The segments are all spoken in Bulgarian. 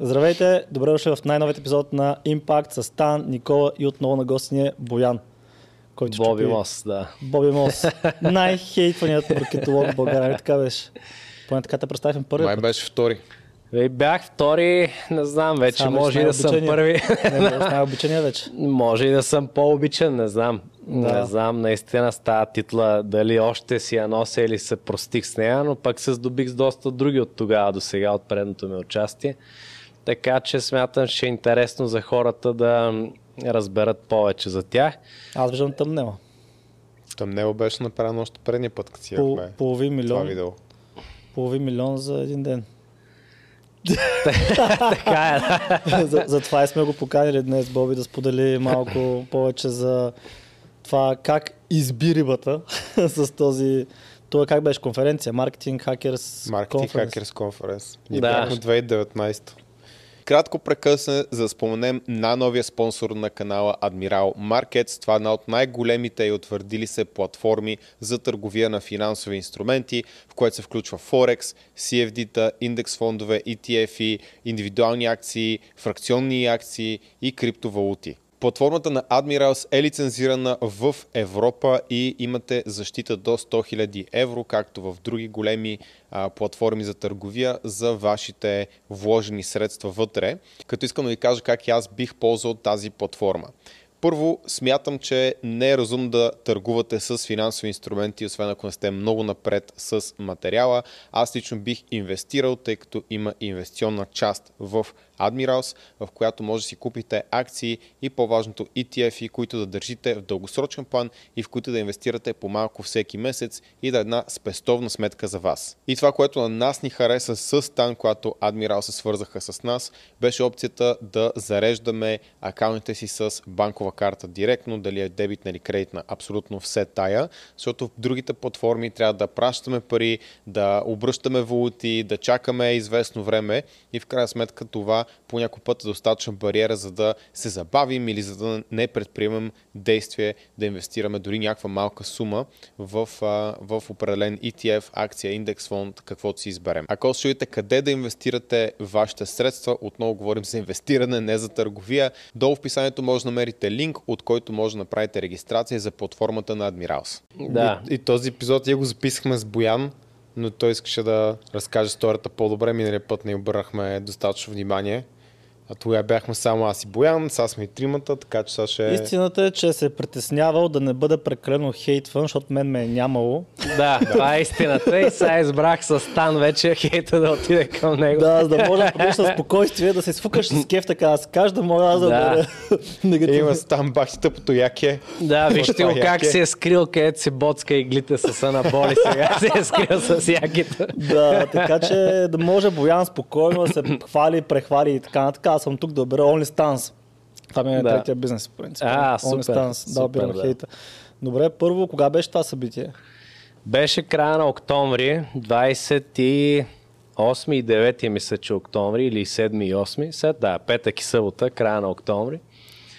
Здравейте, добре дошли в най-новият епизод на Impact с Стан, Никола и отново на гости ни е Боян. Който Боби чупи... Мос, да. Боби Мос. Най-хейтваният маркетолог в България, нали така беше. Поне така те представихме първи Май беше втори. И бях втори, не знам вече, Само може и да съм първи. Не, най-обичания вече. Може и да съм по-обичан, не знам. Да. Не знам наистина с тази титла дали още си я нося или се простих с нея, но пък се здобих с доста други от тогава до сега, от предното ми участие. Така че смятам, че е интересно за хората да разберат повече за тях. Аз виждам тъмнела. Тъмнела беше направено още предния път, като си По, половин милион. видео. Половин милион за един ден. така е. Затова и сме го поканили днес, Боби, да сподели малко повече за това как изби рибата с този това как беше конференция? Маркетинг Хакерс Маркетинг Хакерс конференс. Ние да. бяхме 2019. Кратко прекъсне, за да споменем на новия спонсор на канала Admiral Markets. Това е една от най-големите и утвърдили се платформи за търговия на финансови инструменти, в което се включва Forex, CFD-та, индекс фондове, ETF, индивидуални акции, фракционни акции и криптовалути. Платформата на Admirals е лицензирана в Европа и имате защита до 100 000 евро, както в други големи а, платформи за търговия за вашите вложени средства вътре. Като искам да ви кажа как аз бих ползвал тази платформа. Първо, смятам, че не е разумно да търгувате с финансови инструменти, освен ако не сте много напред с материала. Аз лично бих инвестирал, тъй като има инвестиционна част в Admirals, в която може да си купите акции и по-важното ETF, които да държите в дългосрочен план и в които да инвестирате по малко всеки месец и да е една спестовна сметка за вас. И това, което на нас ни хареса с Тан, когато Admiral се свързаха с нас, беше опцията да зареждаме акаунтите си с банкова карта директно, дали е дебитна или кредитна, абсолютно все тая, защото в другите платформи трябва да пращаме пари, да обръщаме валути, да чакаме известно време и в крайна сметка това по някой път е достатъчна бариера, за да се забавим или за да не предприемем действие да инвестираме дори някаква малка сума в, в определен ETF, акция, индекс фонд, каквото си изберем. Ако чуете къде да инвестирате вашите средства, отново говорим за инвестиране, не за търговия, долу в описанието може да намерите линк, от който може да направите регистрация за платформата на Admirals. Да. И, и този епизод я го записахме с Боян но той искаше да разкаже историята по-добре. Миналия път не обърнахме достатъчно внимание. А тогава бяхме само аз и Боян, сега сме и тримата, така че сега ще... Истината е, че се е притеснявал да не бъда прекалено хейтван, защото мен ме е нямало. Да, това е истината и сега избрах с Стан вече хейта да отиде към него. Да, за да може да с спокойствие, да се изфукаш с кеф, така да кажа, да мога аз да, да. негативно. Има Стан бахти тъпото яке. Да, вижте го как се е скрил, където си боцка иглите с анаболи, сега се е скрил с яките. Да, така че да може Боян спокойно да се хвали, прехвали и така нататък аз съм тук да обера OnlyStans. Това ми е да. третия бизнес, по принцип. А, супер, OnlyStans, да обирам да. хейта. Добре, първо, кога беше това събитие? Беше края на октомври, 28 и 9 мисля, че октомври, или 7 и 8, след да, петък и събота, края на октомври.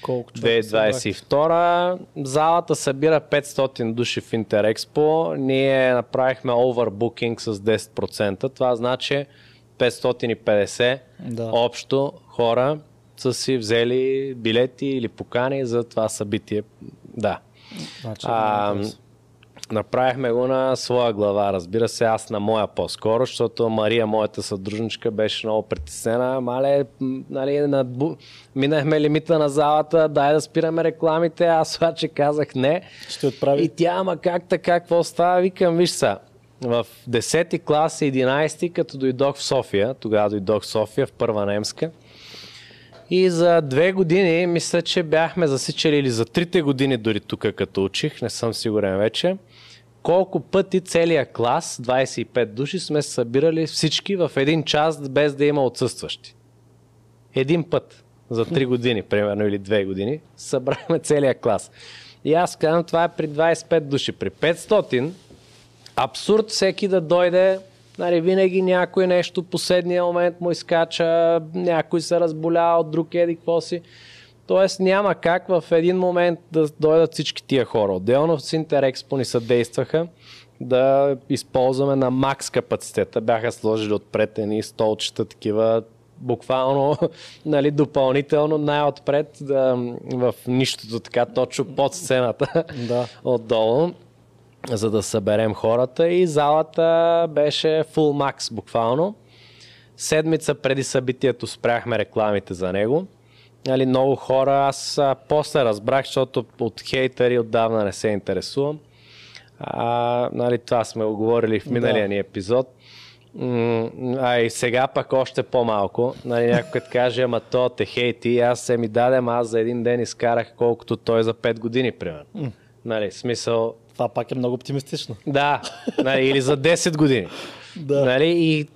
Колко 2022. Залата събира 500 души в Интерекспо. Ние направихме overbooking с 10%. Това значи 550 да. общо хора са си взели билети или покани за това събитие. Да. Значи, а, направихме го на своя глава, разбира се, аз на моя по-скоро, защото Мария, моята съдружничка, беше много притеснена. Мале, нали, надбу... минахме лимита на залата, дай да спираме рекламите, аз обаче казах не. Ще отправи. И тя, ама как така, какво става? Викам, виж са, в 10 клас, 11 като дойдох в София, тогава дойдох в София в първа немска. И за две години, мисля, че бяхме засичали, или за трите години дори тук, като учих, не съм сигурен вече, колко пъти целият клас, 25 души, сме се събирали всички в един час, без да има отсъстващи. Един път за три години, примерно, или две години, събрахме целият клас. И аз казвам, това е при 25 души. При 500 абсурд всеки да дойде, нали, винаги някой нещо последния момент му изкача, някой се разболява от друг еди какво си. Тоест няма как в един момент да дойдат всички тия хора. Отделно в Синтерекспо ни съдействаха да използваме на макс капацитета. Бяха сложили отпред едни столчета, такива буквално нали, допълнително най-отпред да, в нищото, така точно под сцената Да. отдолу, за да съберем хората и залата беше full max буквално. Седмица преди събитието спряхме рекламите за него. Нали, много хора, аз а, после разбрах, защото от хейтери отдавна не се интересувам. А, нали, това сме го говорили в миналия Да. ни епизод. А и сега пък още по-малко. Нали, някой като каже, ама то те хейти, аз се ми дадем, аз за един ден изкарах колкото той за 5 години, примерно. Нали, смисъл, Това пак е много оптимистично. да, нали, или за 10 години. Да. Нали, и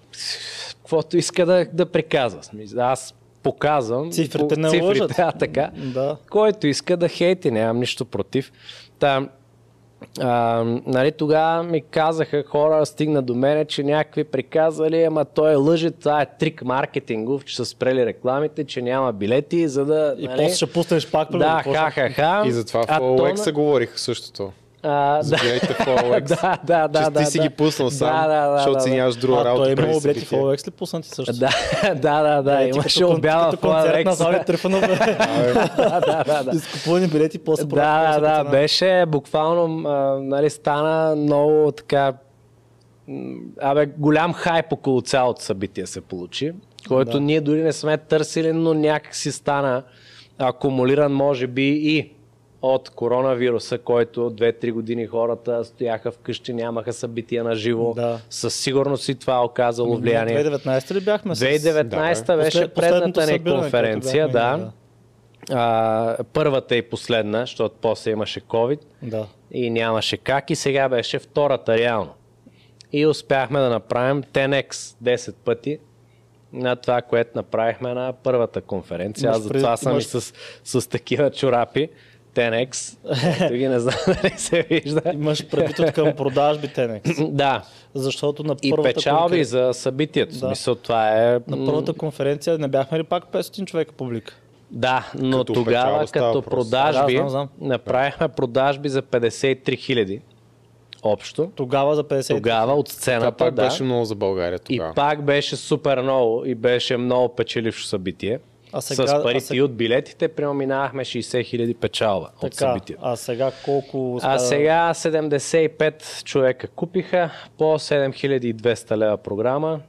каквото иска да, да приказва. Аз показвам Цифрите по- не цифрите, лъжат. а, така. Да. Който иска да хейти, нямам нищо против. Та, а, нали, тогава ми казаха хора, стигна до мене, че някакви приказали, ама той е лъже, това е трик маркетингов, че са спрели рекламите, че няма билети, за да... И нали, после ще пуснеш пак. Да, ха-ха-ха. И затова в OLX се говориха същото. А, За да, билетите в OLX. да, да, да, че да, ти си да. ги пуснал сам, Да, да, да, защото да, си да. нямаш друга А, той работа е преди имал билети в. OLX ли пуснати също? Да, да, да, да, Е, ти имаше обява в като концерт на OLX. Слави Трифанов. да, да, да, да. Изкупувани билети, после Да, да, да, беше буквално, а, нали, стана много така, абе, голям хайп около цялото събитие се получи, който Да. ние дори не сме търсили, но някак си стана акумулиран, може би и от коронавируса, който 2-3 години хората стояха вкъщи, нямаха събития на живо. Да. Със сигурност и това оказало влияние. 2019 ли бяхме? с- 2019 Да, бе. беше Послед- предната ни конференция, бяхме да. А, първата и последна, защото после имаше COVID Да. и нямаше как и сега беше втората реално. И успяхме да направим 10x 10 пъти на това, което направихме на първата конференция. Аз затова съм и с, с такива чорапи. 10x. Ето ги не знам дали се вижда. Имаш предвид от към продажбите не. Да. Защото на И първата, печалби конфер- за събитието. Да. Смисъл, това е... на първата конференция не бяхме ли пак 500 човека публика? Да, но Като тогава като въпрос. продажби, Да, знам, знам. направихме продажби за 53 хиляди общо. Тогава за 50. Тогава от Това сцената, пак да. беше много за България И тогава. пак беше супер много и беше много печелившо събитие. А сега- С а парите сега- и от билетите преминавахме 60 хиляди печалба от Така, събитието. а сега колко... А сега 75 човека купиха по 7200 лева програма.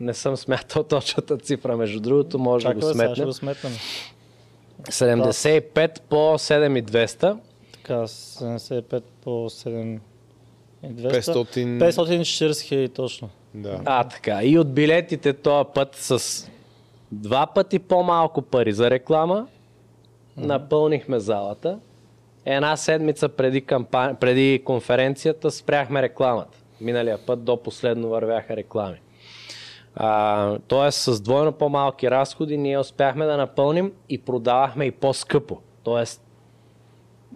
Не съм смятал точната цифра, между другото, може Чакай, да го бе, сега ще сметнем. го сметнем. 75 по 7200. Така, 75 по 7 и 200. 500 540 хиляди точно. Да. А, така. И от билетите този път с два пъти по-малко пари за реклама напълнихме залата. Една седмица преди, кампани... преди конференцията спряхме рекламата. Миналия път до последно вървяха реклами. А, тоест с двойно по-малки разходи ние успяхме да напълним и продавахме и по-скъпо. Тоест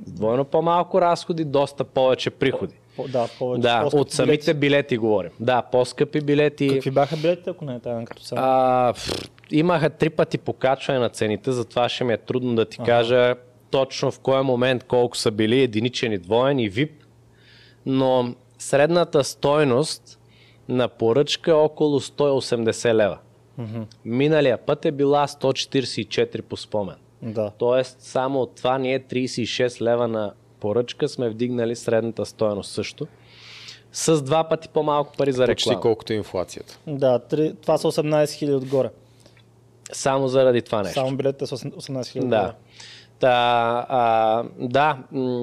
с двойно по-малко разходи, доста повече приходи. По, да, повече. Да, от самите билети. билети говорим. Да, по-скъпи билети. Какви бяха билетите, ако не е тайна като сега? Имаха три пъти покачване на цените, затова ще ми е трудно да ти кажа точно в кой момент колко са били единичен и двоен и VIP, но средната стойност на поръчка е около 180 лева. Миналия път е била 144 по спомен. Да. Тоест, само от това ние 36 лева на поръчка сме вдигнали средната стоеност също. С два пъти по-малко пари за Почти реклама. колкото е инфлацията. Да, три, това са 18 хиляди отгоре. Само заради това нещо. Само билетите са 18 хиляди. Да. Та, а, да,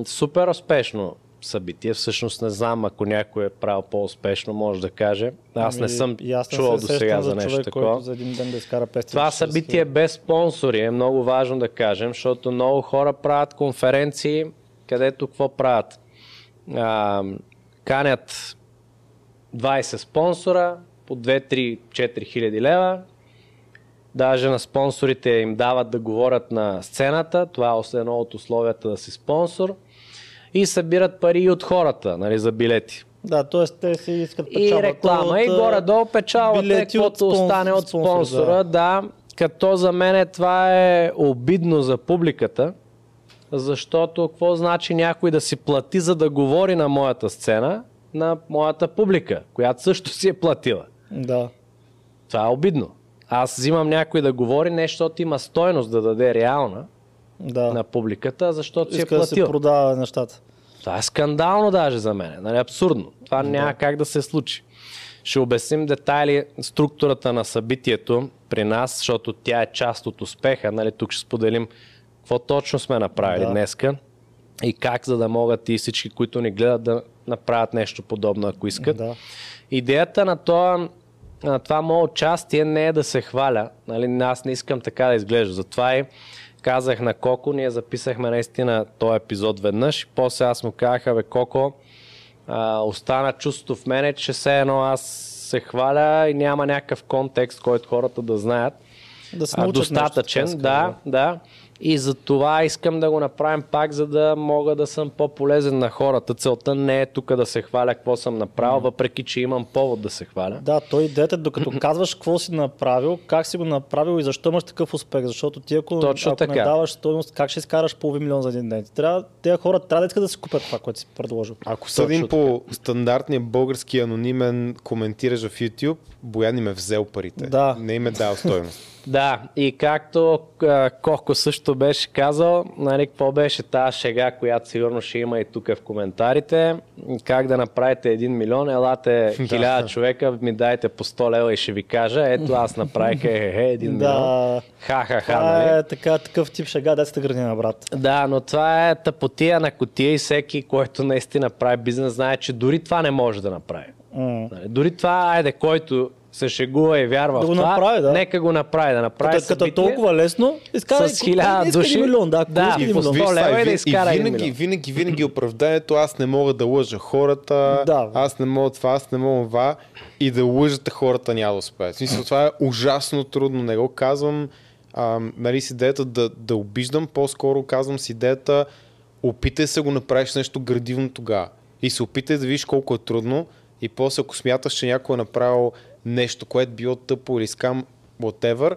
супер успешно събитие. Всъщност не знам, ако някой е правил по-успешно, може да каже. Аз не съм чувал до сега за нещо човек, такова. За един ден да изкара 500 Това събитие без спонсори е много важно да кажем, защото много хора правят конференции, където какво правят? А, канят 20 спонсора по 2-3-4 хиляди лева. Даже на спонсорите им дават да говорят на сцената. Това е едно от условията да си спонсор. И събират пари и от хората нали, за билети. Да, т.е. те си искат И печалбата реклама, и от, а, горе-долу печалбата е каквото спонс- остане от спонсор, спонсора. Да. Като за мен това е обидно за публиката, защото какво значи някой да си плати за да говори на моята сцена, на моята публика, която също си е платила. Да. Това е обидно. Аз взимам някой да говори нещо, защото има стойност да даде реална Да. на публиката, защото си е Иска да се платил. продава нещата. Това е скандално даже за мен. Нали, абсурдно. Това няма как да се случи. Ще обясним детайли структурата на събитието при нас, защото тя е част от успеха. Нали, тук ще споделим какво точно сме направили Да. днеска и как, за да могат и всички, които ни гледат, да направят нещо подобно, ако искат. Да. Идеята на това, на това мое участие не е да се хваля. Нали? Аз не искам така да изглежда. Затова и казах на Коко, ние записахме наистина този епизод веднъж и после аз му казах, бе Коко, а, остана чувството в мене, че все едно аз се хваля и няма някакъв контекст, който хората да знаят. Да се А, научат достатъчен, нещо, да, да. И за това искам да го направим пак, за да мога да съм по-полезен на хората. Целта не е тук да се хваля какво съм направил, въпреки че имам повод да се хваля. Да, той идеята е докато казваш какво си направил, как си го направил и защо имаш такъв успех. Защото ти ако, Точно ако така. не даваш стойност, как ще изкараш половин милион за един ден? Трябва, тези хора трябва да искат да си купят това, което си предложил. Ако съдим по стандартния български анонимен коментираш в YouTube, Боян им е взел парите. Да. Не им е дал стойност. Да, и както а, Кохко също беше казал, нали, какво беше тази шега, която сигурно ще има и тук в коментарите, как да направите 1 милион, елате 1000 човека, ми дайте по 100 лева и ще ви кажа, ето аз направих е, е, 1 милион. Да. Ха-ха-ха, нали? е така, такъв тип шега, детската градина, брат. Да, но това е тъпотия на котия и всеки, който наистина прави бизнес, знае, че дори това не може да направи. Нали, Дори това, айде, който се шегува и вярва Да в го това, направи, да. нека го направи, да направи Като, като е събитие. толкова лесно, изкарай С хиляда души. милион, да, ако Да, по милион. лева е да ви- изкара и винаги, винаги, винаги оправданието, аз не мога да лъжа хората, Да. аз не мога това, аз не мога това и да лъжете хората няма да успеят. Смисъл, това е ужасно трудно, не го казвам а, нали, с идеята да, да обиждам, по-скоро казвам с идеята опитай се го направиш нещо градивно тогава и се опитай да видиш колко е трудно и после ако смяташ, че някой е направил нещо, което било тъпо или скам, whatever,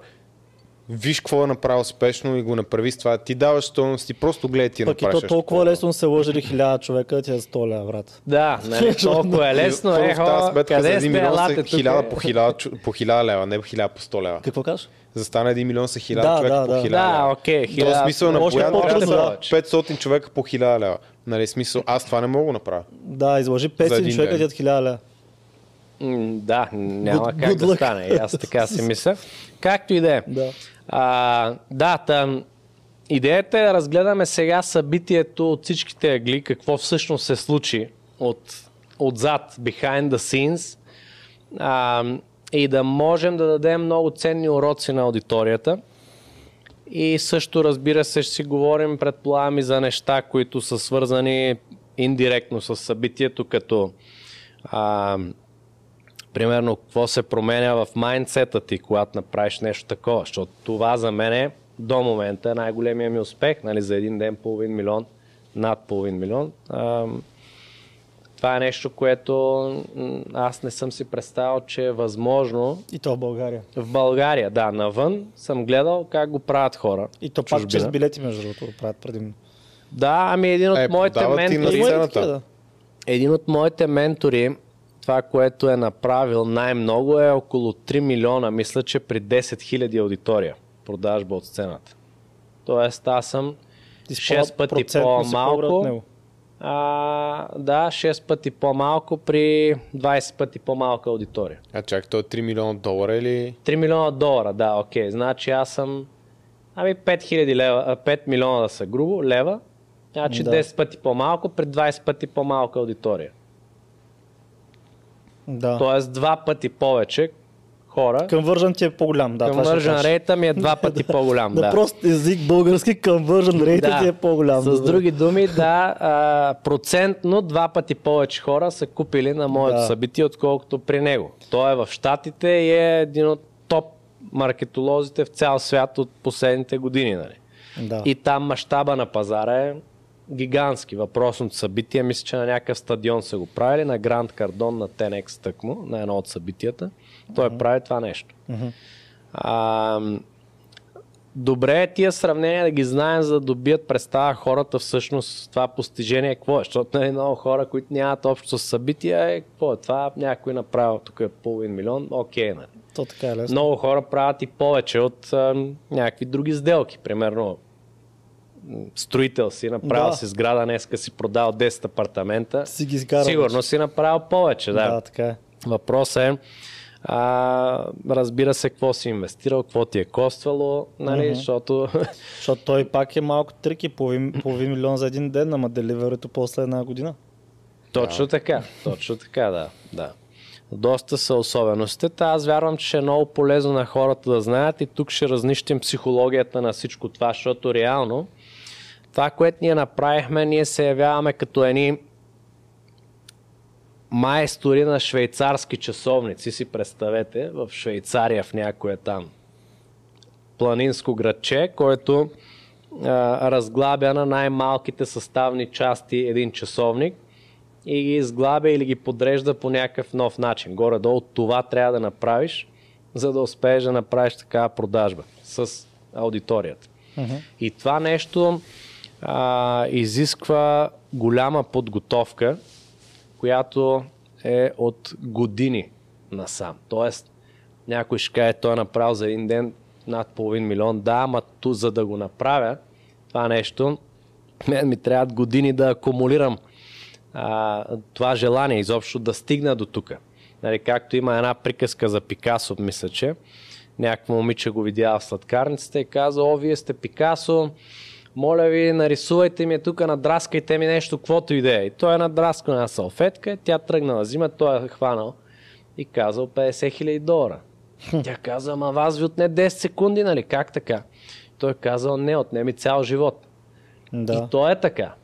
виж какво е направил успешно и го направи с това. Ти даваш стойност и просто гледай ти Пък и то толкова лесно се лъжили хиляда човека, ти е 100 лева, брат. Да, нали, толкова е лесно. Е, в тази хо, сметка за къде 1 сте, милион са? 1000 по 1000, чу- по 1000 лева, не по 1000 по 100 лева. Какво кажеш? За стане 1 милион са 1000 Да, човека да, по да. 1000 Да, лева. окей, То хиляда. смисъл на Боян да. 500 човека по 1000 лева. Нали, смисъл, аз това не мога да го направя. Да, излъжи За 500 един човека, ти от 1000 лева. Да, няма Good- как good да luck. стане. Аз така си мисля. Както и да е. Да. А, да, там, идеята е да разгледаме сега събитието от всичките ъгли, какво всъщност се случи от, отзад, behind the scenes, а, и да можем да дадем много ценни уроци на аудиторията. И също, разбира се, ще си говорим, предполагам, и за неща, които са свързани индиректно с събитието, като а, примерно, какво се променя в майндсета ти, когато направиш нещо такова. Защото това за мен е до момента е най-големия ми успех. Нали, за един ден половин милион, над половин милион. А, това е нещо, което аз не съм си представил, че е възможно И то в България. в България. Да, навън съм гледал как го правят хора. И то пак чрез билети, между другото, го правят предимно. Да, ами един от Е, моите ментори... Един от моите ментори, това, което е направил най-много е около 3 милиона, мисля, че при 10 000 аудитория продажба от сцената. Тоест аз съм Ти си 6 пъти по-малко. А, да, 6 пъти по-малко при 20 пъти по-малка аудитория. А чак, то е 3 милиона долара или... 3 милиона долара, да, окей. Значи аз съм ами 5000 лева, а, 5 милиона да са грубо, лева. Значи Да. 10 пъти по-малко при 20 пъти по-малка аудитория. Да. Тоест два пъти повече хора. Conversion ти е по-голям. Да, кажа. рейта ми е два пъти по-голям. На Да. прост език български conversion rate ти е по-голям. С други думи, да, а, процентно два пъти повече хора са купили на моето Да. събитие, отколкото при него. Той е в Штатите и е един от топ маркетолозите в цял свят от последните години. Нали? Да. И там мащаба на пазара е гигантски. Въпросното събитие, мисля, че на някакъв стадион са го правили, на Гранд Кардон, на TNX тъкмо, на едно от събитията. Той прави това нещо. А, добре е тия сравнения да ги знаем, за да добият представа хората всъщност това постижение какво е. Защото нали, много хора, които нямат общо с събития, е какво е това, някой направил тук е половин милион, окей, нали. То така е лесно. Много хора правят и повече от а, някакви други сделки. Примерно строител си, направил Да. си сграда, днеска си продал 10 апартамента. Си ги изкарал Сигурно си направил повече, да. Да, така е. Въпросът е, а, разбира се, какво си инвестирал, какво ти е коствало, нали, Мгм. защото Защото той пак е малко трики, половин, половин милион за един ден, ама деливерито после една година. Точно така, точно така, да, да. Доста са особеностите. Та аз вярвам, че е много полезно на хората да знаят и тук ще разнищим психологията на всичко това, защото реално това, което ние направихме, ние се явяваме като едни майстори на швейцарски часовници, си представете, в Швейцария в някое там планинско градче, който а, разглабя на най-малките съставни части един часовник и ги изглабя или ги подрежда по някакъв нов начин. Горе-долу това трябва да направиш, за да успееш да направиш такава продажба с аудиторията. И това нещо а, изисква голяма подготовка, която е от години насам. Тоест, някой ще каже, той е направил за един ден над половин милион. Да, ама ту, за да го направя, това нещо, мен ми трябват години да акумулирам а, това желание изобщо да стигна до тук. Нали, както има една приказка за Пикасо, мисля, че някакво момиче го видя в сладкарницата и каза, о, вие сте Пикасо, моля ви, нарисувайте ми тук, надраскайте ми нещо, каквото и да е. И той е надраскал на салфетка, тя тръгнала да взима, той е хванал и казал 50 хиляди долара. Тя каза, ама вас ви отне 10 секунди, нали? Как така? Той е казал, не, отне ми цял живот. Да. И то е така.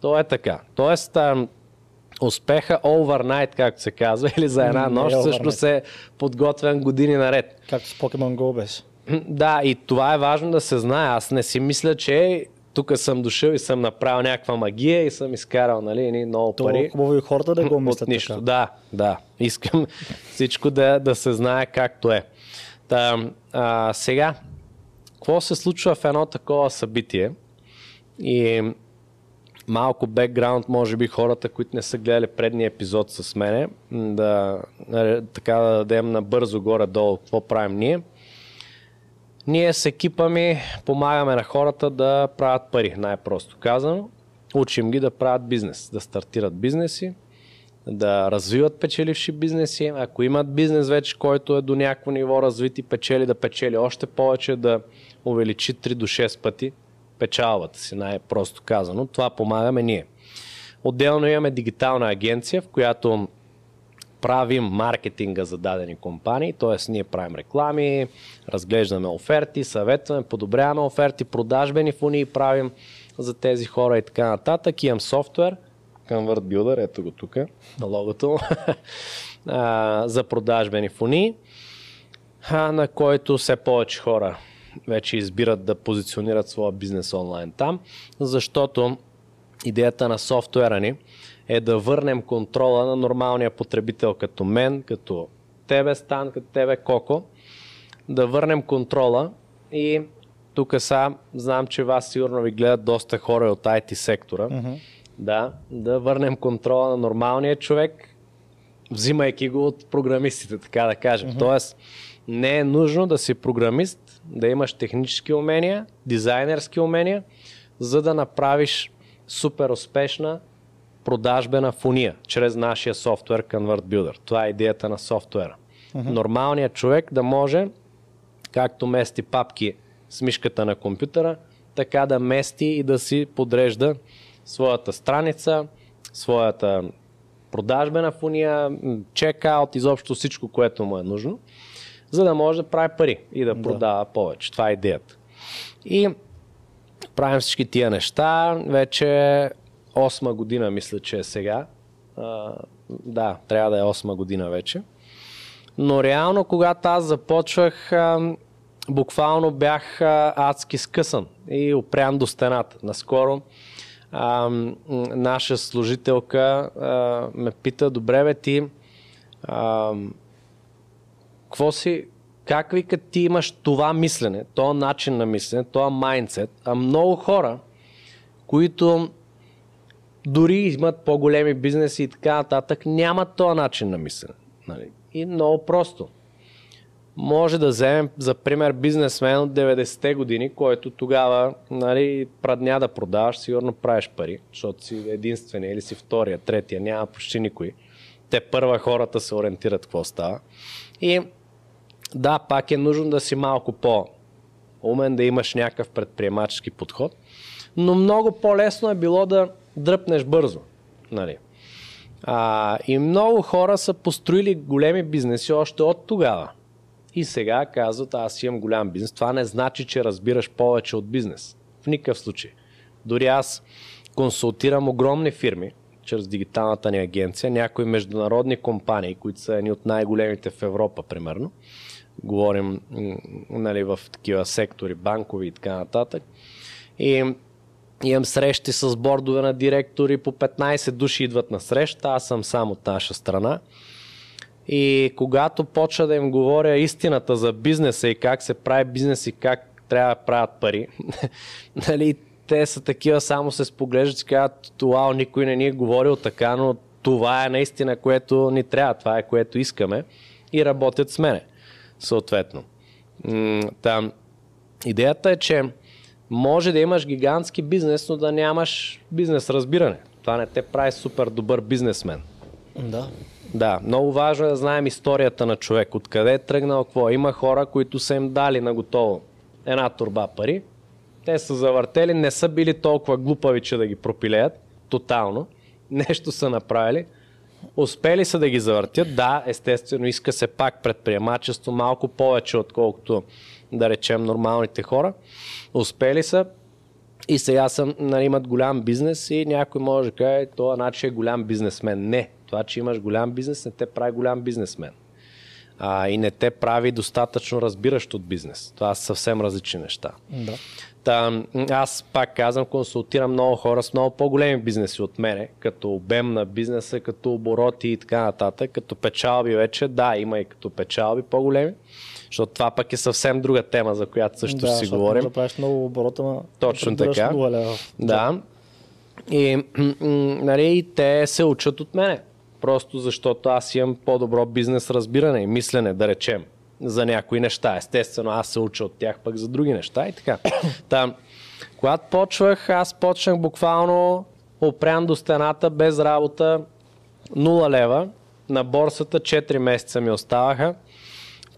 То е така. Тоест, ам, успеха overnight, както се казва, или за една Не е нощ, всъщност е подготвен години наред. Както с Pokemon Go беше. Да, и това е важно да се знае. Аз не си мисля, че тук съм дошъл и съм направил някаква магия и съм изкарал нали, много То пари. хубаво и хората да го мислят нищо. така. Да, да. Искам всичко да, да се знае както е. Та, а, сега, какво се случва в едно такова събитие? И малко бекграунд, може би хората, които не са гледали предния епизод с мене, да, така да дадем набързо горе-долу какво правим ние. Ние с екипа ми помагаме на хората да правят пари, най-просто казано. Учим ги да правят бизнес, да стартират бизнеси, да развиват печеливши бизнеси. Ако имат бизнес вече, който е до някакво ниво развит и печели, да печели още повече, да увеличи 3 до 6 пъти печалбата си, най-просто казано. Това помагаме ние. Отделно имаме дигитална агенция, в която правим маркетинга за дадени компании, т.е. ние правим реклами, разглеждаме оферти, съветваме, подобряваме оферти, продажбени фунии правим за тези хора и така нататък. Имам софтуер, Convert Builder, ето го тук, на логото, за продажбени фунии, а, на който все повече хора вече избират да позиционират своя бизнес онлайн там, защото идеята на софтуера ни е да върнем контрола на нормалния потребител като мен, като тебе Стан, като тебе Коко, да върнем контрола и тук сега знам, че вас сигурно ви гледат доста хора от IT сектора. Мгм. Да, да върнем контрола на нормалния човек, взимайки го от програмистите, така да кажем. Тоест, не е нужно да си програмист, да имаш технически умения, дизайнерски умения, за да направиш супер успешна продажбена фуния чрез нашия софтуер Convert Builder. Това е идеята на софтуера. Нормалният човек да може, както мести папки с мишката на компютъра, така да мести и да си подрежда своята страница, своята продажбена фуния, м, чекаут, изобщо всичко, което му е нужно, за да може да прави пари и да продава повече. Това е идеята. И правим всички тия неща. Вече 8 година, мисля, че е сега. А, да, трябва да е 8 година вече. Но реално, когато аз започвах, а, буквално бях а, адски скъсан и опрян до стената. Наскоро а, наша служителка а, ме пита, добре бе ти, какво си, как вика ти имаш това мислене, този начин на мислене, този майндсет, а много хора, които дори имат по-големи бизнеси и така нататък, нямат този начин на мислене. Нали? И много просто. Може да вземем за пример бизнесмен от 90-те години, който тогава нали, прадня да продаваш, сигурно правиш пари, защото си единствения или си втория, третия, няма почти никой. Те първа хората се ориентират какво става. И да, пак е нужно да си малко по-умен, да имаш някакъв предприемачески подход, но много по-лесно е било да дръпнеш бързо. Нали. А, и много хора са построили големи бизнеси още от тогава. И сега казват, аз имам голям бизнес. Това не значи, че разбираш повече от бизнес. В никакъв случай. Дори аз консултирам огромни фирми, чрез дигиталната ни агенция, някои международни компании, които са едни от най-големите в Европа, примерно. Говорим нали, в такива сектори, банкови и така нататък. И имам срещи с бордове на директори, по 15 души идват на среща, аз съм сам от наша страна. И когато почва да им говоря истината за бизнеса и как се прави бизнес и как трябва да правят пари, нали, те са такива, само се споглеждат и казват, това никой не ни е говорил така, но това е наистина което ни трябва, това е което искаме и работят с мене, съответно. Там, идеята е, че може да имаш гигантски бизнес, но да нямаш бизнес разбиране. Това не те прави супер добър бизнесмен. Да. Да, много важно е да знаем историята на човек, откъде е тръгнал, какво. Има хора, които са им дали на готово една турба пари, те са завъртели, не са били толкова глупави, че да ги пропилеят, тотално. Нещо са направили. Успели са да ги завъртят. Да, естествено, иска се пак предприемачество малко повече, отколкото да речем нормалните хора. Успели са и сега съм, нали, имат голям бизнес и някой може да каже, това значи е голям бизнесмен. Не, това, че имаш голям бизнес, не те прави голям бизнесмен. А, и не те прави достатъчно разбиращ от бизнес. Това са съвсем различни неща. Да. Та, аз пак казвам, консултирам много хора с много по-големи бизнеси от мене, като обем на бизнеса, като обороти и така нататък. Като печалби вече, да, има и като печалби по-големи, защото това пък е съвсем друга тема, за която също да, си говорим. Да, правиш много оборота, на Точно така. Да. И нали, те се учат от мене. Просто защото аз имам по-добро бизнес разбиране и мислене, да речем за някои неща. Естествено, аз се уча от тях пък за други неща и така. Та, когато почвах, аз почнах буквално опрян до стената, без работа, 0 лева. На борсата 4 месеца ми оставаха,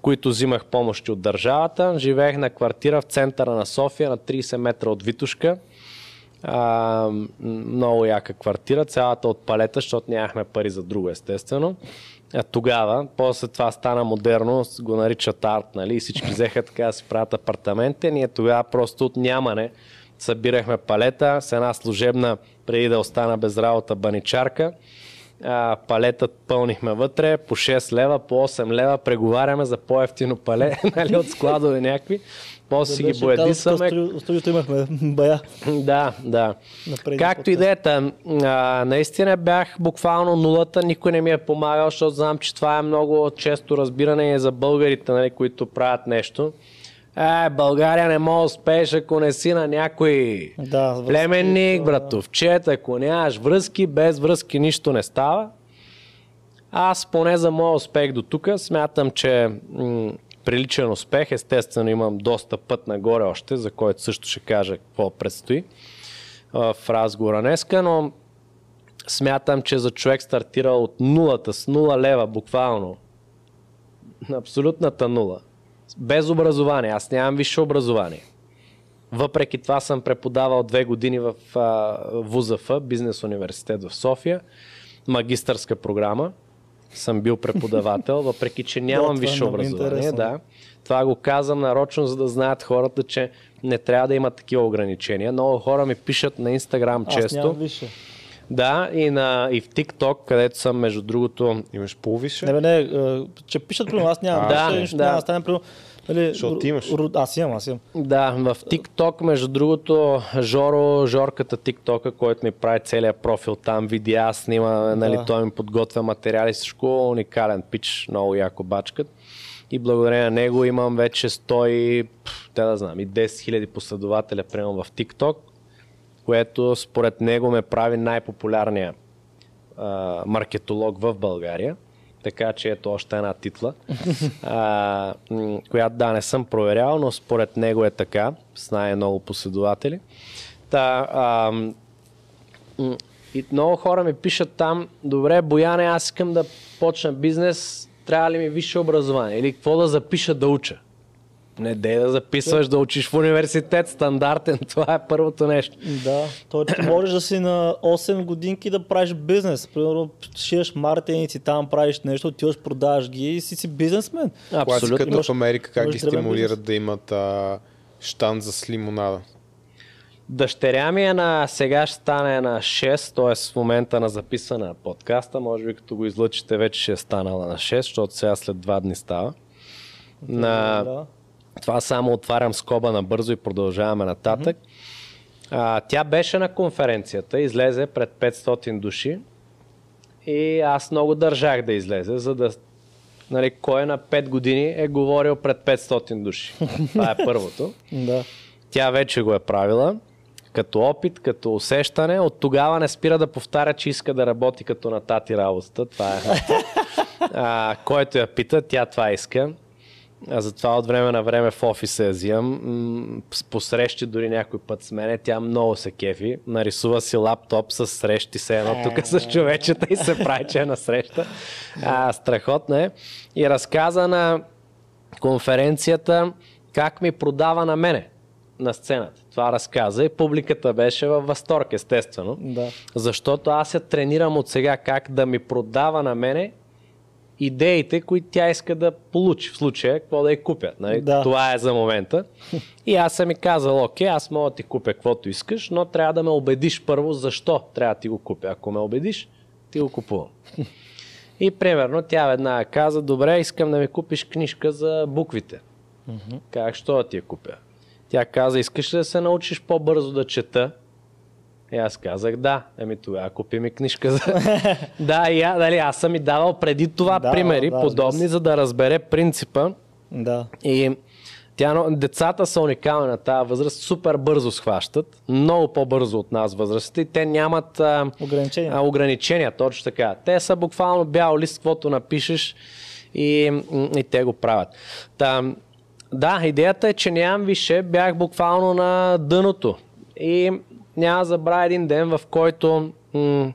които взимах помощи от държавата. Живеех на квартира в центъра на София, на 30 метра от Витушка. А, много яка квартира, цялата от палета, защото нямахме пари за друго, естествено тогава, после това стана модерно, го наричат арт, нали, и всички взеха така да си правят апартаменти. Ние тогава просто от нямане събирахме палета с една служебна, преди да остана без работа, баничарка. А, палетът пълнихме вътре по 6 лева, по 8 лева, преговаряме за по-ефтино пале, нали, от складове някакви. После си ги боядисаме. В студиото имахме бая. Да, да. Както идеята, наистина бях буквално нулата, никой не ми е помагал, защото знам, че това е много често разбиране за българите, нали, които правят нещо. Е, България не може да успееш, ако не си на някой да, племенник, братовчет, ако нямаш връзки, без връзки нищо не става. Аз поне за моя успех до тук смятам, че м- приличен успех. Естествено имам доста път нагоре още, за който също ще кажа какво предстои в разговора днеска, но смятам, че за човек стартирал от нулата, с нула лева буквално, на абсолютната нула, без образование, аз нямам висше образование. Въпреки това съм преподавал две години в ВУЗАФ, Бизнес университет в София, магистърска програма съм бил преподавател, въпреки че нямам да, е висше образование. Да. Това го казвам нарочно, за да знаят хората, че не трябва да имат такива ограничения. Много хора ми пишат на Инстаграм често. Аз висше. Да, и, на, и в TikTok, където съм, между другото... Имаш по-висше? Не, бе, не, че пишат при аз нямам. Да, висше, да. Няма, стане, при Нали, Защото ти имаш. Аз имам, аз имам. Да, в TikTok, между другото, Жоро, Жорката TikTok, който ми прави целият профил там, видеа, снима, нали, да. той ми подготвя материали, всичко уникален пич, много яко бачкат. И благодарение на него имам вече 100, те да знам, и 10 000 последователя, примерно в TikTok, което според него ме прави най-популярния а, маркетолог в България. Така че ето още една титла, а, която да, не съм проверял, но според него е така, с най-много последователи. Та, а, и много хора ми пишат там, добре, Бояне, аз искам да почна бизнес, трябва ли ми висше образование или какво да запиша да уча? Не дей да записваш да учиш в университет, стандартен, това е първото нещо. Да, то ти можеш да си на 8 годинки да правиш бизнес. Примерно шиеш мартеници, там правиш нещо, отиваш, продаваш ги и си си бизнесмен. Абсолютно. Класиката в Америка как ги стимулират да имат а, штан за лимонада. Дъщеря ми е на, сега ще стане на 6, т.е. в момента на записване на подкаста, може би като го излъчите вече ще е станала на 6, защото сега след 2 дни става. На... Да. Това само отварям скоба набързо и продължаваме нататък. Mm-hmm. А, тя беше на конференцията, излезе пред 500 души и аз много държах да излезе, за да нали, кой на 5 години е говорил пред 500 души. Това е първото. да. Тя вече го е правила като опит, като усещане. От тогава не спира да повтаря, че иска да работи като на тати работата. Това е. а, който я пита, тя това иска. А затова от време на време в офиса я взимам. По срещи дори някой път с мене. Тя много се кефи. Нарисува си лаптоп с срещи се едно тук с човечета и се прави, че е на среща. А, страхотна е. И разказа на конференцията как ми продава на мене на сцената. Това разказа и публиката беше във възторг, естествено. Да. Защото аз я тренирам от сега как да ми продава на мене идеите, които тя иска да получи в случая, какво да я купят. Нали? Да. Това е за момента. И аз съм ми казал, окей, аз мога да ти купя каквото искаш, но трябва да ме убедиш първо защо трябва да ти го купя. Ако ме убедиш, ти го купувам. И примерно тя веднага каза, добре, искам да ми купиш книжка за буквите. Как, що да ти я купя? Тя каза, искаш ли да се научиш по-бързо да чета? И аз казах да. Еми тогава купи ми книжка за... да, и я, дали, аз съм ми давал преди това да, примери, да, подобни, да. за да разбере принципа. Да. И тя, децата са уникални на тази възраст, супер бързо схващат, много по-бързо от нас възрастите и те нямат а, ограничения. А, ограничения, точно така. Те са буквално бял лист, каквото напишеш и, и те го правят. Там, да, идеята е, че нямам више, бях буквално на дъното. И няма забравя един ден, в който м-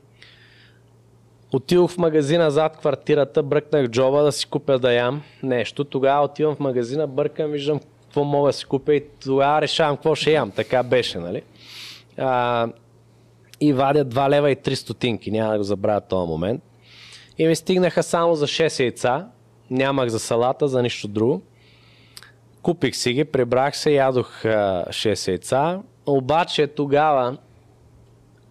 отидох в магазина зад квартирата, бръкнах джоба да си купя да ям нещо. Тогава отивам в магазина, бъркам, виждам какво мога да си купя и тогава решавам какво ще ям. Така беше, нали? А, и вадя 2 лева и 3 стотинки, няма да го забравя този момент. И ми стигнаха само за 6 яйца, нямах за салата, за нищо друго. Купих си ги, прибрах се, ядох а, 6 яйца, обаче тогава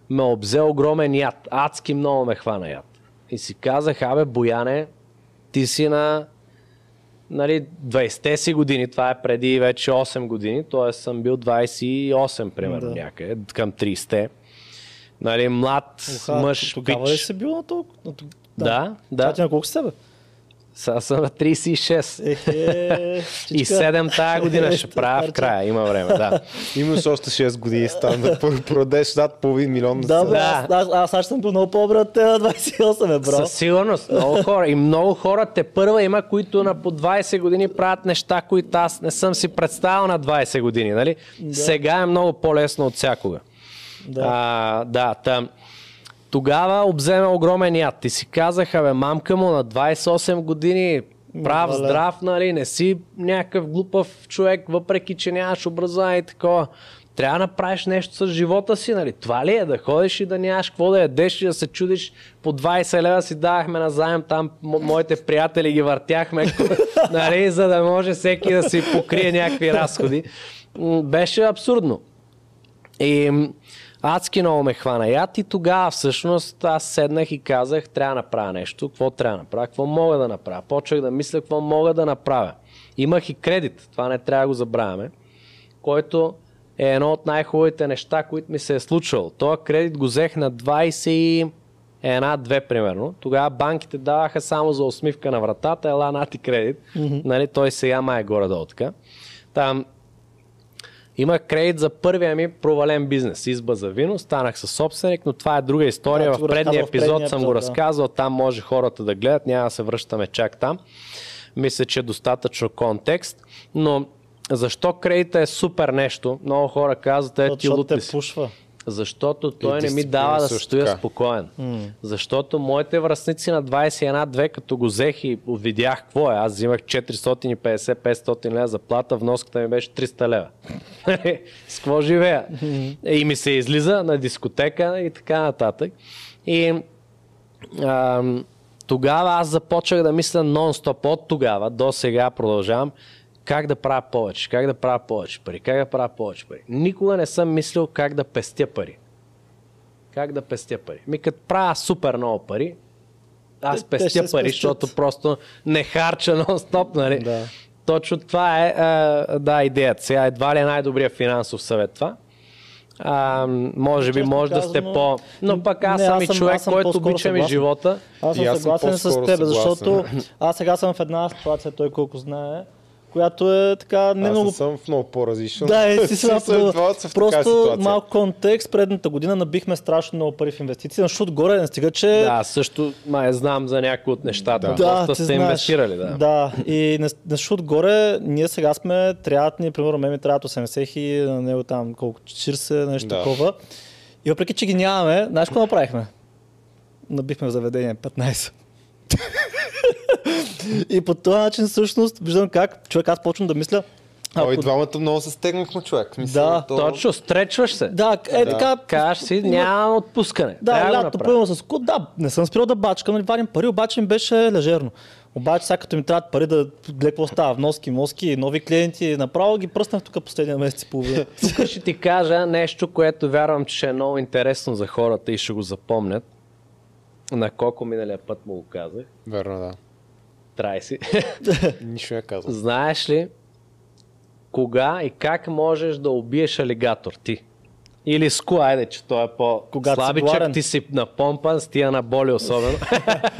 ме обзе огромен яд. Адски много ме хвана яд. И си казах, абе, Бояне, ти си на нали, 20-те си години, това е преди вече 8 години, т.е. съм бил 28 примерно да. някъде, към 30-те. Нали, млад Уха, мъж, Тогава ли си бил на толкова? Да, да. да. Ти на колко си тебе? Сега съм на 36. Е, и 7 тая година ще правя в края. Има време, да. Имаш още 6 години стан да продадеш над половин милион. Да, бе, да. аз, аз, аз съм бил много по-добре от 28, бро. Със сигурност. Много хора. И много хора те първа има, които на по 20 години правят неща, които аз не съм си представил на 20 години. Нали? Да. Сега е много по-лесно от всякога. Да, а, да там. Тогава обземе огромен яд. И си казаха, бе, мамка му на 28 години, прав, здрав, нали, не си някакъв глупав човек, въпреки че нямаш образование и такова. Трябва да направиш нещо с живота си, нали? Това ли е да ходиш и да нямаш какво да ядеш и да се чудиш по 20 лева си давахме на заем там, моите приятели ги въртяхме, нали, за да може всеки да си покрие някакви разходи. Беше абсурдно. И адски много ме хвана яд и тогава всъщност аз седнах и казах, трябва да направя нещо, какво трябва да направя, какво мога да направя. Почвах да мисля какво мога да направя. Имах и кредит, това не трябва да го забравяме, който е едно от най-хубавите неща, които ми се е случвало. Този кредит го взех на 20 една-две примерно. Тогава банките даваха само за усмивка на вратата, ела нати кредит. Mm-hmm. Нали, той сега май е горе-долу така. Там Има кредит за първия ми провален бизнес. Изба за вино, станах със собственик, но това е друга история. Да, в предния епизод предния съм епизод, го да. разказал, там може хората да гледат, няма да се връщаме чак там. Мисля, че е достатъчно контекст, но защо кредита е супер нещо? Много хора казват, е ти лут те пушва. Защото той не ми дава да стоя така. спокоен. Защото моите връзници на 21-2, като го взех и видях какво е, аз взимах 450-500 лева заплата, вноската ми беше 300 лева. С какво живея? И ми се излиза на дискотека и така нататък. И ам, тогава аз започнах да мисля нон-стоп от тогава до сега продължавам как да правя повече, как да правя повече пари, как да правя повече пари. Никога не съм мислил как да пестя пари. Как да пестя пари. Ми като правя супер много пари, аз Те- те пестя се пари, спестят. защото просто не харча нон-стоп, нали? Да. Точно това е, а, да, идеята. Сега едва ли е най-добрият финансов съвет това. А, може би Честно може да сте казано, по... Но пък аз не, съм аз и съм- човек, аз съм който по-скоро обичам и съгласен. живота. Аз И съм аз съм съгласен с теб, съгласен. защото аз сега съм в една ситуация, той колко знае, която е така не Аз много съм в много по-различен. Да, е, си сега Просто ситуация. малко контекст. Предната година набихме страшно много пари в инвестиции, защото горе не стига, че... Да, също май знам за някои от нещата. Да. Да, Доста сте знаеш. инвестирали, да. Да, и защото горе, ние сега сме, трябват ни, примерно, ме ми трябват 80 хиляди, на него там колко, 40, нещо Да. такова. И въпреки, че ги нямаме, знаеш какво направихме? Набихме в заведение 15. И по този начин всъщност виждам как човек аз почвам да мисля. Ой, ако- двамата много се стегнахме, човек. Мисъл, Да, то... Точно, стречваш се. Да, е така. Кажеш си, няма отпускане. Да, Трябва да лято, направя. примерно с код, да, не съм спирал да бачкам, нали, вадим пари, обаче ми беше лежерно. Обаче сега като ми трябват пари да гледа какво става, вноски, моски, нови клиенти, направо ги пръснах тук последния месец и половина. Тук ще ти кажа нещо, което вярвам, че ще е много интересно за хората и ще го запомнят. На колко миналия път му го казах. Верно, да. Трай си. Нищо не казвам. Знаеш ли кога и как можеш да убиеш алигатор ти? Или ску, айде, че той е Когато си по-слабичък, гладен. ти си напомпан, с тия на боли особено.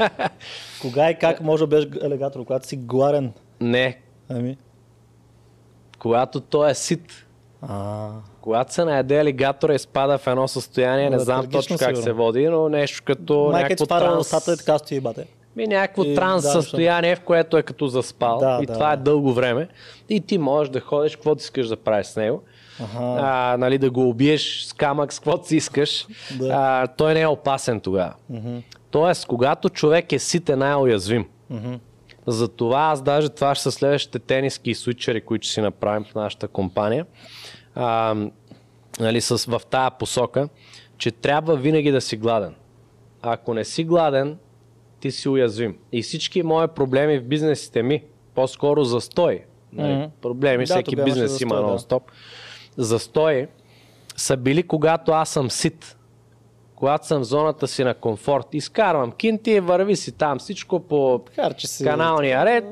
Кога и как може да бъдеш алигатор, когато си гладен? Не, Ами. когато той е сит. А, Когато се наеде алигатора и спада в едно състояние, не знам точно как сигурно. се води, но нещо като майка ти някакво транс... и така стои бате. Ми някакво И- транс да, състояние, в което е като заспал. Да, и да, това е да. дълго време. И ти можеш да ходиш, каквото искаш да правиш с него. Аха. А, нали, да го убиеш с камък, с каквото си искаш. Да. А, той не е опасен тогава. Тоест, когато човек е сит, е най-уязвим. Затова аз даже това ще са следващите тениски и свичери, които ще си направим в нашата компания. А, нали, с, в тая посока, че трябва винаги да си гладен. Ако не си гладен, ти си уязвим. И всички мои проблеми в бизнесите ми, по-скоро застой. Нали? Мгм. Проблеми, Да, всеки бизнес има застой, да. нон-стоп. Застой са били когато аз съм сит. Когато съм в зоната си на комфорт. Изкарвам кинти, върви си там всичко по Харчи си. каналния ред.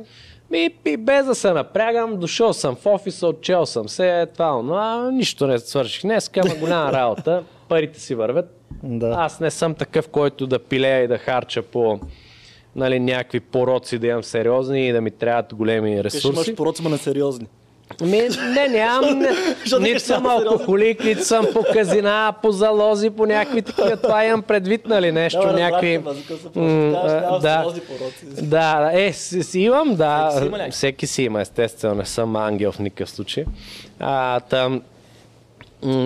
И, и без да се напрягам, дошъл съм в офиса, отчел съм се, това, но нищо не свърших днес, ама голяма работа, парите си вървят. Да. Аз не съм такъв, който да пилея и да харча по нали, някакви пороци, да имам сериозни и да ми трябват големи Ще ресурси. имаш пороци, ма на сериозни. Ми, не, нямам. Нито не съм алкохолик, нито съм по казина, по залози, по някакви такива. Това имам предвид, нали, нещо, Да, някакви... да. Да, е, си, имам, да. Всеки си има естествено, не съм ангел в никакъв случай. А, там,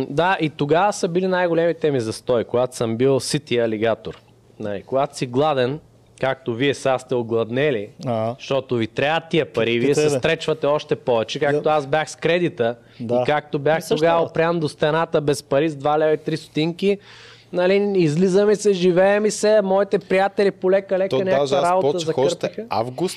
да, и тогава са били най-големите ми застой, когато съм бил сити алигатор. Нали, когато си гладен, както вие сега сте огладнели, А. защото ви трябва тия пари, Ти- вие се стречвате още повече, както аз бях с кредита Да. и както бях Ми също тогава работа. опрян до стената без пари с 2 лева и 3 стотинки. Нали, излизаме се, живеем и се, моите приятели полека-лека То някаква аз работа закърпиха. август,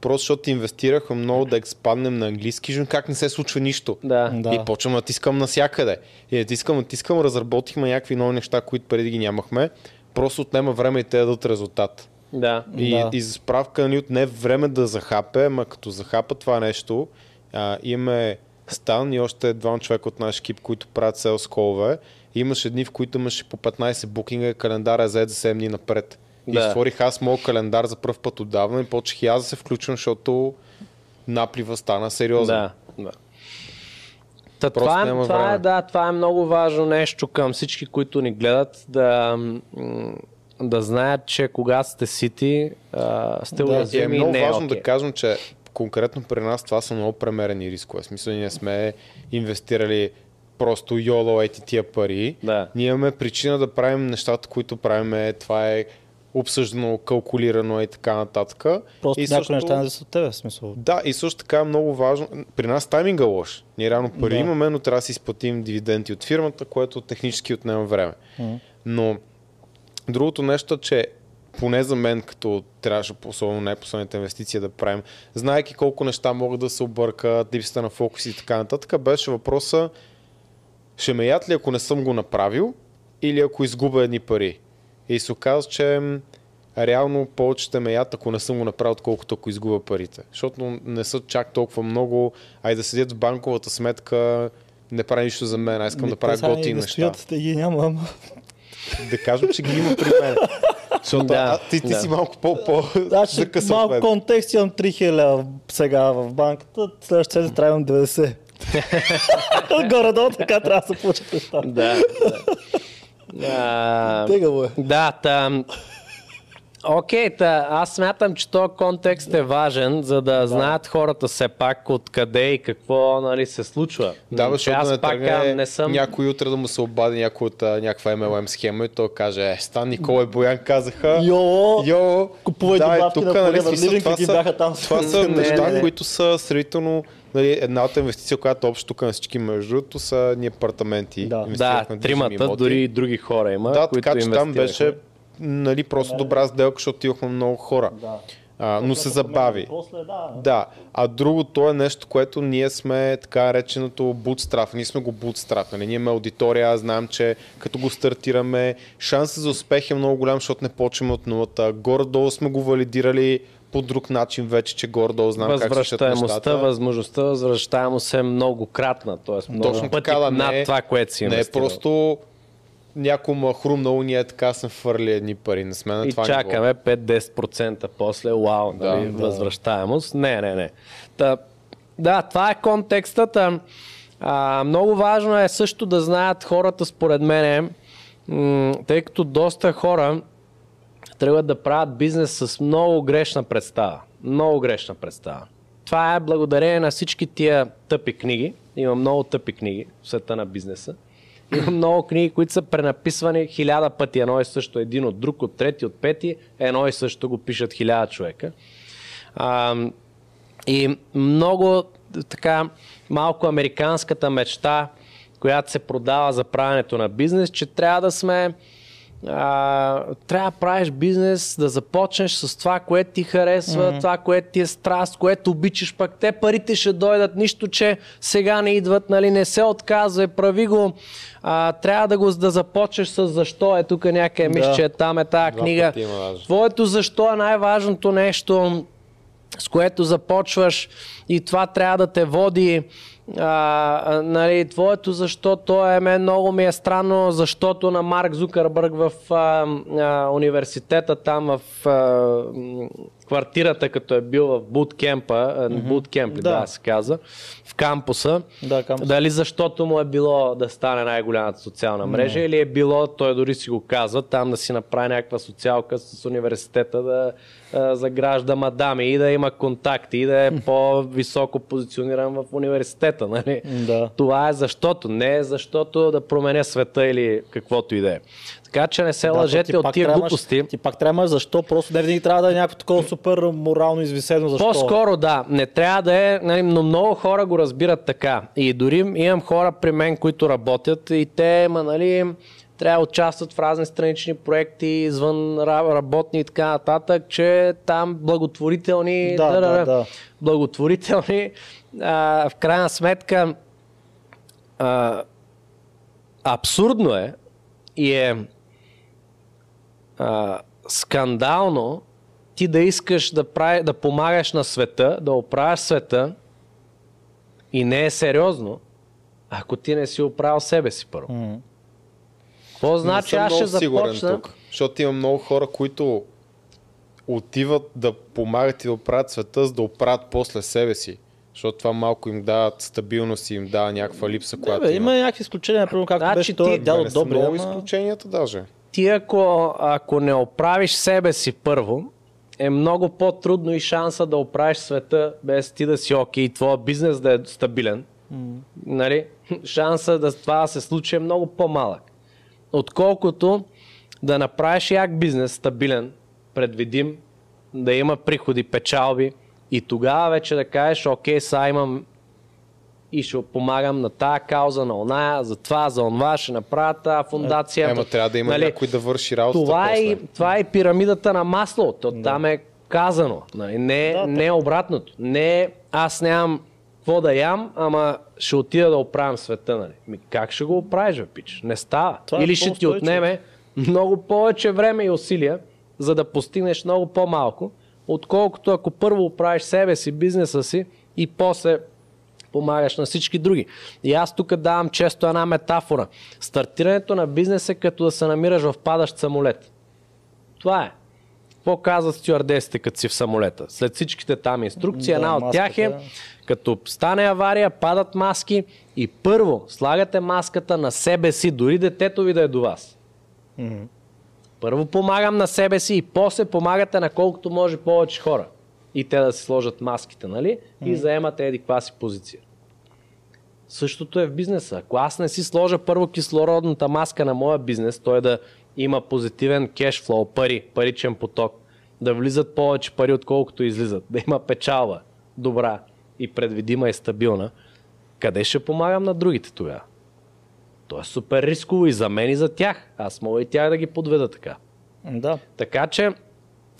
просто защото инвестираха много да експанднем на английски, виждам как не се случва нищо. Да. Да. И почвам да натискам навсякъде. И натискам, натискам, разработихме някакви нови неща, които преди ги нямахме. Просто отнема време и те да дадат резултат. Да. И, Да. и за справка, нали, отне време да захапе, ама като захапа това нещо, а, имаме Стан и още два човека от наш екип, които правят селс колове. И имаше дни, в които имаше по 15 букинга, календара е заед за 7 дни напред. И Да. створих аз моят календар за първ път отдавна и почнах и аз да се включвам, защото наплива стана сериозен. Да, да. Та, това, е, това, е, да, това е много важно нещо към всички, които ни гледат, да, да знаят, че когато сте сити, а, сте да, уязвими е много не важно okay. да кажем, че конкретно при нас това са много премерени рискове. В смисъл, ние сме инвестирали просто йоло ети тия пари. Да. Ние имаме причина да правим нещата, които правим. Това е обсъждано, калкулирано и така нататък. Просто и някои също... неща не са от тебе, в смисъл. Да, и също така е много важно. При нас тайминга е лош. Ние реално пари да. имаме, но трябва да си изплатим дивиденти от фирмата, което технически отнема време. Mm. Но другото нещо, че поне за мен, като трябваше особено най-последната инвестиция да правим, знаеки колко неща могат да се объркат, липсата на фокус и така нататък, беше въпроса ще ме яд ли ако не съм го направил или ако изгубя едни пари. И се оказа, че реално повече ще ме яд, ако не съм го направил, отколкото ако изгубя парите. Защото не са чак толкова много, ай да седят в банковата сметка, не прави нищо за мен, аз искам Ми, да правя готини неща. Стоят, те ги няма, ама... Да кажем, че ги има при мен. Защото да, а, ти, ти да. си малко по, по значи, малко мен. контекст имам 3000 сега в банката, следващия седмица трябва 90. Горе-долу така трябва да се получат неща. Да. да. Тегаво е. Да, там. Окей, та, аз смятам, че този контекст е важен, за да, да. знаят хората все пак откъде и какво нали, се случва. Да, защото аз не пак не съм... някой утре да му се обади някой от някаква MLM схема и той каже, е, Стан, Никола и Боян казаха, йо, йо купувай да, добавки тук, на нали, смисъл, това, са, бяха там. това са неща, не, които са сравнително нали, едната инвестиция, която общо тук на всички между другото са ни апартаменти. Да, да тримата, дори и други хора има. Да, които така че там беше нали, просто добра сделка, защото имахме много хора. Да. А, но се забави. После, да. да. А другото е нещо, което ние сме така реченото bootstrap. Ние сме го bootstrap. Нали? Ние имаме аудитория, аз знам, че като го стартираме, шансът за успех е много голям, защото не почваме от нулата. Горе-долу сме го валидирали по друг начин вече, че горе-долу знам как се нещата. възможността възвръщаемост е многократна, т.е. много Точно пъти така, да, над не, това, което си Не е просто някой му е хрумнало, ние така сме фърли едни пари. Не сме на и това чакаме 5-10% после, вау, да, нали, да. възвръщаемост. Не, не, не. Та, да, това е контекстът. А, много важно е също да знаят хората, според мен, м- тъй като доста хора тръгват да правят бизнес с много грешна представа. Много грешна представа. Това е благодарение на всички тия тъпи книги. Има много тъпи книги в света на бизнеса. Има много книги, които са пренаписвани хиляда пъти едно и също, един от друг, от трети, от пети, едно и също го пишат хиляда човека. А, и много така малко американската мечта, която се продава за правенето на бизнес, че трябва да сме а, трябва да правиш бизнес, да започнеш с това, което ти харесва, mm-hmm. това, което ти е страст, което обичаш, пък те парите ще дойдат, нищо, че сега не идват, нали, не се отказвай, прави го. А, трябва да го да започнеш с защо е тук някъде, да. мисля, че там е тази книга. Твоето защо е най-важното нещо, с което започваш и това трябва да те води а, нали, твоето защо, то е мен много ми е странно, защото на Марк Зукърбърг в а, а, университета, там в а, квартирата, като е бил в буткемпа, mm-hmm. буткемп, да. да се каза, в кампуса, да, кампус. дали защото му е било да стане най-голямата социална мрежа mm-hmm. или е било, той дори си го казва, там да си направи някаква социалка с университета да а, загражда мадами и да има контакти и да е по-високо позициониран в университета. Нали? Да. Това е защото, не е защото да променя света или каквото и да е. Така че не се да, лъжете от тия глупости. Ти пак трябва защо, просто не винаги трябва да е някакво такова супер морално извисено. Защо? По-скоро да, не трябва да е, нали, но много хора го разбират така. И дори имам хора при мен, които работят и те, ма, нали, трябва да участват в разни странични проекти, извън работни и така нататък, че там благотворителни, да, да, да, да. благотворителни, а, в крайна сметка а, абсурдно е и е а, скандално ти да искаш да, прави, да помагаш на света, да оправяш света и не е сериозно, ако ти не си оправил себе си първо. Какво значи аз ще започна? Тук, защото има много хора, които отиват да помагат и да оправят света, за да оправят после себе си. Защото това малко им дава стабилност и им дава някаква липса, която бе, има. има някакви изключения, например, както значи, беше този дядо Добре. Много ама... изключенията даже. Ти ако, ако не оправиш себе си първо, е много по-трудно и шанса да оправиш света без ти да си окей и твоя бизнес да е стабилен. Mm. Нали? Шанса да това да се случи е много по-малък. Отколкото да направиш як бизнес стабилен, предвидим, да има приходи, печалби и тогава вече да кажеш, окей, сега имам и ще помагам на тая кауза, на оная, за това, за онова, ще направя тази фундация. Ема трябва да има нали, някой да върши работа. Това, е, това е пирамидата на масло. То, да. Там е казано. Нали, не, да, не е обратното. Не аз нямам какво да ям, ама ще отида да оправям света. Нали. Ми, как ще го оправиш, бе, пич? Не става. Това е Или е ще ти отнеме много повече време и усилия, за да постигнеш много по-малко, отколкото ако първо оправиш себе си, бизнеса си и после помагаш на всички други. И аз тук давам често една метафора. Стартирането на бизнес е като да се намираш в падащ самолет. Това е. Какво казват стюардесите, като си в самолета? След всичките там инструкции, да, една от тях е, като стане авария, падат маски и първо слагате маската на себе си, дори детето ви да е до вас. Mm-hmm. Първо помагам на себе си и после помагате на колкото може повече хора. И те да си сложат маските, нали? И заемате еди каква си позиция. Същото е в бизнеса. Ако аз не си сложа първо кислородната маска на моя бизнес, той да има позитивен кешфлоу, пари, паричен поток, да влизат повече пари, отколкото излизат, да има печалба добра и предвидима и стабилна, къде ще помагам на другите тогава? То е супер рисково и за мен и за тях. Аз мога и тях да ги подведа така. Да. Така че,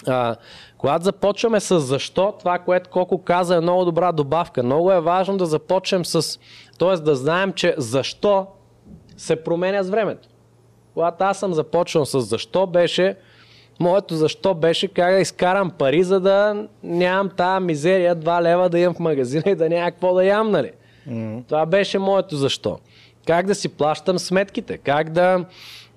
а, когато започваме с защо, това, което Коко каза е много добра добавка. Много е важно да започнем с, т.е. да знаем, че защо се променя с времето. Когато аз съм започнал с защо беше, моето защо беше как да изкарам пари, за да нямам тази мизерия, 2 лева да имам в магазина и да няма какво да ям, нали? Mm-hmm. Това беше моето защо. Как да си плащам сметките, как да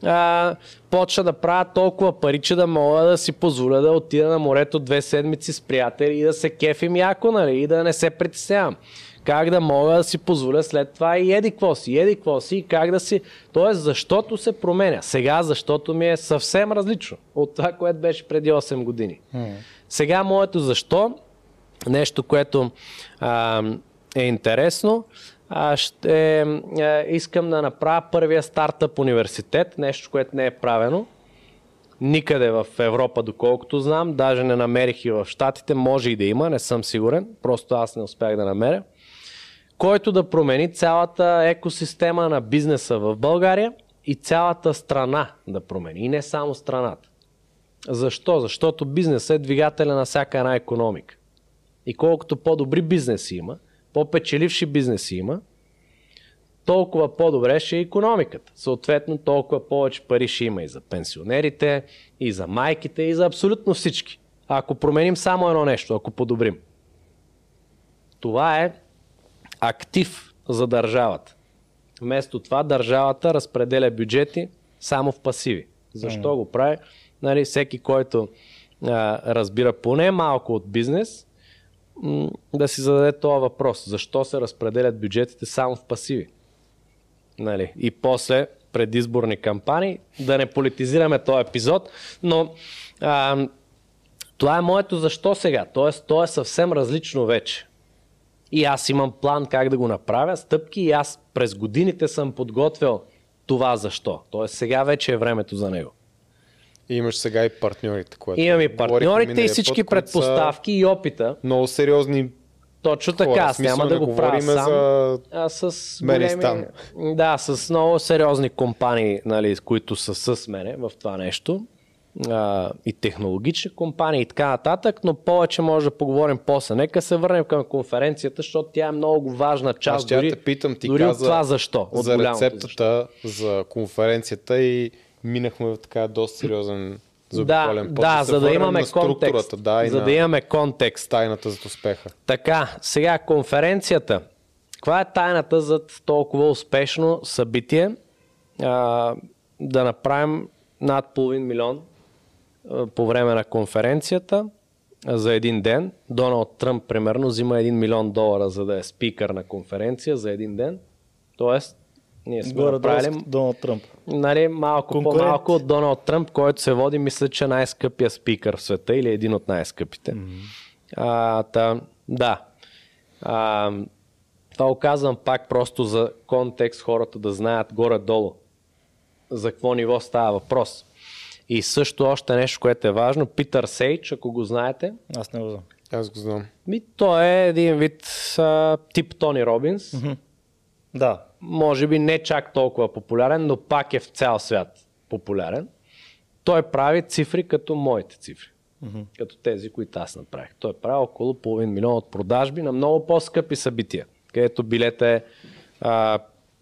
а, почна да правя толкова пари, че да мога да си позволя да отида на морето две седмици с приятели и да се кефим яко, нали, и да не се притеснявам. Как да мога да си позволя след това и еди какво си, еди какво си, и как да си... Тоест, защото се променя. Сега, защото ми е съвсем различно от това, което беше преди 8 години. Mm. Сега моето защо, нещо, което а, е интересно, а, ще а, искам да направя първия стартъп университет, нещо, което не е правено. Никъде в Европа, доколкото знам, даже не намерих и в Штатите, може и да има, не съм сигурен, просто аз не успях да намеря, който да промени цялата екосистема на бизнеса в България и цялата страна да промени, и не само страната. Защо? Защото бизнесът е двигателя на всяка една економика. И колкото по-добри бизнеси има, по-печеливши бизнеси има, толкова по-добре ще е економиката. Съответно, толкова повече пари ще има и за пенсионерите, и за майките, и за абсолютно всички. Ако променим само едно нещо, ако подобрим. Това е актив за държавата. Вместо това държавата разпределя бюджети само в пасиви. Защо mm. го прави? Нали, всеки, който а, разбира поне малко от бизнес, да си зададе този въпрос. Защо се разпределят бюджетите само в пасиви? Нали? И после предизборни кампании, да не политизираме този епизод, но а, това е моето защо сега. Тоест, то е съвсем различно вече. И аз имам план как да го направя, стъпки и аз през годините съм подготвил това защо. Тоест сега вече е времето за него. И имаш сега и партньорите, което. Имам и партньорите и всички път, предпоставки и опита. Много сериозни точно така, аз няма да, да го правя сам. За... А с големи... Да, с много сериозни компании, нали, които са с мене в това нещо. А, и технологични компании и така нататък, но повече може да поговорим после. Нека се върнем към конференцията, защото тя е много важна част. Аз дори, те питам, ти дори каза от това защо. От за рецептата защо. за конференцията и минахме в така доста сериозен да, да, за да имаме контекст. Да, за да имаме контекст. Тайната за успеха. Така, сега конференцията. Каква е тайната за толкова успешно събитие? А, да направим над половин милион а, по време на конференцията за един ден. Доналд Тръмп, примерно, взима 1 милион долара, за да е спикър на конференция за един ден. Тоест, ние сме Горе направили Доналд Тръмп. нали, малко Конкурент. по-малко от Доналд Тръмп, който се води, мисля, че най-скъпия спикър в света или един от най-скъпите. А, та, да. А, това го казвам пак просто за контекст, хората да знаят горе-долу за какво ниво става въпрос. И също още нещо, което е важно, Питър Сейч, ако го знаете, Аз не го знам. Аз го знам. ми, той е един вид а, тип Тони Робинс. Да. Може би не чак толкова популярен, но пак е в цял свят популярен. Той прави цифри като моите цифри. Като тези, които аз направих. Той прави около половин милион от продажби на много по-скъпи събития, където билет е, а,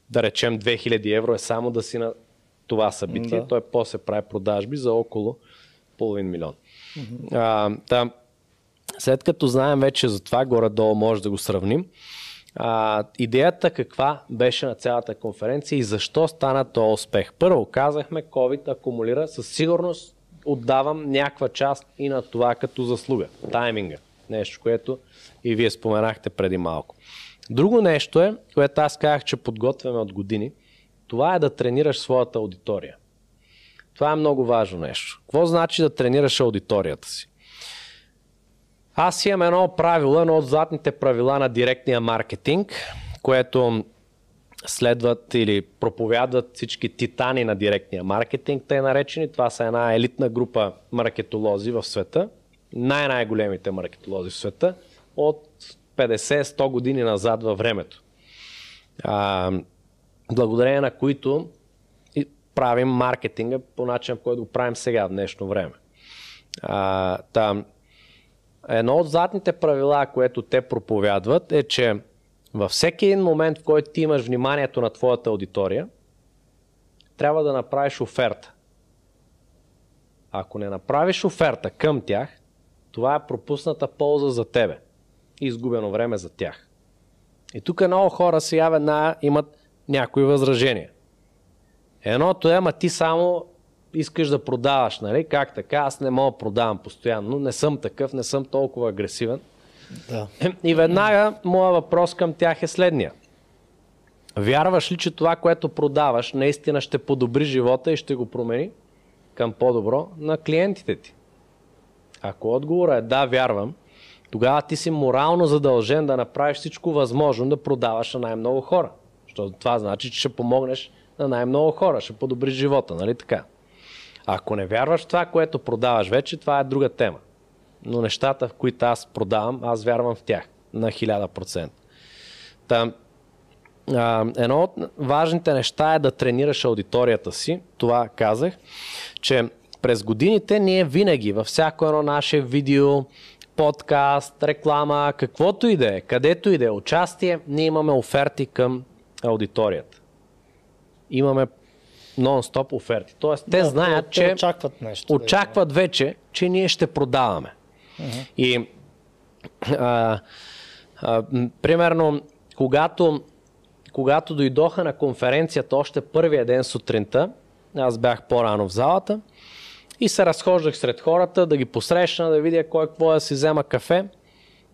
да речем, 2000 евро е само да си на това събитие. Да. Той после прави продажби за около половин милион. А, та, след като знаем вече за това, горе-долу може да го сравним, а, идеята каква беше на цялата конференция и защо стана този успех? Първо казахме, COVID акумулира, със сигурност отдавам някаква част и на това като заслуга. Тайминга. Нещо, което и вие споменахте преди малко. Друго нещо е, което аз казах, че подготвяме от години, това е да тренираш своята аудитория. Това е много важно нещо. Какво значи да тренираш аудиторията си? Аз имам едно правило, едно от златните правила на директния маркетинг, което следват или проповядват всички титани на директния маркетинг, те наречени. Това са една елитна група маркетолози в света, най-най-големите маркетолози в света, от 50-100 години назад във времето. А, благодарение на които правим маркетинга по начин, по който го правим сега в днешно време. А, там, едно от задните правила, което те проповядват е, че във всеки един момент, в който ти имаш вниманието на твоята аудитория, трябва да направиш оферта. Ако не направиш оферта към тях, това е пропусната полза за тебе и изгубено време за тях. И тук много хора сега веднага имат някои възражения. Едното е, ама ти само искаш да продаваш, нали? Как така? Аз не мога да продавам постоянно, не съм такъв, не съм толкова агресивен. Да. И веднага моя въпрос към тях е следния. Вярваш ли, че това, което продаваш, наистина ще подобри живота и ще го промени към по-добро на клиентите ти? Ако отговорът е да, вярвам, тогава ти си морално задължен да направиш всичко възможно да продаваш на най-много хора. Защото това значи, че ще помогнеш на най-много хора, ще подобриш живота, нали така? Ако не вярваш в това, което продаваш вече, това е друга тема. Но нещата, в които аз продавам, аз вярвам в тях на 1000%. Та, а, едно от важните неща е да тренираш аудиторията си. Това казах, че през годините ние винаги във всяко едно наше видео, подкаст, реклама, каквото и да е, където и да е участие, ние имаме оферти към аудиторията. Имаме нон-стоп оферти. Тоест, те Да, знаят, те, че Те очакват нещо. очакват вече, че ние ще продаваме. И а, а, примерно, когато, когато дойдоха на конференцията още първия ден сутринта, аз бях по-рано в залата и се разхождах сред хората да ги посрещна, да видя кой какво да си взема кафе.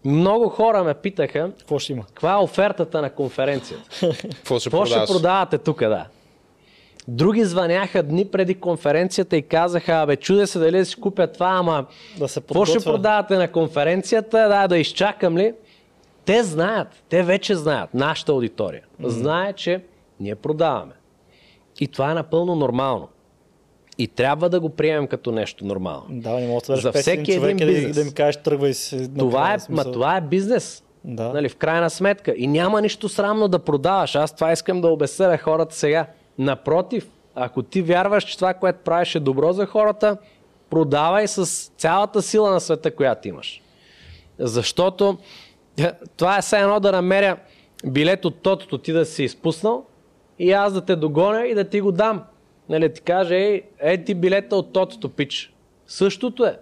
Много хора ме питаха Какво ще има? каква е офертата на конференцията. Какво ще Какво ще продавате тук, да? Други звъняха дни преди конференцията и казаха, абе, чуде се дали да си купя това, ама Да се какво ще продавате на конференцията, да, да изчакам ли? Те знаят, те вече знаят, нашата аудитория. Знае, че ние продаваме. И това е напълно нормално. И трябва да го приемем като нещо нормално. Да, не мога да За всеки 500 човек един и да, бизнес. да ми кажеш тръгвай си. Това е, ма, това е бизнес. Да. Нали, в крайна сметка. И няма нищо срамно да продаваш. Аз това искам да обесъря хората сега. Напротив, ако ти вярваш, че това, което правиш е добро за хората, продавай с цялата сила на света, която имаш. Защото е, това е все едно да намеря билет от тотото ти да си изпуснал и аз да те догоня и да ти го дам. Нали, ти каже, ей, ей ти билета от тотото, пич. Същото е.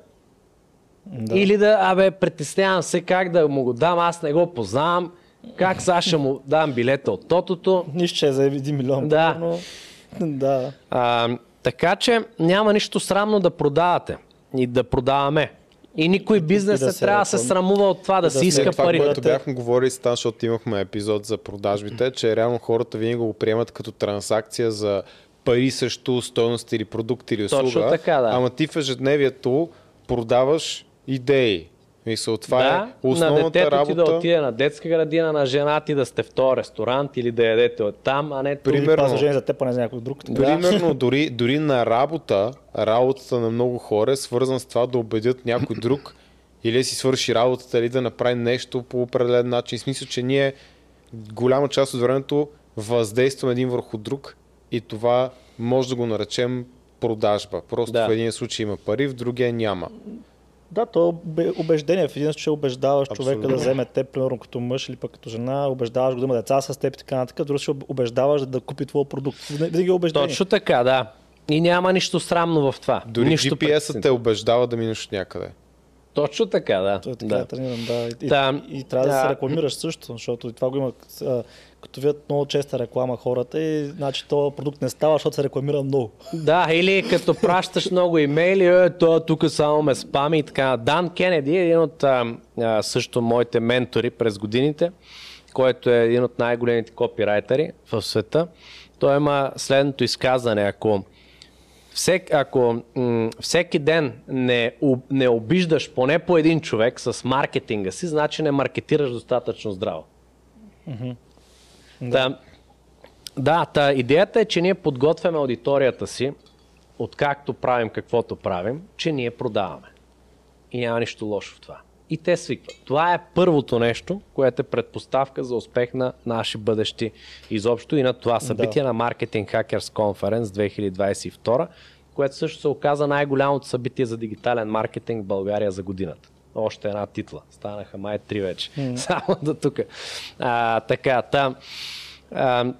Да. Или да, абе, притеснявам се как да му го дам, аз не го познавам. Как ще му дам билета от тотото? Нищо, че е за 1 милион. Да. Но... Да. А, така че няма нищо срамно да продавате и да продаваме. И никой бизнес не да трябва да се срамува от това, да, да си иска това, пари. Това, което бяхме говорили с Тан, защото имахме епизод за продажбите, че реално хората винаги го приемат като транзакция за пари срещу стоеност или продукт или услуга. Точно така, да. Ама ти в ежедневието продаваш идеи. Мисъл, това да, е основната на детето работа. ти да отиде на детска градина, на жена ти да сте в този ресторант или да ядете от там, а не Примерно, за теб, а не за някой друг. Примерно, дори, дори на работа, работата на много хора е свързан с това да убедят някой друг или да си свърши работата, или да направи нещо по определен начин. В смисъл, че ние голяма част от времето въздействаме един върху друг и това може да го наречем продажба. Просто да. в един случай има пари, в другия няма. Да, то е убеждение. В един случай убеждаваш Абсолютно. човека да вземе теб, примерно като мъж или пък като жена, убеждаваш го да има деца с теб и така нататък, друг ще убеждаваш да купи твой продукт. Винаги е убеждение. Точно така, да. И няма нищо срамно в това. Дори нищо GPS-а те убеждава да минеш от някъде. Точно така, да. Той е така да. тренирам, да. И, да. И, и, трябва да. да се рекламираш също, защото и това го има, като видят много честа реклама хората и значи този продукт не става, защото се рекламира много. Да, или като пращаш много имейли, е, то тук само ме спами и така. Дан Кенеди е един от а, също моите ментори през годините, който е един от най-големите копирайтери в света. Той има следното изказане, ако всек, ако м- всеки ден не, не обиждаш поне по един човек с маркетинга си, значи не маркетираш достатъчно здраво. Mm-hmm. Да. Та, да, та, идеята е, че ние подготвяме аудиторията си, откакто правим каквото правим, че ние продаваме. И няма нищо лошо в това. И те свикват. Това е първото нещо, което е предпоставка за успех на наши бъдещи изобщо и на това събитие да. на Marketing Hackers Conference 2022, което също се оказа най-голямото събитие за дигитален маркетинг в България за годината. Още една титла. Станаха май три вече. Mm. Само до тук. А, така, там. А,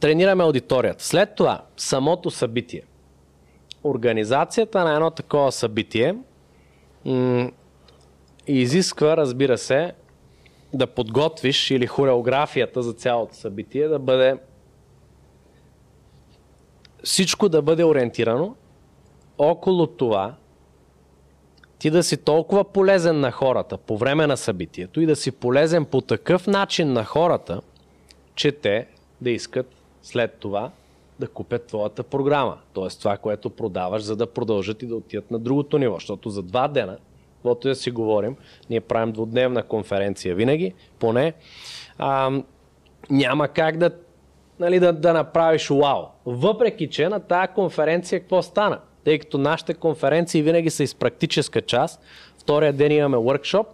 тренираме аудиторията. След това, самото събитие. Организацията на едно такова събитие м- изисква, разбира се, да подготвиш или хореографията за цялото събитие да бъде всичко да бъде ориентирано около това ти да си толкова полезен на хората по време на събитието и да си полезен по такъв начин на хората, че те да искат след това да купят твоята програма. Тоест това, което продаваш, за да продължат и да отидат на другото ниво. Защото за два дена, каквото да си говорим, ние правим двудневна конференция винаги, поне, а, няма как да, нали, да, да направиш вау. Въпреки, че на тази конференция какво стана? Тъй като нашите конференции винаги са из практическа част. Втория ден имаме workshop,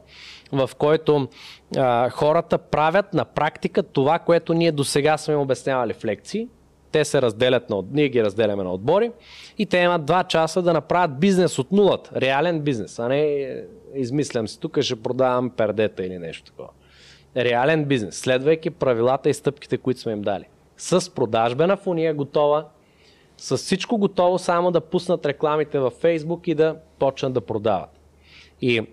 в който а, хората правят на практика това, което ние до сега сме обяснявали в лекции. Те се разделят на, ние ги разделяме на отбори и те имат два часа да направят бизнес от нулата, реален бизнес, а не измислям си, тук ще продавам пердета или нещо такова. Реален бизнес, следвайки правилата и стъпките, които сме им дали. С продажбена фуния готова, с всичко готово, само да пуснат рекламите във Facebook и да почнат да продават. И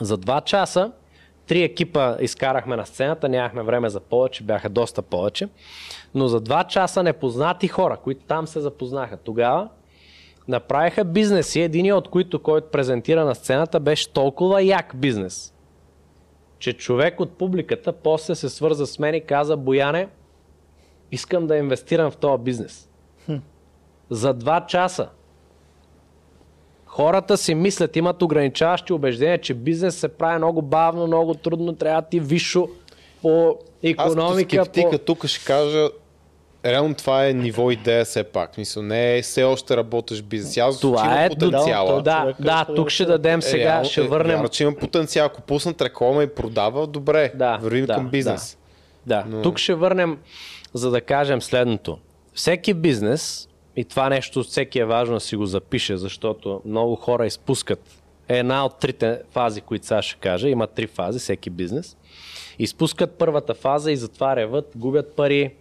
за два часа три екипа изкарахме на сцената, нямахме време за повече, бяха доста повече, но за два часа непознати хора, които там се запознаха тогава, направиха бизнеси, един от които, който презентира на сцената, беше толкова як бизнес, че човек от публиката после се свърза с мен и каза, Бояне, искам да инвестирам в този бизнес за два часа. Хората си мислят, имат ограничаващи убеждения, че бизнес се прави много бавно, много трудно, трябва да ти висшо по економика. Аз като по... тук ще кажа, реално това е ниво идея все пак. Мисля, не е все още работиш бизнес. Аз това е потенциала. Да, да, да, тук ще дадем сега, реално, ще върнем. Вярно, че имам потенциал. Ако пуснат реклама и продава, добре, да, вървим да, към бизнес. Да, да. Но... тук ще върнем, за да кажем следното. Всеки бизнес и това нещо всеки е важно да си го запише, защото много хора изпускат една от трите фази, които сега ще кажа. Има три фази, всеки бизнес. Изпускат първата фаза и затова реват, губят пари,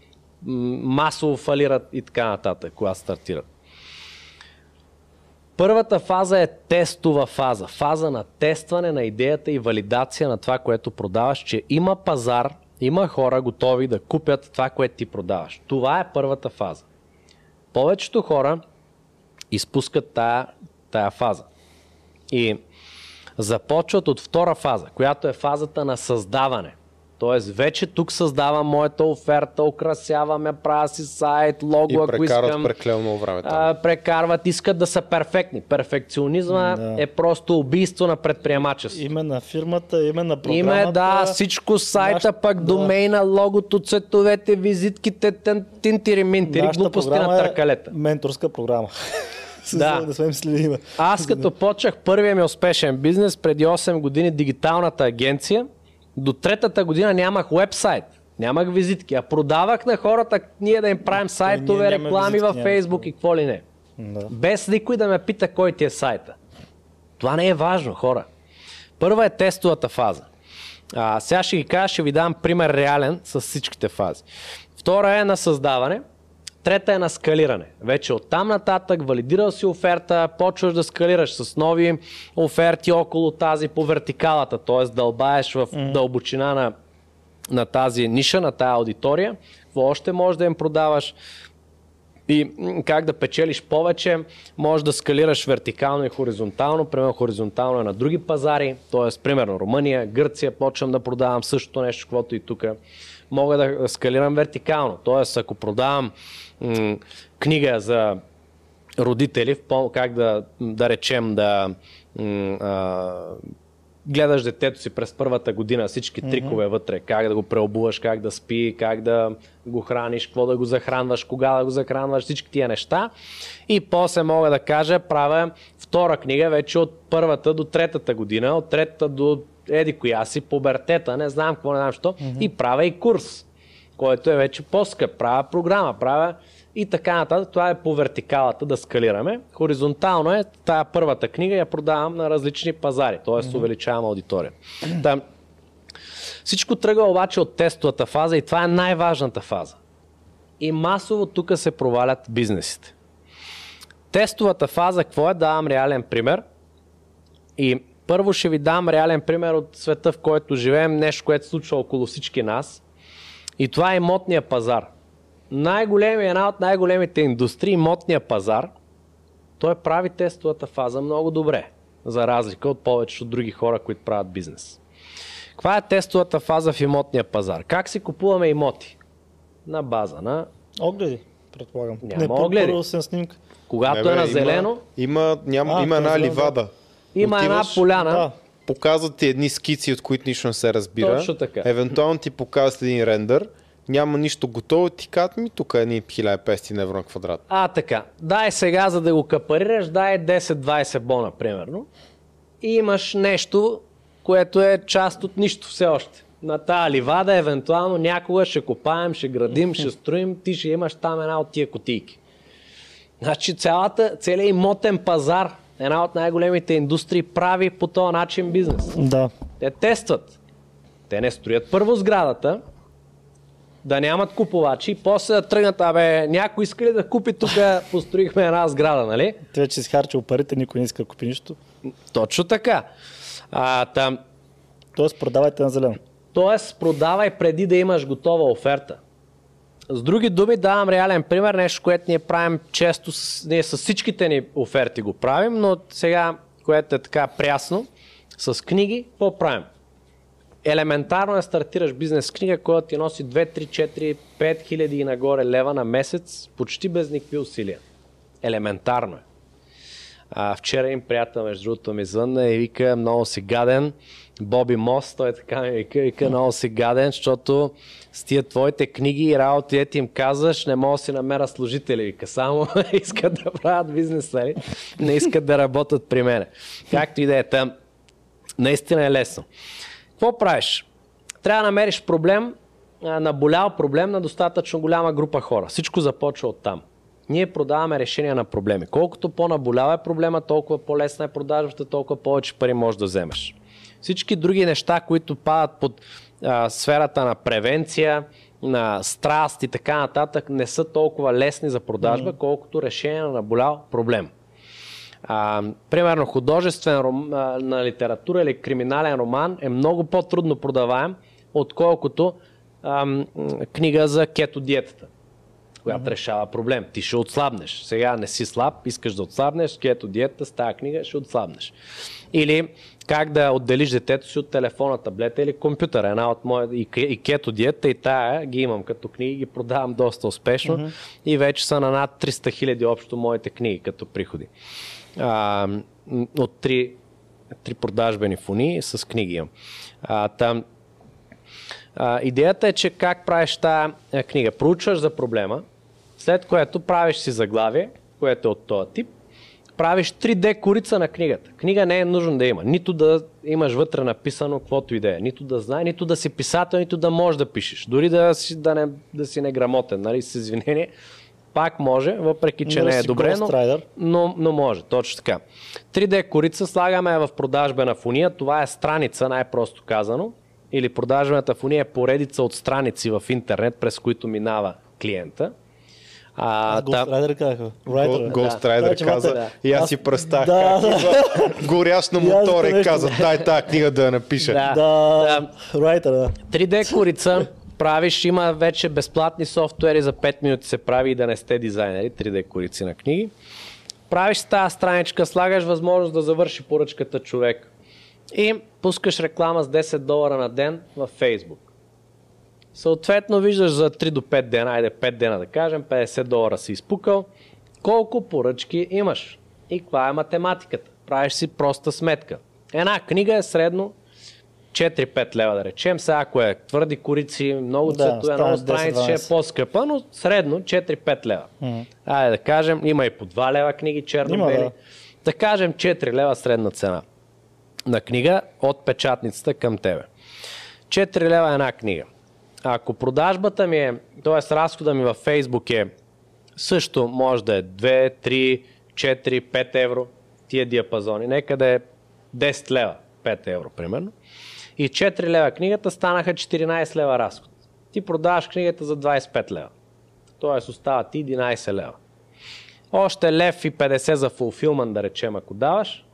масово фалират и така нататък, когато стартират. Първата фаза е тестова фаза. Фаза на тестване на идеята и валидация на това, което продаваш, че има пазар, има хора готови да купят това, което ти продаваш. Това е първата фаза. Повечето хора изпускат тая, тая фаза. И започват от втора фаза, която е фазата на създаване. Тоест, вече тук създавам моята оферта, украсявам я, правя си сайт, лого, и ако искам. преклено време. А, прекарват, искат да са перфектни. Перфекционизма да. е просто убийство на предприемачество. Име на фирмата, име на програмата. Име, да, всичко сайта, Нашата, пък да. домейна, логото, цветовете, визитките, тинтири, минтири, глупости на е търкалета. Е менторска програма. Да. да сме следим. Аз като почнах първия ми успешен бизнес преди 8 години, дигиталната агенция, до третата година нямах вебсайт. Нямах визитки, а продавах на хората ние да им правим сайтове, реклами във Фейсбук и какво ли не. Да. Без никой да ме пита кой ти е сайта. Това не е важно, хора. Първа е тестовата фаза. А, сега ще ги кажа, ще ви дам пример реален с всичките фази. Втора е на създаване. Трета е на скалиране. Вече от там нататък валидирал си оферта, почваш да скалираш с нови оферти около тази по вертикалата, т.е. дълбаеш в дълбочина на, на тази ниша, на тази аудитория. Какво още можеш да им продаваш? И как да печелиш повече, може да скалираш вертикално и хоризонтално, примерно хоризонтално е на други пазари, т.е. примерно Румъния, Гърция, почвам да продавам същото нещо, каквото и тук. Мога да скалирам вертикално, т.е. ако продавам м- книга за родители, как да, да речем да м- а, гледаш детето си през първата година, всички трикове mm-hmm. вътре, как да го преобуваш, как да спи, как да го храниш, какво да го захранваш, кога да го захранваш, всички тия неща. И после мога да кажа, правя втора книга вече от първата до третата година, от третата до еди коя си, пубертета, не знам какво, не знам що, mm-hmm. и правя и курс който е вече по-скъп. Правя програма, правя и така нататък. Това е по вертикалата да скалираме. Хоризонтално е тая първата книга я продавам на различни пазари, т.е. Mm-hmm. увеличавам аудитория. Там, всичко тръгва обаче от тестовата фаза и това е най-важната фаза. И масово тук се провалят бизнесите. Тестовата фаза, какво е? Давам реален пример. И първо ще ви дам реален пример от света, в който живеем, нещо, което се случва около всички нас. И това е имотния пазар. Най-големи, една от най-големите индустрии, имотния пазар, той прави тестовата фаза много добре, за разлика от повечето други хора, които правят бизнес. Каква е тестовата фаза в имотния пазар? Как си купуваме имоти? На база на... Огледи, предполагам. Няма Не, огледи. Снимка. Когато Не, бе, е на зелено... Има, има, няма, а, има една ливада. Има Отиваш, една поляна. Да. Показват ти едни скици, от които нищо не се разбира. Точно така. Евентуално ти показват един рендър няма нищо готово, ти казват ми тук е 1500 евро на квадрат. А, така. Дай сега, за да го капарираш, дай 10-20 бона, примерно. И имаш нещо, което е част от нищо все още. На тази ливада, евентуално някога ще копаем, ще градим, ще строим, ти ще имаш там една от тия котийки. Значи цялата, целият имотен пазар, една от най-големите индустрии, прави по този начин бизнес. Да. Те тестват. Те не строят първо сградата, да нямат купувачи, после да тръгнат, абе, някой иска ли да купи тук, построихме една сграда, нали? Те вече си харчил парите, никой не иска да купи нищо. Точно така. А, там... Тоест продавайте на зелено. Тоест продавай преди да имаш готова оферта. С други думи, давам реален пример, нещо, което ние правим често, с, ние с всичките ни оферти го правим, но сега, което е така прясно, с книги, какво правим? Елементарно е стартираш бизнес книга, която ти носи 2, 3, 4, 5 хиляди и нагоре лева на месец, почти без никакви усилия. Елементарно е. А, вчера им приятел, между другото, ми звънна и вика, много си гаден. Боби Мост, той така ми вика, вика, много си гаден, защото с тия твоите книги и работи, ето им казваш, не мога да си намеря служители, вика, само искат да правят бизнес, нали? не искат да работят при мене. Както и да е там, наистина е лесно. Какво правиш? Трябва да намериш проблем, наболял проблем на достатъчно голяма група хора. Всичко започва от там. Ние продаваме решения на проблеми. Колкото по-наболява е проблема, толкова по-лесна е продажбата, толкова повече пари можеш да вземеш. Всички други неща, които падат под а, сферата на превенция, на страст и така нататък, не са толкова лесни за продажба, mm-hmm. колкото решение на наболял проблем. А, примерно художествен ром, а, на литература или криминален роман е много по-трудно продаваем, отколкото а, книга за кето диетата. която mm-hmm. решава проблем. Ти ще отслабнеш. Сега не си слаб, искаш да отслабнеш, кето диета, с тази книга ще отслабнеш. Или как да отделиш детето си от телефона, таблета или компютъра. Една от моите и, и кето диета и тая ги имам като книги, ги продавам доста успешно mm-hmm. и вече са на над 300 хиляди общо моите книги като приходи. А, от три, три продажбени фони с книги. А, там, а, идеята е, че как правиш тази книга. Проучваш за проблема, след което правиш си заглавие, което е от този тип, правиш 3D корица на книгата. Книга не е нужно да има. Нито да имаш вътре написано каквото и е. Нито да знае, нито да си писател, нито да можеш да пишеш. Дори да си, да не, да си неграмотен, нали, с извинение. Пак може, въпреки че но не е добре, но, но, но може. Точно така. 3D корица слагаме в продажбена фуния. Това е страница, най-просто казано. Или продажбената фуния е поредица от страници в интернет, през които минава клиента. А, Ghost Rider казаха. Ghost Rider каза. Да. И аз си пръстах. Да, да. Горящ на мотора и каза, дай тази книга да я напиша. Да, да. Writer, да. 3D корица правиш, има вече безплатни софтуери за 5 минути се прави и да не сте дизайнери, 3D корици на книги. Правиш тази страничка, слагаш възможност да завърши поръчката човек и пускаш реклама с 10 долара на ден в Facebook. Съответно виждаш за 3 до 5 дена, айде 5 дена да кажем, 50 долара си изпукал, колко поръчки имаш и каква е математиката. Правиш си проста сметка. Една книга е средно 4-5 лева да речем. Сега ако е твърди корици, много цветове, да, много страници, ще е по-скъпа, но средно 4-5 лева. Mm-hmm. Айде да кажем, има и по 2 лева книги черно-бели. Да. да кажем 4 лева средна цена на книга от печатницата към тебе. 4 лева е една книга. Ако продажбата ми е, т.е. разхода ми във Facebook е също може да е 2, 3, 4, 5 евро, тия диапазони, нека да е 10 лева, 5 евро примерно. И 4 лева книгата станаха 14 лева разход. Ти продаваш книгата за 25 лева. Тоест остава ти 11 лева. Още лев и 50 за фулфилман, да речем, ако даваш,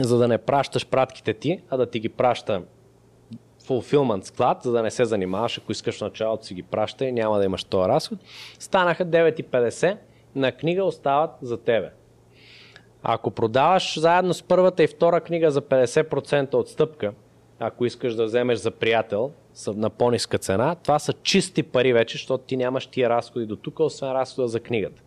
за да не пращаш пратките ти, а да ти ги праща fulfillment склад, за да не се занимаваш, ако искаш в началото си ги пращай, няма да имаш този разход. Станаха 9,50 на книга остават за тебе. Ако продаваш заедно с първата и втора книга за 50% отстъпка, ако искаш да вземеш за приятел на по-ниска цена, това са чисти пари вече, защото ти нямаш тия разходи до тук, освен разхода за книгата.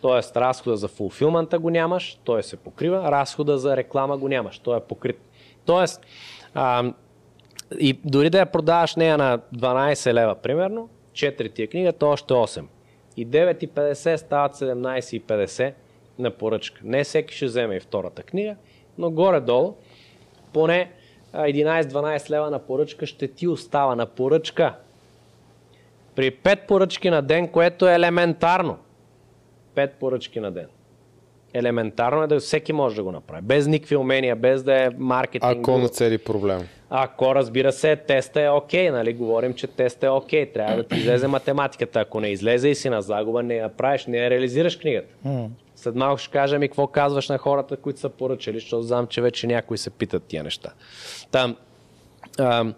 Тоест, разхода за фулфилмента го нямаш, той се покрива, разхода за реклама го нямаш, той е покрит. Тоест, а, и дори да я продаваш нея на 12 лева, примерно, 4 тия книга, то още 8. И 9,50 стават 17,50 на поръчка. Не всеки ще вземе и втората книга, но горе-долу, поне 11-12 лева на поръчка ще ти остава на поръчка. При 5 поръчки на ден, което е елементарно. 5 поръчки на ден. Елементарно е да всеки може да го направи. Без никакви умения, без да е маркетинг. Ако на цели проблем. Ако разбира се, теста е окей, okay, нали? Говорим, че теста е окей. Okay. Трябва да ти излезе математиката. Ако не излезе и си на загуба, не я правиш, не я реализираш книгата. След малко ще кажа ми какво казваш на хората, които са поръчали, защото знам, че вече някои се питат тия неща. Там, ам,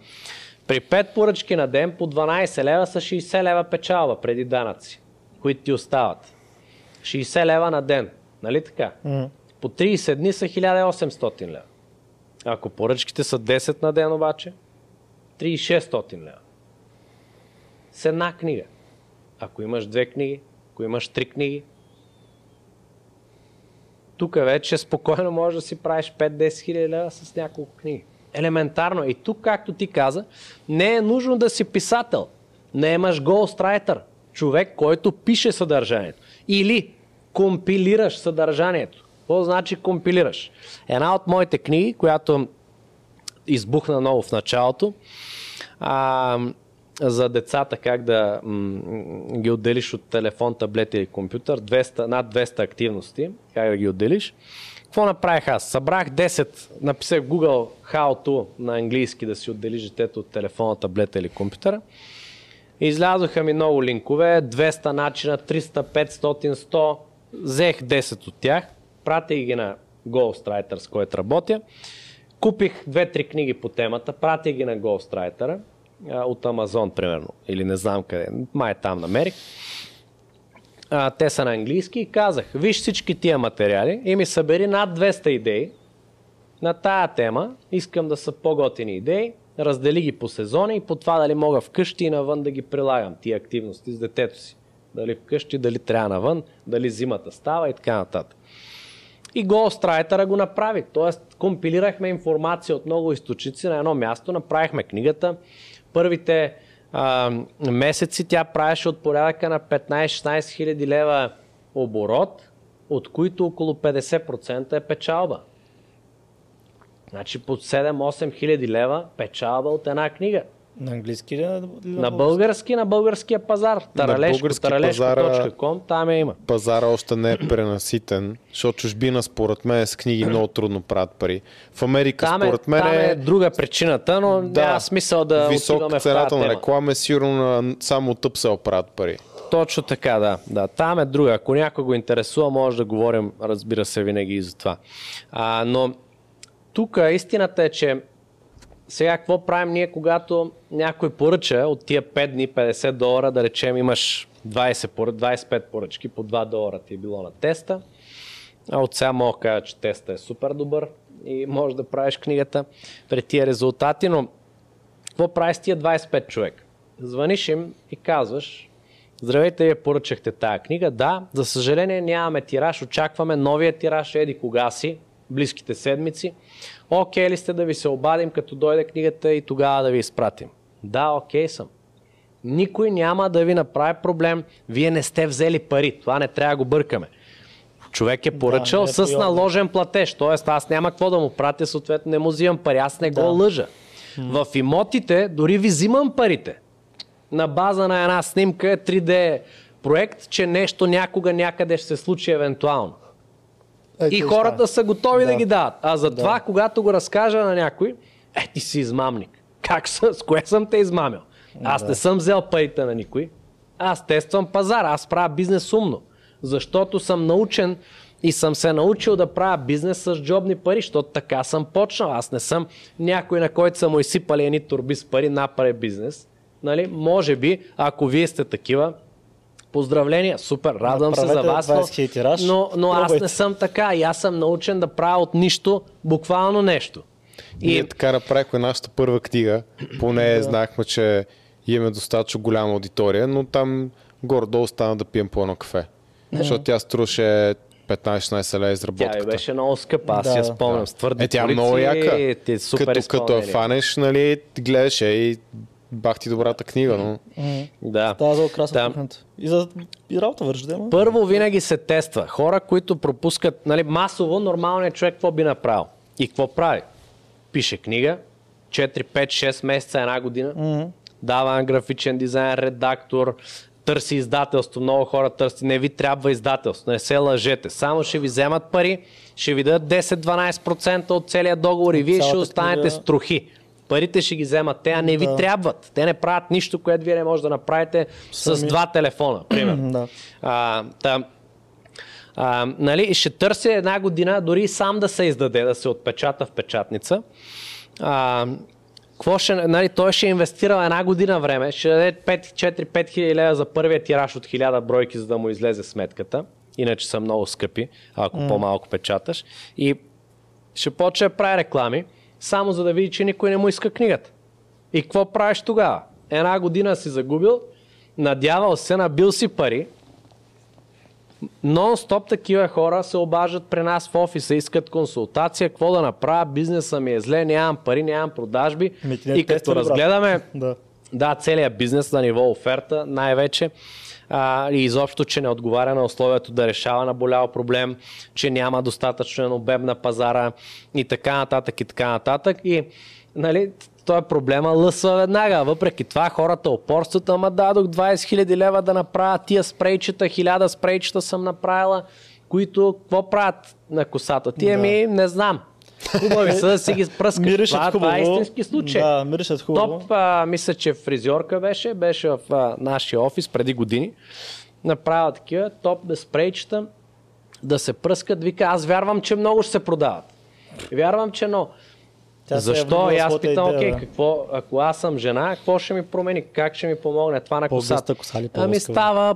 при 5 поръчки на ден по 12 лева са 60 лева печалба преди данъци, които ти остават. 60 лева на ден. Нали така? Mm. По 30 дни са 1800 лева. Ако поръчките са 10 на ден обаче, 3600 лева. С една книга. Ако имаш две книги, ако имаш три книги, тук вече спокойно можеш да си правиш 5-10 хиляди лева с няколко книги. Елементарно. И тук, както ти каза, не е нужно да си писател. Не имаш ghostwriter. Човек, който пише съдържанието. Или компилираш съдържанието. Какво значи компилираш? Една от моите книги, която избухна много в началото, а, за децата как да м- ги отделиш от телефон, таблет или компютър, 200, над 200 активности, как да ги отделиш. Какво направих аз? Събрах 10, написах Google How to на английски да си отделиш детето от телефона, таблета или компютъра. Излязоха ми много линкове, 200 начина, 300, 500, 100. Взех 10 от тях, пратих ги на Ghostwriter, с който работя. Купих 2-3 книги по темата, пратих ги на Ghostwriter от Амазон, примерно. Или не знам къде. Май там намерих. А, те са на английски и казах, виж всички тия материали и ми събери над 200 идеи на тая тема. Искам да са по-готини идеи. Раздели ги по сезони и по това дали мога вкъщи и навън да ги прилагам тия активности с детето си. Дали вкъщи, дали трябва навън, дали зимата става и така нататък. И Ghostwriter го направи. Тоест, компилирахме информация от много източници на едно място, направихме книгата. Първите а, месеци тя правеше от порядъка на 15-16 хиляди лева оборот, от които около 50% е печалба. Значи под 7-8 хиляди лева печалба от една книга. На английски ли? На, на български, на българския пазар. Таралешко, таралешко.com, там е има. Пазара още не е пренаситен, защото чужбина според мен с книги много трудно правят пари. В Америка там е, според мен там е друга причината, но да, няма смисъл да Висока цената на реклама е сигурно само от Upsell правят пари. Точно така, да. да. Там е друга. Ако някой го интересува, може да говорим, разбира се, винаги и за това. А, но тук истината е, че сега какво правим ние, когато някой поръча от тия 5 дни 50 долара, да речем имаш 20 25 поръчки, по 2 долара ти е било на теста. А от сега мога да кажа, че теста е супер добър и можеш да правиш книгата пред тия резултати, но какво правиш с тия 25 човек? Звъниш им и казваш, Здравейте, вие поръчахте тая книга. Да, за съжаление нямаме тираж, очакваме новия тираж, еди кога си, близките седмици. Окей ли сте да ви се обадим, като дойде книгата и тогава да ви изпратим? Да, окей съм. Никой няма да ви направи проблем. Вие не сте взели пари. Това не трябва да го бъркаме. Човек е поръчал да, е с наложен платеж. Тоест аз няма какво да му пратя, съответно не му взимам пари. Аз не да. го лъжа. В имотите дори ви взимам парите. На база на една снимка е 3D проект, че нещо някога някъде ще се случи евентуално. Е, и хората са готови да. да ги дават. А затова, да. когато го разкажа на някой, е, ти си измамник. Как с, с кое съм те измамил? Аз да. не съм взел парите на никой. Аз тествам пазар, аз правя бизнес умно. Защото съм научен и съм се научил да правя бизнес с джобни пари, защото така съм почнал. Аз не съм някой, на който са му изсипали едни турби с пари, направи бизнес. Нали? Може би, ако вие сте такива, Поздравления, супер, радвам се за вас, но, но, но аз не съм така и аз съм научен да правя от нищо буквално нещо. И... Ние така направихме нашата първа книга, поне да. знаехме, че имаме достатъчно голяма аудитория, но там горе-долу стана да пием по едно кафе. Защото тя струваше 15-16 лева изработката. Тя беше много скъпа, аз да. я спомням. С твърди е, тя е много яка. Ти е супер като, като я фанеш, нали, гледаш и бах ти добрата книга, но... Mm-hmm. Да. Става за украса да. И за и работа върши, да Първо винаги се тества. Хора, които пропускат, нали, масово, нормалният човек какво би направил? И какво прави? Пише книга, 4, 5, 6 месеца, една година, mm-hmm. дава графичен дизайн, редактор, търси издателство. Много хора търси. Не ви трябва издателство. Не се лъжете. Само ще ви вземат пари, ще ви дадат 10-12% от целия договор и вие ще останете книга... с трохи парите ще ги вземат те, а не ви да. трябват. Те не правят нищо, което вие не можете да направите Сами. с два телефона, примерно. да. а, та, а, нали, ще търся една година дори сам да се издаде, да се отпечата в печатница. А, какво ще, нали, той ще инвестира една година време, ще даде 4-5 хиляди лева за първия тираж от 1000 бройки, за да му излезе сметката. Иначе са много скъпи, ако mm. по-малко печаташ. И ще почне да прави реклами само за да види, че никой не му иска книгата. И какво правиш тогава? Една година си загубил, надявал се, набил си пари, Нон-стоп такива хора се обаждат при нас в офиса, искат консултация, какво да направя, бизнеса ми е зле, нямам пари, нямам продажби. и като разгледаме да. да, целият бизнес на ниво оферта, най-вече, а, и изобщо, че не отговаря на условието да решава наболял проблем, че няма достатъчно обем на пазара и така нататък и така нататък. И нали, той е проблема лъсва веднага. Въпреки това хората опорстват, ама дадох 20 000 лева да направя тия спрейчета, 1000 спрейчета съм направила, които какво правят на косата? Тия да. ми не знам. Хубави са да си ги пръскаш. Миришат това, хубаво. това е истински случай. Да, миришат хубаво. Топ, а, мисля, че фризьорка беше, беше в а, нашия офис преди години. Направя такива топ спрейчета, да се пръскат. Вика, аз вярвам, че много ще се продават. Вярвам, че но. Тя е Защо? И аз питам, окей, какво, ако аз съм жена, какво ще ми промени? Как ще ми помогне това на косата? коса ли Ами става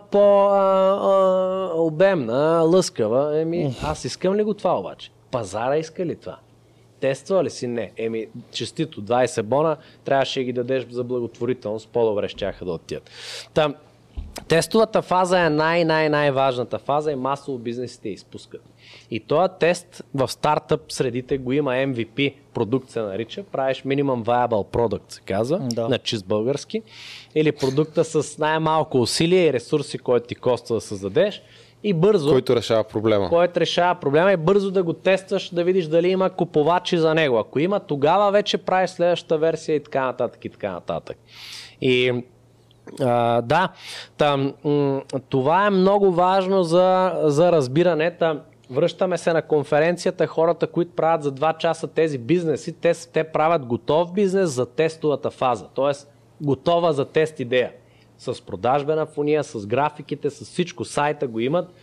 по-обемна, лъскава. Еми, аз искам ли го това обаче? Пазара иска ли това? Тества ли си? Не. Еми, честито, 20 бона, трябваше да ги дадеш за благотворителност, по-добре ще да отидат. Там, Тестовата фаза е най-най-най-важната фаза и масово бизнесите изпускат. И този тест в стартъп средите го има MVP, продукт се нарича, правиш Minimum Viable Product, се казва, да. на чист български, или продукта с най-малко усилие и ресурси, който ти коства да създадеш и бързо. Който решава проблема. Който решава проблема и бързо да го тестваш, да видиш дали има купувачи за него. Ако има, тогава вече правиш следващата версия и така нататък и така нататък. И а, да, там, това е много важно за, за разбиране. Там, връщаме се на конференцията, хората, които правят за 2 часа тези бизнеси, те, те правят готов бизнес за тестовата фаза, т.е. готова за тест идея. С продажбена фония, с графиките, с всичко. Сайта го имат,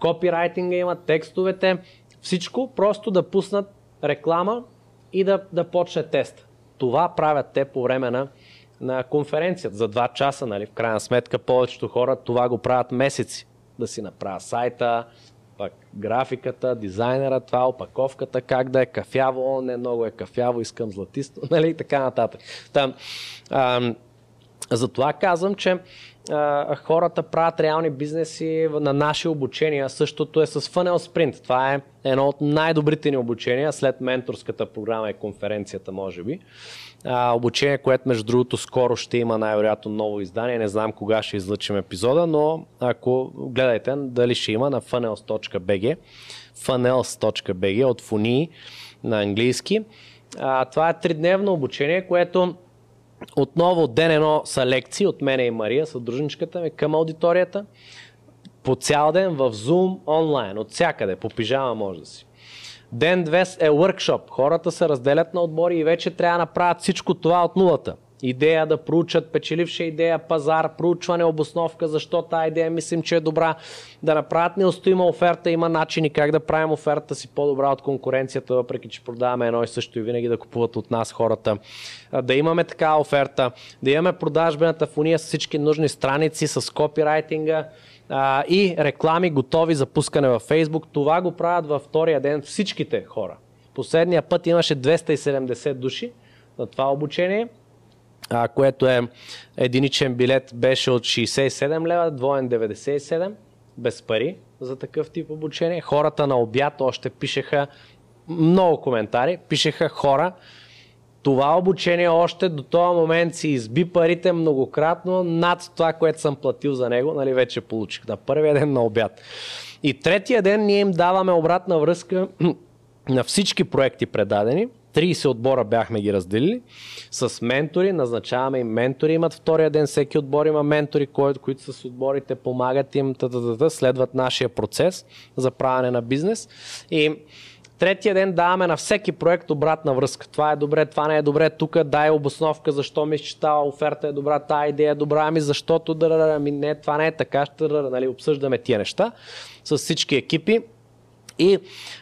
копирайтинга имат, текстовете, всичко, просто да пуснат реклама и да, да почне тест. Това правят те по време на на конференцията за 2 часа, нали? в крайна сметка повечето хора това го правят месеци. Да си направят сайта, пък графиката, дизайнера, това, опаковката, как да е кафяво, не много е кафяво, искам златисто, нали, и така нататък. Там, ам, затова казвам, че а, хората правят реални бизнеси на наши обучения. Същото е с Funnel Sprint. Това е едно от най-добрите ни обучения след менторската програма и конференцията, може би. А, обучение, което между другото скоро ще има най-вероятно ново издание. Не знам кога ще излъчим епизода, но ако гледайте дали ще има на funnels.bg funnels.bg от фуни на английски. А, това е тридневно обучение, което отново ден едно са лекции от мене и Мария, съдружничката ми към аудиторията. По цял ден в Zoom онлайн, от всякъде, по пижама може да си. Ден 2 е workshop. Хората се разделят на отбори и вече трябва да направят всичко това от нулата. Идея да проучат печеливша идея, пазар, проучване, обосновка, защо тази идея мислим, че е добра. Да направят неустоима оферта, има начини как да правим оферта си по-добра от конкуренцията, въпреки че продаваме едно и също и винаги да купуват от нас хората. Да имаме такава оферта, да имаме продажбената фуния с всички нужни страници, с копирайтинга, и реклами готови за пускане във Facebook. Това го правят във втория ден всичките хора. Последния път имаше 270 души на това обучение, а, което е единичен билет беше от 67 лева, двоен 97, без пари за такъв тип обучение. Хората на обяд още пишеха много коментари, пишеха хора, това обучение още до този момент си изби парите многократно над това, което съм платил за него, нали вече получих на първия ден на обяд. И третия ден ние им даваме обратна връзка на всички проекти предадени. 30 отбора бяхме ги разделили с ментори, назначаваме им ментори, имат втория ден, всеки отбор има ментори, които, които с отборите помагат им, тата, следват нашия процес за правене на бизнес. И Третия ден даваме на всеки проект обратна връзка. Това е добре, това не е добре, тук дай обосновка, защо мислиш, че тази оферта е добра, тази идея е добра, ами защото ами не, това не е така, ще нали, обсъждаме тия неща с всички екипи. И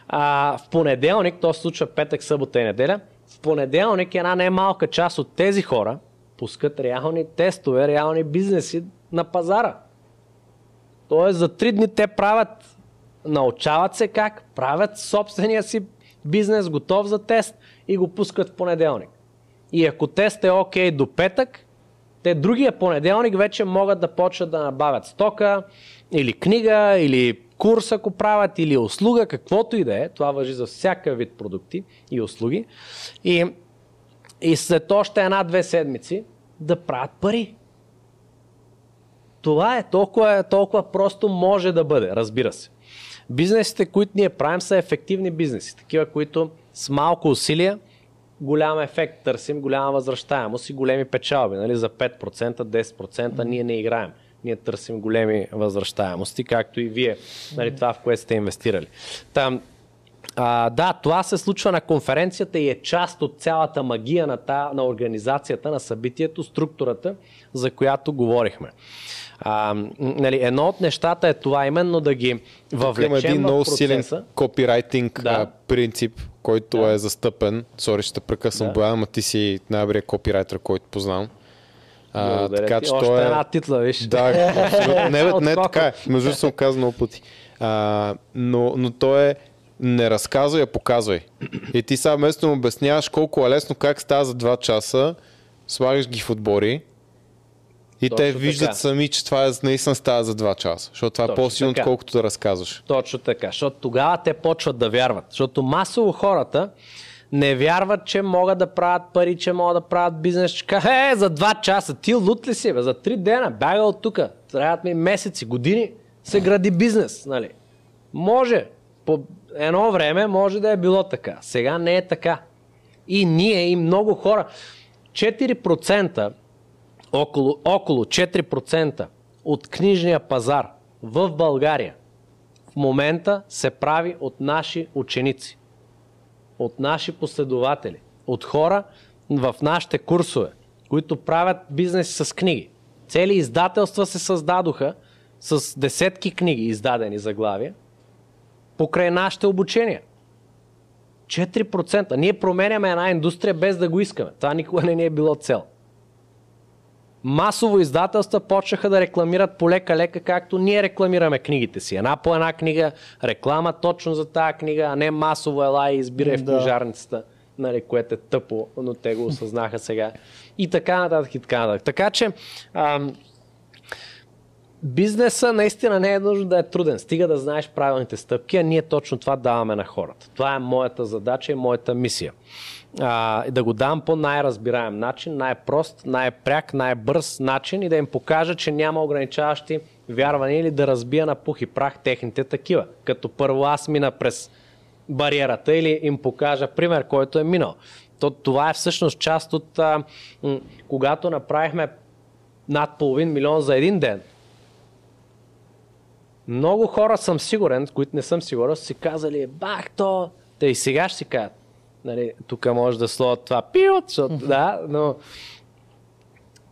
а, в понеделник, то се случва петък, събота и неделя, в понеделник една не малка част от тези хора пускат реални тестове, реални бизнеси на пазара. Тоест за три дни те правят научават се как, правят собствения си бизнес, готов за тест и го пускат в понеделник. И ако тест е окей okay до петък, те другия понеделник вече могат да почнат да набавят стока или книга, или курс, ако правят, или услуга, каквото и да е. Това въжи за всяка вид продукти и услуги. И, и след още една-две седмици да правят пари. Това е толкова, толкова просто може да бъде, разбира се. Бизнесите, които ние правим, са ефективни бизнеси. Такива, които с малко усилия, голям ефект търсим, голяма възвръщаемост и големи печалби. Нали? За 5%, 10% ние не играем. Ние търсим големи възвръщаемости, както и вие, нали, това в което сте инвестирали. Там, а, да, това се случва на конференцията и е част от цялата магия на, та, на организацията, на събитието, структурата, за която говорихме. А, нали, едно от нещата е това именно да ги въвлечем Тук има един много силен копирайтинг да. принцип, който да. е застъпен. Сори, ще прекъсвам да. Боян, ама ти си най-добрият копирайтер, който познавам. А, така, че Още той е... една титла, виж. Да, абсолютно. Не, не, не така е. Между съм казал много пъти. А, но, но той е не разказвай, а показвай. И ти сега вместо му обясняваш колко е лесно как става за 2 часа, слагаш ги в отбори и Точно те виждат така. сами, че това е, наистина става за 2 часа. Защото това е Точно е по-силно, така. отколкото да разказваш. Точно така. Защото тогава те почват да вярват. Защото масово хората не вярват, че могат да правят пари, че могат да правят бизнес. Че е, за 2 часа, ти лут ли си, бе? за 3 дена, бяга от тук. Трябват ми месеци, години, се гради бизнес. Нали? Може. По едно време може да е било така. Сега не е така. И ние, и много хора. 4%, около, около 4% от книжния пазар в България в момента се прави от наши ученици, от наши последователи, от хора в нашите курсове, които правят бизнес с книги. Цели издателства се създадоха с десетки книги издадени заглавия покрай нашите обучения. 4%. Ние променяме една индустрия без да го искаме. Това никога не ни е било цел. Масово издателства почнаха да рекламират полека-лека, както ние рекламираме книгите си. Една по една книга, реклама точно за тази книга, а не масово ела и избирай в книжарницата, нали, което е тъпо, но те го осъзнаха сега. И така нататък, и така нататък. Така че, ам, бизнеса наистина не е нужно да е труден. Стига да знаеш правилните стъпки, а ние точно това даваме на хората. Това е моята задача и моята мисия. А, да го дам по най-разбираем начин, най-прост, най-пряк, най-бърз начин и да им покажа, че няма ограничаващи вярвания или да разбия на пух и прах техните такива. Като първо аз мина през бариерата или им покажа пример, който е минал. То, това е всъщност част от а, м- когато направихме над половин милион за един ден, много хора съм сигурен, които не съм сигурен, са си казали, бах то, те и сега ще си кажат. Нали, тук може да слоят това пиот, защото, да, но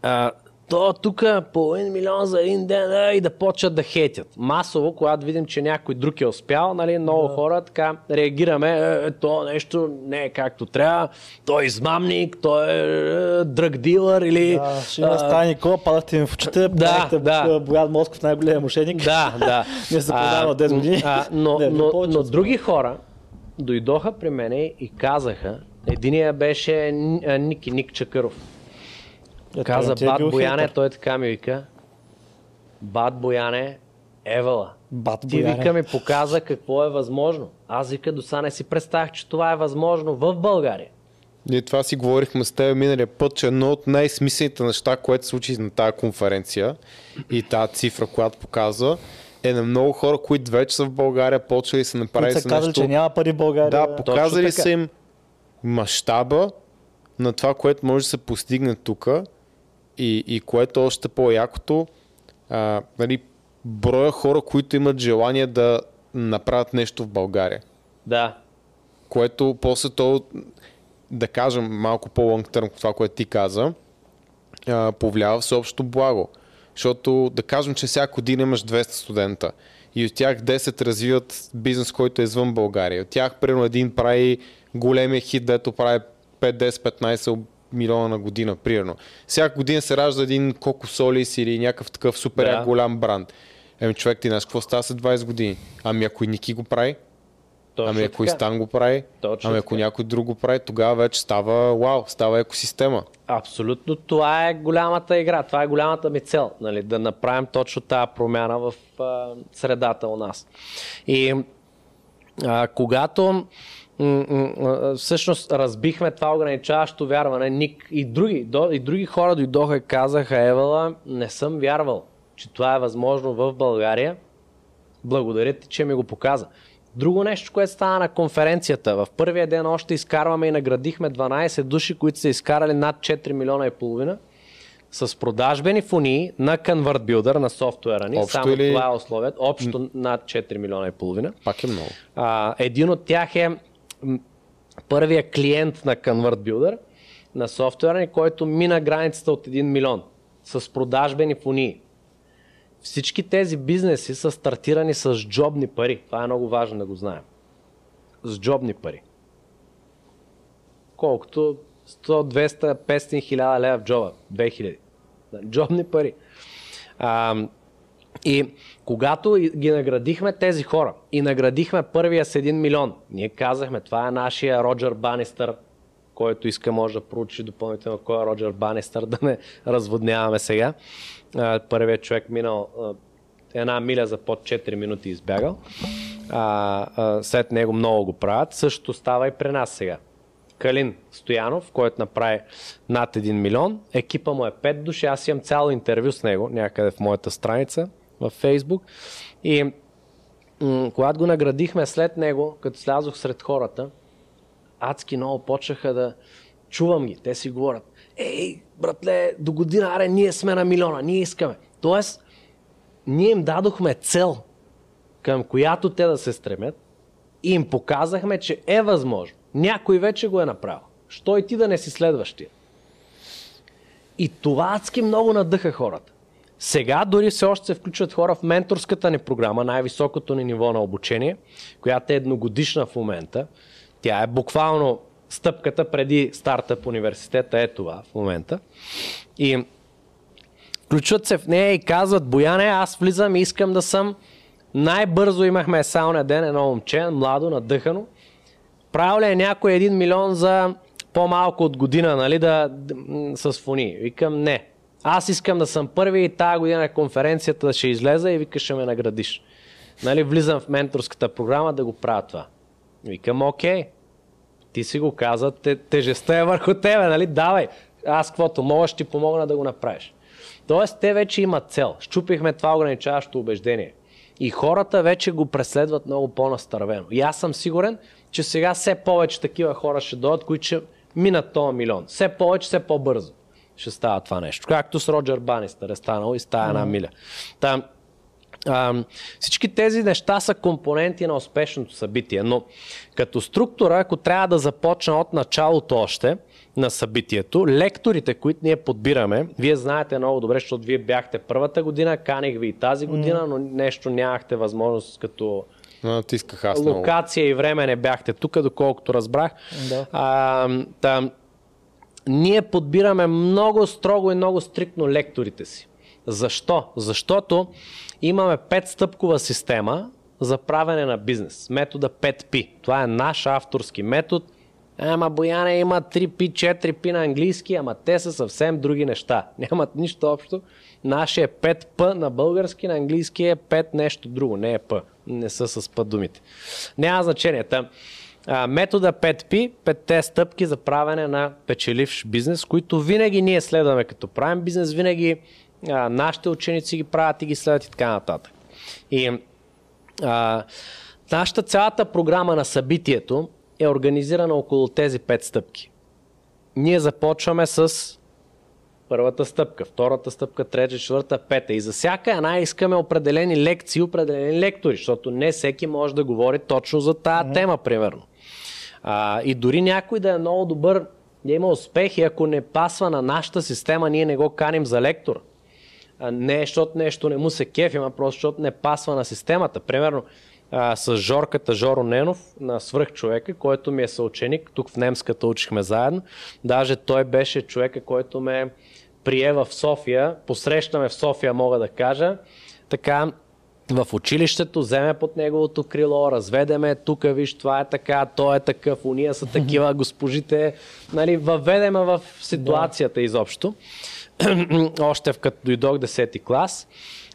а, то тук половин милион за един ден а, и да почват да хейтят. Масово, когато видим, че някой друг е успял, нали, много да. хора така реагираме, е, е, то нещо не е както трябва, той е измамник, той е, е дръг дилър или... Да, ще има стане Никола, падахте ми в очите, да, да. Боян Москов, най-големия мошенник. Да, да. Не се продава 10 години. А, но, не, но, но, но други хора дойдоха при мене и казаха, единия беше Ники, Ник Чакъров е, Каза е Бат Бояне, той така ми вика. Бат Бояне, Евала. Бат Ти Бояне. вика ми показа какво е възможно. Аз вика до сега не си представях, че това е възможно в България. Ние това си говорихме с теб миналия път, че едно от най-смислените неща, което се случи на тази конференция и тази цифра, която показва, е на много хора, които вече са в България, почвали са направили са казали, нещо... че няма пари в България. Да, показали са им мащаба на това, което може да се постигне тук и, и което е още по-якото, а, нали, броя хора, които имат желание да направят нещо в България. Да. Което после то, да кажем малко по-лонг търм, това, което ти каза, а, повлиява всеобщо благо. Защото да кажем, че всяка година имаш 200 студента и от тях 10 развиват бизнес, който е извън България. От тях примерно един прави големия хит, дето прави 5, 10, 15 милиона на година, примерно. Всяка година се ражда един Coco Solis или някакъв такъв супер да. голям бранд. Еми човек, ти знаеш какво става след 20 години? Ами ако и Ники го прави, Точно ами ако така. и Стан го прави, Точно ами ако така. някой друг го прави, тогава вече става вау, става екосистема. Абсолютно, това е голямата игра, това е голямата ми цел, нали, да направим точно тази промяна в а, средата у нас. И а, когато всъщност разбихме това ограничаващо вярване. Ник и други, и други хора дойдоха и казаха, Евала, не съм вярвал, че това е възможно в България. Благодаря ти, че ми го показа. Друго нещо, което стана на конференцията. В първия ден още изкарваме и наградихме 12 души, които са изкарали над 4 милиона и половина с продажбени фунии на Convert Builder, на софтуера ни. Общо Само или... това е условието. Общо над 4 милиона и половина. Пак е много. А, един от тях е първия клиент на Convert Builder, на софтуера ни, който мина границата от 1 милион с продажбени фунии. Всички тези бизнеси са стартирани с джобни пари. Това е много важно да го знаем. С джобни пари. колкото 100, 200, 500, 1000 лева в джоба. 2000. Джобни пари. А, и когато ги наградихме тези хора и наградихме първия с 1 милион, ние казахме, това е нашия Роджер Банистър, който иска може да проучи допълнително кой е Роджер Банистър, да не разводняваме сега. Първият човек минал една миля за под 4 минути избягал. А, а, след него много го правят. Същото става и при нас сега. Калин Стоянов, който направи над 1 милион. Екипа му е 5 души. Аз имам цяло интервю с него някъде в моята страница в Фейсбук. И м- когато го наградихме след него, като слязох сред хората, адски много почнаха да чувам ги. Те си говорят, ей, братле, до година, аре, ние сме на милиона, ние искаме. Тоест, ние им дадохме цел, към която те да се стремят и им показахме, че е възможно. Някой вече го е направил. Що и ти да не си следващия? И това адски много надъха хората. Сега дори все още се включват хора в менторската ни програма, най-високото ни ниво на обучение, която е едногодишна в момента. Тя е буквално стъпката преди старта в университета, е това в момента. И включват се в нея и казват, Бояне, аз влизам и искам да съм най-бързо имахме само на ден едно момче, младо, надъхано. Правил е някой един милион за по-малко от година, нали, да, с фони? Викам, не. Аз искам да съм първи и тази година на конференцията ще излеза и викаш, ще ме наградиш. Нали, влизам в менторската програма да го правя това. Викам, окей. Ти си го каза, те, тежестта е върху тебе, нали? Давай. Аз каквото мога, ще ти помогна да го направиш. Тоест, те вече имат цел. Щупихме това ограничаващо убеждение. И хората вече го преследват много по-настървено. И аз съм сигурен, че сега все повече такива хора ще дойдат, които ще минат този милион. Все повече, все по-бързо ще става това нещо. Както с Роджер Банистър е станало и става една миля. Там, а, всички тези неща са компоненти на успешното събитие, но като структура, ако трябва да започна от началото още, на събитието. Лекторите, които ние подбираме, вие знаете много добре, защото вие бяхте първата година, каних ви и тази година, но нещо нямахте възможност като Натисках аз локация много. и време не бяхте тук, доколкото разбрах. Да. А, та, ние подбираме много строго и много стриктно лекторите си. Защо? Защото имаме петстъпкова система за правене на бизнес. Метода 5P. Това е наш авторски метод – Ама Бояне има 3P, 4P на английски, ама те са съвсем други неща. Нямат нищо общо. Нашия 5P на български, на английски е 5 нещо друго, не е P. Не са с P думите. Няма значение. Та, а, метода 5P, 5 стъпки за правене на печеливш бизнес, които винаги ние следваме като правим бизнес, винаги а, нашите ученици ги правят и ги следват и така нататък. И а, нашата цялата програма на събитието е организирана около тези пет стъпки. Ние започваме с първата стъпка, втората стъпка, трета, четвърта, пета. И за всяка една искаме определени лекции, определени лектори, защото не всеки може да говори точно за тази mm-hmm. тема, примерно. А, и дори някой да е много добър, да има успехи, ако не пасва на нашата система, ние не го каним за лектор. Не защото нещо не му се кефи, а просто защото не пасва на системата. Примерно, а, с Жорката Жоро Ненов на свръхчовека, който ми е съученик. Тук в немската учихме заедно. Даже той беше човека, който ме прие в София. Посрещаме в София, мога да кажа. Така, в училището, вземе под неговото крило, разведеме, тук виж, това е така, той е такъв, уния са такива, госпожите, нали, въведеме в ситуацията изобщо. Още в като дойдох 10 клас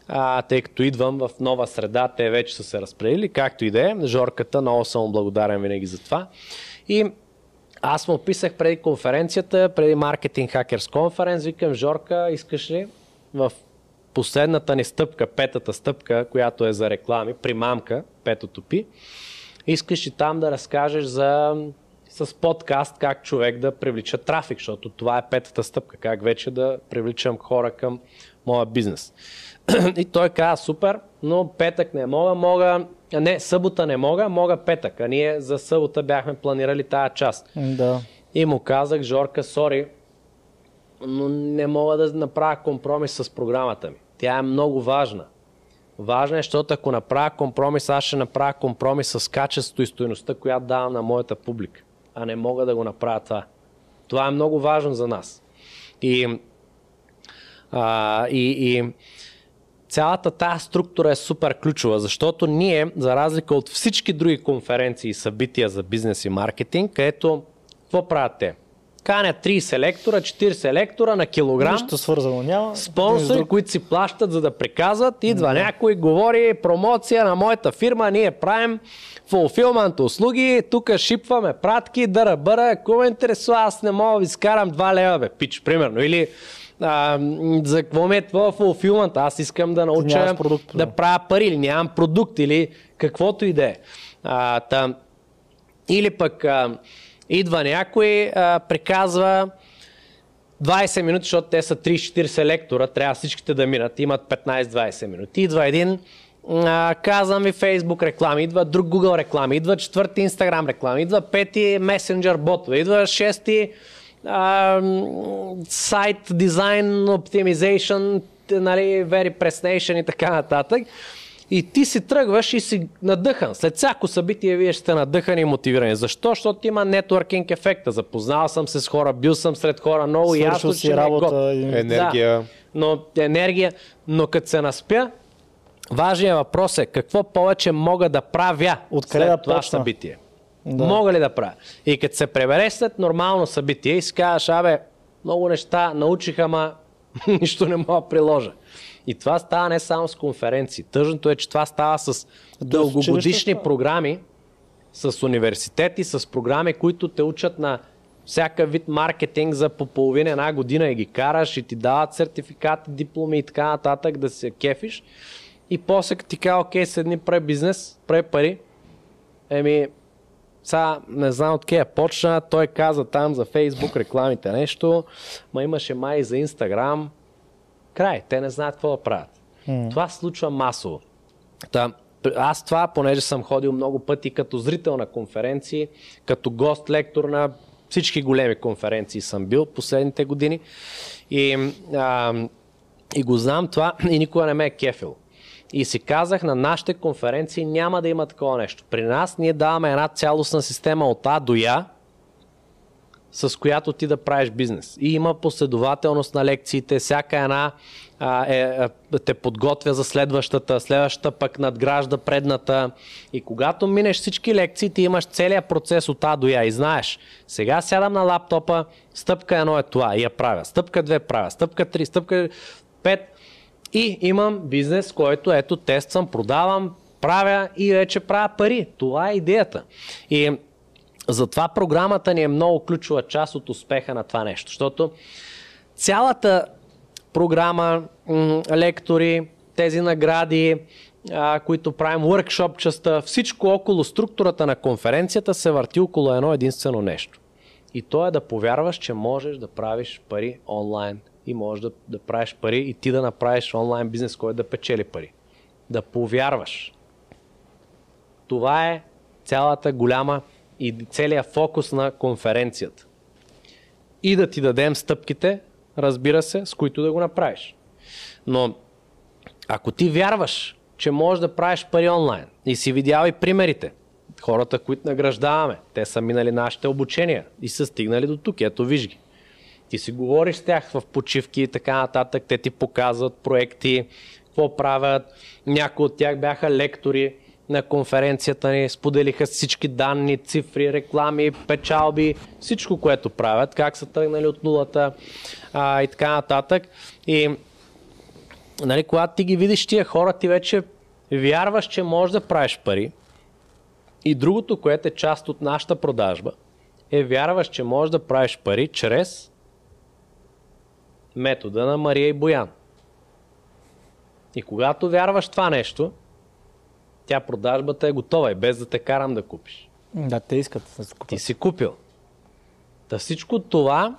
а, тъй като идвам в нова среда, те вече са се разпределили, както и да е. Жорката, много съм благодарен винаги за това. И аз му писах преди конференцията, преди Marketing Hackers Conference, викам, Жорка, искаш ли в последната ни стъпка, петата стъпка, която е за реклами, примамка, петото пи, искаш ли там да разкажеш за с подкаст как човек да привлича трафик, защото това е петата стъпка, как вече да привличам хора към моя бизнес. И той каза, супер, но петък не мога, мога, не, събота не мога, мога петък. А ние за събота бяхме планирали тази част. Да. И му казах, Жорка, сори, но не мога да направя компромис с програмата ми. Тя е много важна. Важна е, защото ако направя компромис, аз ще направя компромис с качеството и стоеността, която давам на моята публика. А не мога да го направя това. Това е много важно за нас. И, а, и, и цялата тази структура е супер ключова, защото ние, за разлика от всички други конференции и събития за бизнес и маркетинг, където какво правят те? Канят 30 лектора, 40 лектора на килограм. Нищо свързано няма. Спонсори, които си плащат за да приказват. Идва да. някой, говори промоция на моята фирма, ние правим фулфилмент услуги, тук шипваме пратки, дъра бъра, ако ме интересува, аз не мога да ви скарам 2 лева, бе, пич, примерно. Или а, за какво ми е това фулфилмент? Аз искам да науча продукт, да правя пари или нямам продукт или каквото и да е. Или пък а, Идва някой, а, приказва 20 минути, защото те са 30-40 лектора, трябва всичките да минат, имат 15-20 минути. Идва един, а, казвам ви Facebook реклами, идва друг Google реклами, идва четвърти Instagram реклами, идва пети Messenger ботове, идва шести сайт дизайн, optimization, нали, very presentation и така нататък. И ти си тръгваш и си надъхан. След всяко събитие вие сте надъхани и мотивирани. Защо? Защото има нетворкинг ефекта. Запознал съм се с хора, бил съм сред хора много Свършил ясно, си че работа. И... Енергия. Да, но енергия. Но като се наспя, важният въпрос е какво повече мога да правя Откъде след да това почна? събитие. Да. Мога ли да правя? И като се пребереш след нормално събитие и си кажеш, абе, много неща научиха, ама нищо не мога да приложа. И това става не само с конференции. Тъжното е, че това става с дългогодишни програми, с университети, с програми, които те учат на всяка вид маркетинг за по половина една година и ги караш и ти дават сертификати, дипломи и така нататък да се кефиш. И после ти кажа, окей, седни, прави бизнес, прави пари. Еми, сега не знам откъде почна, той каза там за Фейсбук рекламите нещо, ма имаше май за Инстаграм, Край. Те не знаят какво да правят. Mm. Това случва масово. Та, аз това, понеже съм ходил много пъти като зрител на конференции, като гост-лектор на всички големи конференции съм бил последните години и, а, и го знам това и никога не ме е кефил. И си казах, на нашите конференции няма да има такова нещо. При нас ние даваме една цялостна система от А до Я, с която ти да правиш бизнес. И има последователност на лекциите, всяка една а, е, те подготвя за следващата, следващата пък надгражда предната. И когато минеш всички лекции, ти имаш целият процес от А до Я и знаеш, сега сядам на лаптопа, стъпка едно е това и я правя, стъпка две правя, стъпка три, стъпка пет и имам бизнес, който ето тествам, продавам, правя и вече правя пари. Това е идеята. И затова програмата ни е много ключова част от успеха на това нещо, защото цялата програма, лектори, тези награди, които правим, workshop частта, всичко около структурата на конференцията се върти около едно единствено нещо. И то е да повярваш, че можеш да правиш пари онлайн и можеш да, да правиш пари и ти да направиш онлайн бизнес, който да печели пари. Да повярваш. Това е цялата голяма и целият фокус на конференцията. И да ти дадем стъпките, разбира се, с които да го направиш. Но ако ти вярваш, че можеш да правиш пари онлайн и си видял и примерите, хората, които награждаваме, те са минали нашите обучения и са стигнали до тук, ето виж ги. Ти си говориш с тях в почивки и така нататък, те ти показват проекти, какво правят. Някои от тях бяха лектори, на конференцията ни, споделиха всички данни, цифри, реклами, печалби, всичко, което правят, как са тръгнали от нулата а, и така нататък. И нали, когато ти ги видиш тия хора, ти вече вярваш, че можеш да правиш пари. И другото, което е част от нашата продажба, е вярваш, че можеш да правиш пари чрез метода на Мария и Боян. И когато вярваш това нещо, тя продажбата е готова и без да те карам да купиш. Да, те искат да се купят. Ти си купил. Та всичко това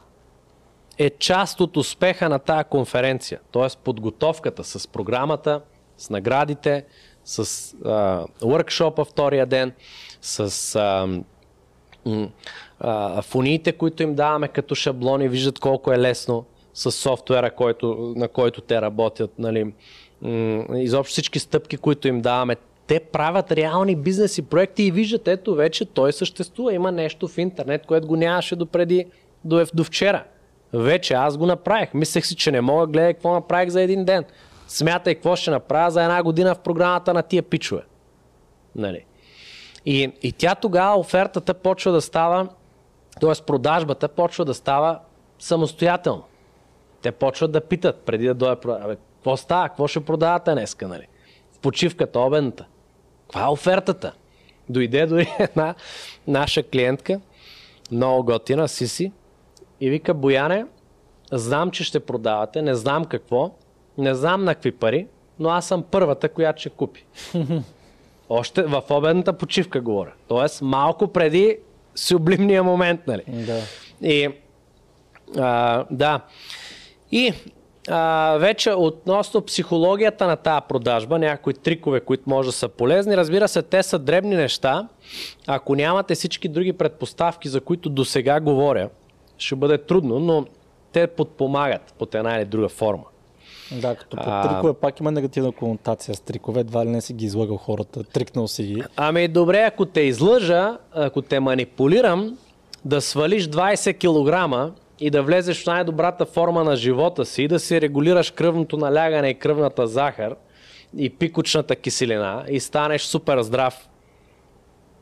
е част от успеха на тая конференция. Т.е. подготовката с програмата, с наградите, с а, workshop втория ден, с а, а, фуниите, които им даваме като шаблони, виждат колко е лесно с софтуера, който, на който те работят. Нали. Изобщо всички стъпки, които им даваме, те правят реални бизнеси проекти и виждат, ето вече той съществува. Има нещо в интернет, което го нямаше допреди до, до вчера. Вече аз го направих. Мислех си, че не мога, гледай какво направих за един ден. Смятай какво ще направя за една година в програмата на тия пичове. Нали? И, и тя тогава офертата почва да става, т.е. продажбата почва да става самостоятелно. Те почват да питат преди да дойде продажба. Какво става? Какво ще продавате днеска? Нали? В почивката, обедната. Каква е офертата? Дойде дори една наша клиентка, много готина, Сиси, и вика, Бояне, знам, че ще продавате, не знам какво, не знам на какви пари, но аз съм първата, която ще купи. Още в обедната почивка говоря. Тоест малко преди сублимния момент, нали? Да. И, а, да. И а, вече относно психологията на тази продажба, някои трикове, които може да са полезни. Разбира се, те са дребни неща. Ако нямате всички други предпоставки, за които до сега говоря, ще бъде трудно, но те подпомагат под една или друга форма. Да, като по трикове пак има негативна конотация с трикове, едва ли не си ги излъгал хората, трикнал си ги. Ами добре, ако те излъжа, ако те манипулирам, да свалиш 20 кг и да влезеш в най-добрата форма на живота си, да си регулираш кръвното налягане и кръвната захар и пикочната киселина и станеш супер здрав,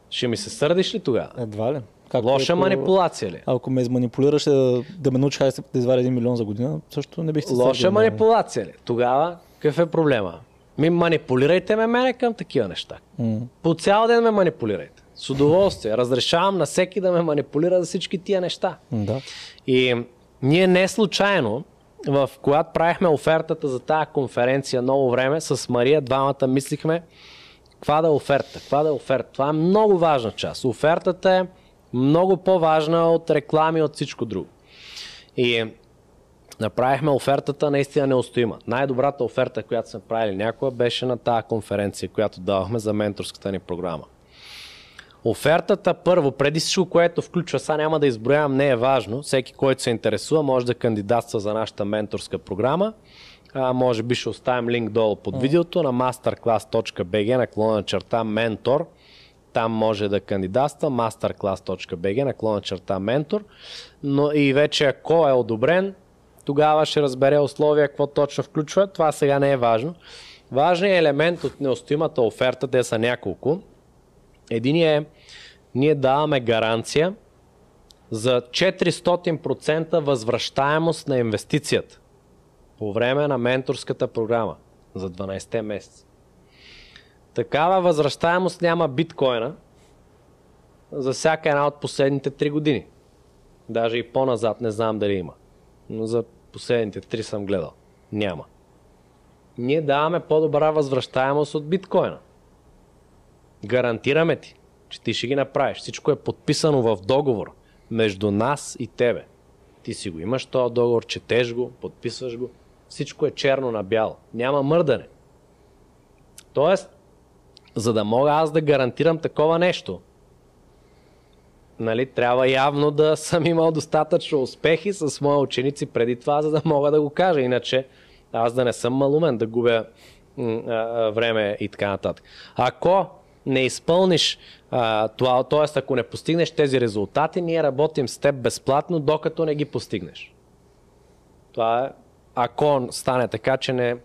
ще ми се сърдиш ли тогава? Едва ли. Как Лоша манипулация ли? Ако ме изманипулираш да, да ме научиш да извадя един милион за година, също не бих се Лоша манипулация ли? Тогава какъв е проблема? Ми манипулирайте ме мене към такива неща. Mm. По цял ден ме манипулирайте. С удоволствие. Разрешавам на всеки да ме манипулира за всички тия неща. Да. И ние не случайно, в когато правихме офертата за тази конференция много време, с Мария двамата мислихме каква да е оферта, каква да е оферта. Това е много важна част. Офертата е много по-важна от реклами, от всичко друго. И направихме офертата наистина неустоима. Най-добрата оферта, която сме правили някога, беше на тази конференция, която давахме за менторската ни програма. Офертата първо, преди всичко, което включва, сега няма да изброявам, не е важно. Всеки, който се интересува, може да кандидатства за нашата менторска програма. А, може би ще оставим линк долу под видеото на masterclass.bg наклона черта ментор там може да кандидатства masterclass.bg наклона черта ментор, но и вече ако е одобрен, тогава ще разбере условия, какво точно включва. Това сега не е важно. Важният елемент от неустоимата оферта, те са няколко. Един е, ние даваме гаранция за 400% възвръщаемост на инвестицията по време на менторската програма за 12 месеца. Такава възвръщаемост няма биткоина за всяка една от последните 3 години. Даже и по-назад не знам дали има. Но за последните 3 съм гледал. Няма. Ние даваме по-добра възвръщаемост от биткоина. Гарантираме ти, че ти ще ги направиш. Всичко е подписано в договор между нас и тебе. Ти си го имаш този договор, четеш го, подписваш го. Всичко е черно на бяло. Няма мърдане. Тоест, за да мога аз да гарантирам такова нещо, нали, трябва явно да съм имал достатъчно успехи с мои ученици преди това, за да мога да го кажа. Иначе аз да не съм малумен, да губя време и така нататък. Ако не изпълниш а, това, т.е. ако не постигнеш тези резултати, ние работим с теб безплатно, докато не ги постигнеш. Това е, ако стане така, че не,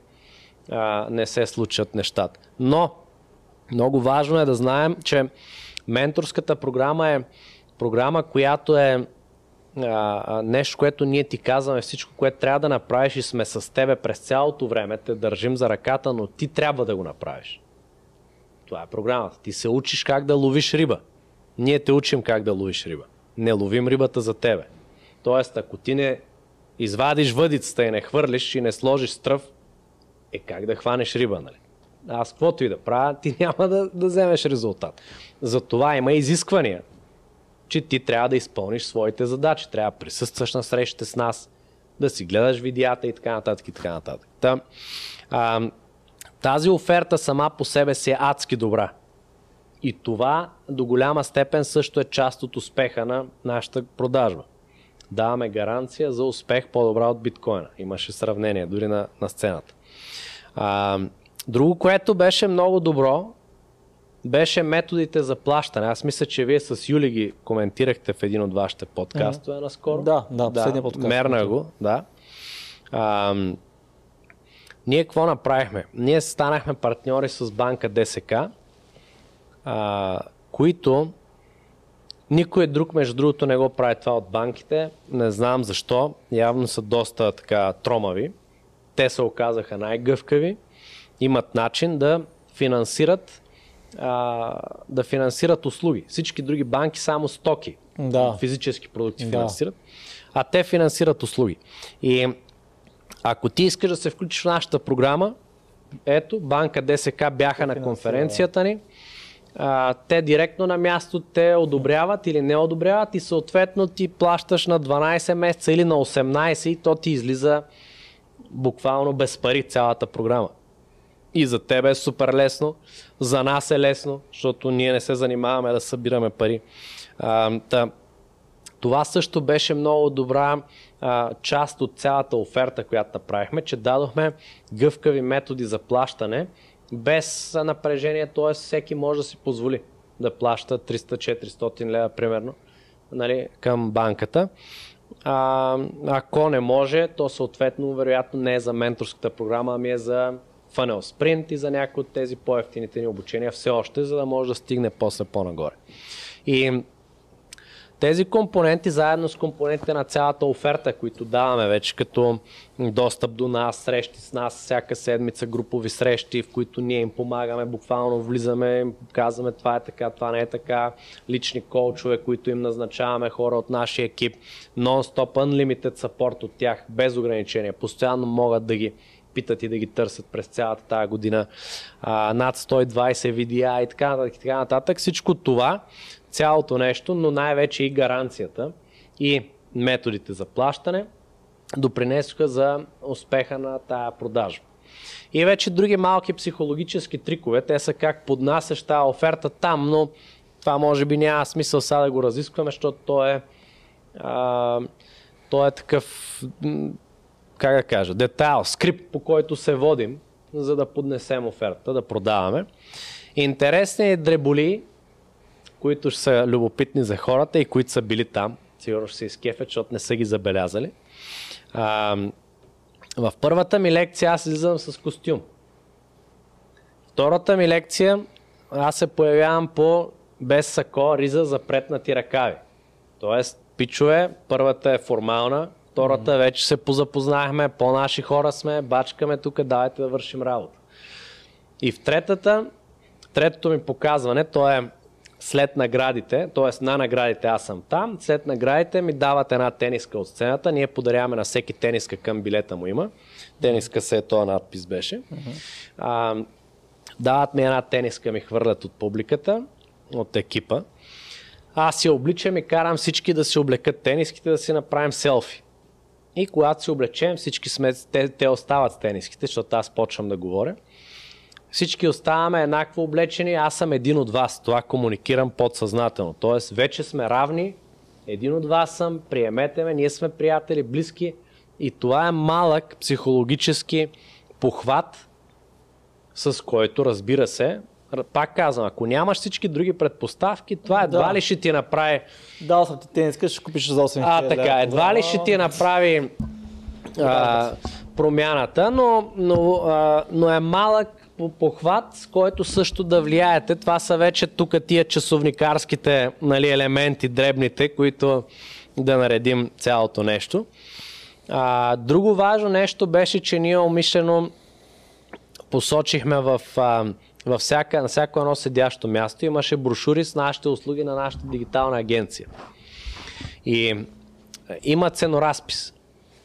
а, не се случат нещата. Но много важно е да знаем, че менторската програма е програма, която е а, нещо, което ние ти казваме, всичко, което трябва да направиш и сме с тебе през цялото време, те държим за ръката, но ти трябва да го направиш. Това е програмата. Ти се учиш как да ловиш риба. Ние те учим как да ловиш риба. Не ловим рибата за тебе. Тоест, ако ти не извадиш въдицата и не хвърлиш и не сложиш стръв, е как да хванеш риба, нали? аз каквото и да правя, ти няма да, да вземеш резултат. Затова има изисквания, че ти трябва да изпълниш своите задачи. Трябва да присъстваш на срещите с нас, да си гледаш видеята и така нататък и така нататък. Та, а, тази оферта сама по себе си е адски добра. И това до голяма степен също е част от успеха на нашата продажба. Даваме гаранция за успех по-добра от биткоина. Имаше сравнение дори на, на сцената. А, Друго, което беше много добро, беше методите за плащане. Аз мисля, че вие с Юли ги коментирахте в един от вашите подкастове mm-hmm. наскоро. Да, да, последния подкаст. Мерна го, да. А, ние какво направихме? Ние станахме партньори с банка ДСК, а, които никой друг, между другото, не го прави това от банките. Не знам защо. Явно са доста така тромави. Те се оказаха най-гъвкави. Имат начин да финансират а, да финансират услуги. Всички други банки само стоки, да. физически продукти да. финансират, а те финансират услуги. И ако ти искаш да се включиш в нашата програма, ето, банка ДСК бяха на конференцията ни, а, те директно на място те одобряват или не одобряват и съответно ти плащаш на 12 месеца или на 18 и то ти излиза буквално без пари цялата програма. И за тебе е супер лесно, за нас е лесно, защото ние не се занимаваме да събираме пари. А, та, това също беше много добра а, част от цялата оферта, която направихме, че дадохме гъвкави методи за плащане без напрежение, т.е. всеки може да си позволи да плаща 300-400 лева примерно нали, към банката. А, ако не може, то съответно вероятно не е за менторската програма, ами е за Funnel Sprint и за някои от тези по-ефтините ни обучения все още, за да може да стигне после по-нагоре. И тези компоненти, заедно с компонентите на цялата оферта, които даваме вече като достъп до нас, срещи с нас, всяка седмица групови срещи, в които ние им помагаме, буквално влизаме, казваме това е така, това не е така, лични коучове, които им назначаваме, хора от нашия екип, non-stop unlimited support от тях, без ограничения, постоянно могат да ги питат и да ги търсят през цялата тази година. А, над 120 VDI и така нататък, така нататък. Всичко това, цялото нещо, но най-вече и гаранцията и методите за плащане допринесоха за успеха на тая продажа. И вече други малки психологически трикове, те са как поднасяш тази оферта там, но това може би няма смисъл сега да го разискваме, защото то е, а, то е такъв как да кажа, детайл, скрипт, по който се водим, за да поднесем оферта, да продаваме. Интересни дреболи, които ще са любопитни за хората и които са били там. Сигурно ще се изкефят, защото не са ги забелязали. А, в първата ми лекция аз излизам с костюм. Втората ми лекция аз се появявам по без сако, риза, запретнати ръкави. Тоест, пичове, първата е формална, Втората mm-hmm. вече се позапознахме, по-наши хора сме, бачкаме тук, давайте да вършим работа. И в третата, третото ми показване, то е след наградите, т.е. на наградите аз съм там, след наградите ми дават една тениска от сцената, ние подаряваме на всеки тениска към билета му има. Тениска се е този надпис беше. А, дават ми една тениска, ми хвърлят от публиката, от екипа. Аз си обличам и карам всички да си облекат тениските, да си направим селфи. И когато се облечем, всички сме, те, те остават с тениските, защото аз почвам да говоря. Всички оставаме еднакво облечени, аз съм един от вас. Това комуникирам подсъзнателно. Тоест, вече сме равни, един от вас съм, приемете ме, ние сме приятели, близки. И това е малък психологически похват, с който, разбира се, пак казвам, ако нямаш всички други предпоставки, това едва да. ли ще ти направи... Да, съм ти тениска, ще купиш за 8 А, така, едва ли ще ти направи а, промяната, но, но, а, но е малък похват, с който също да влияете. Това са вече тук тия часовникарските нали, елементи, дребните, които да наредим цялото нещо. А, друго важно нещо беше, че ние умишлено посочихме в а, във всяка, на всяко едно седящо място имаше брошури с нашите услуги на нашата дигитална агенция. И има ценоразпис.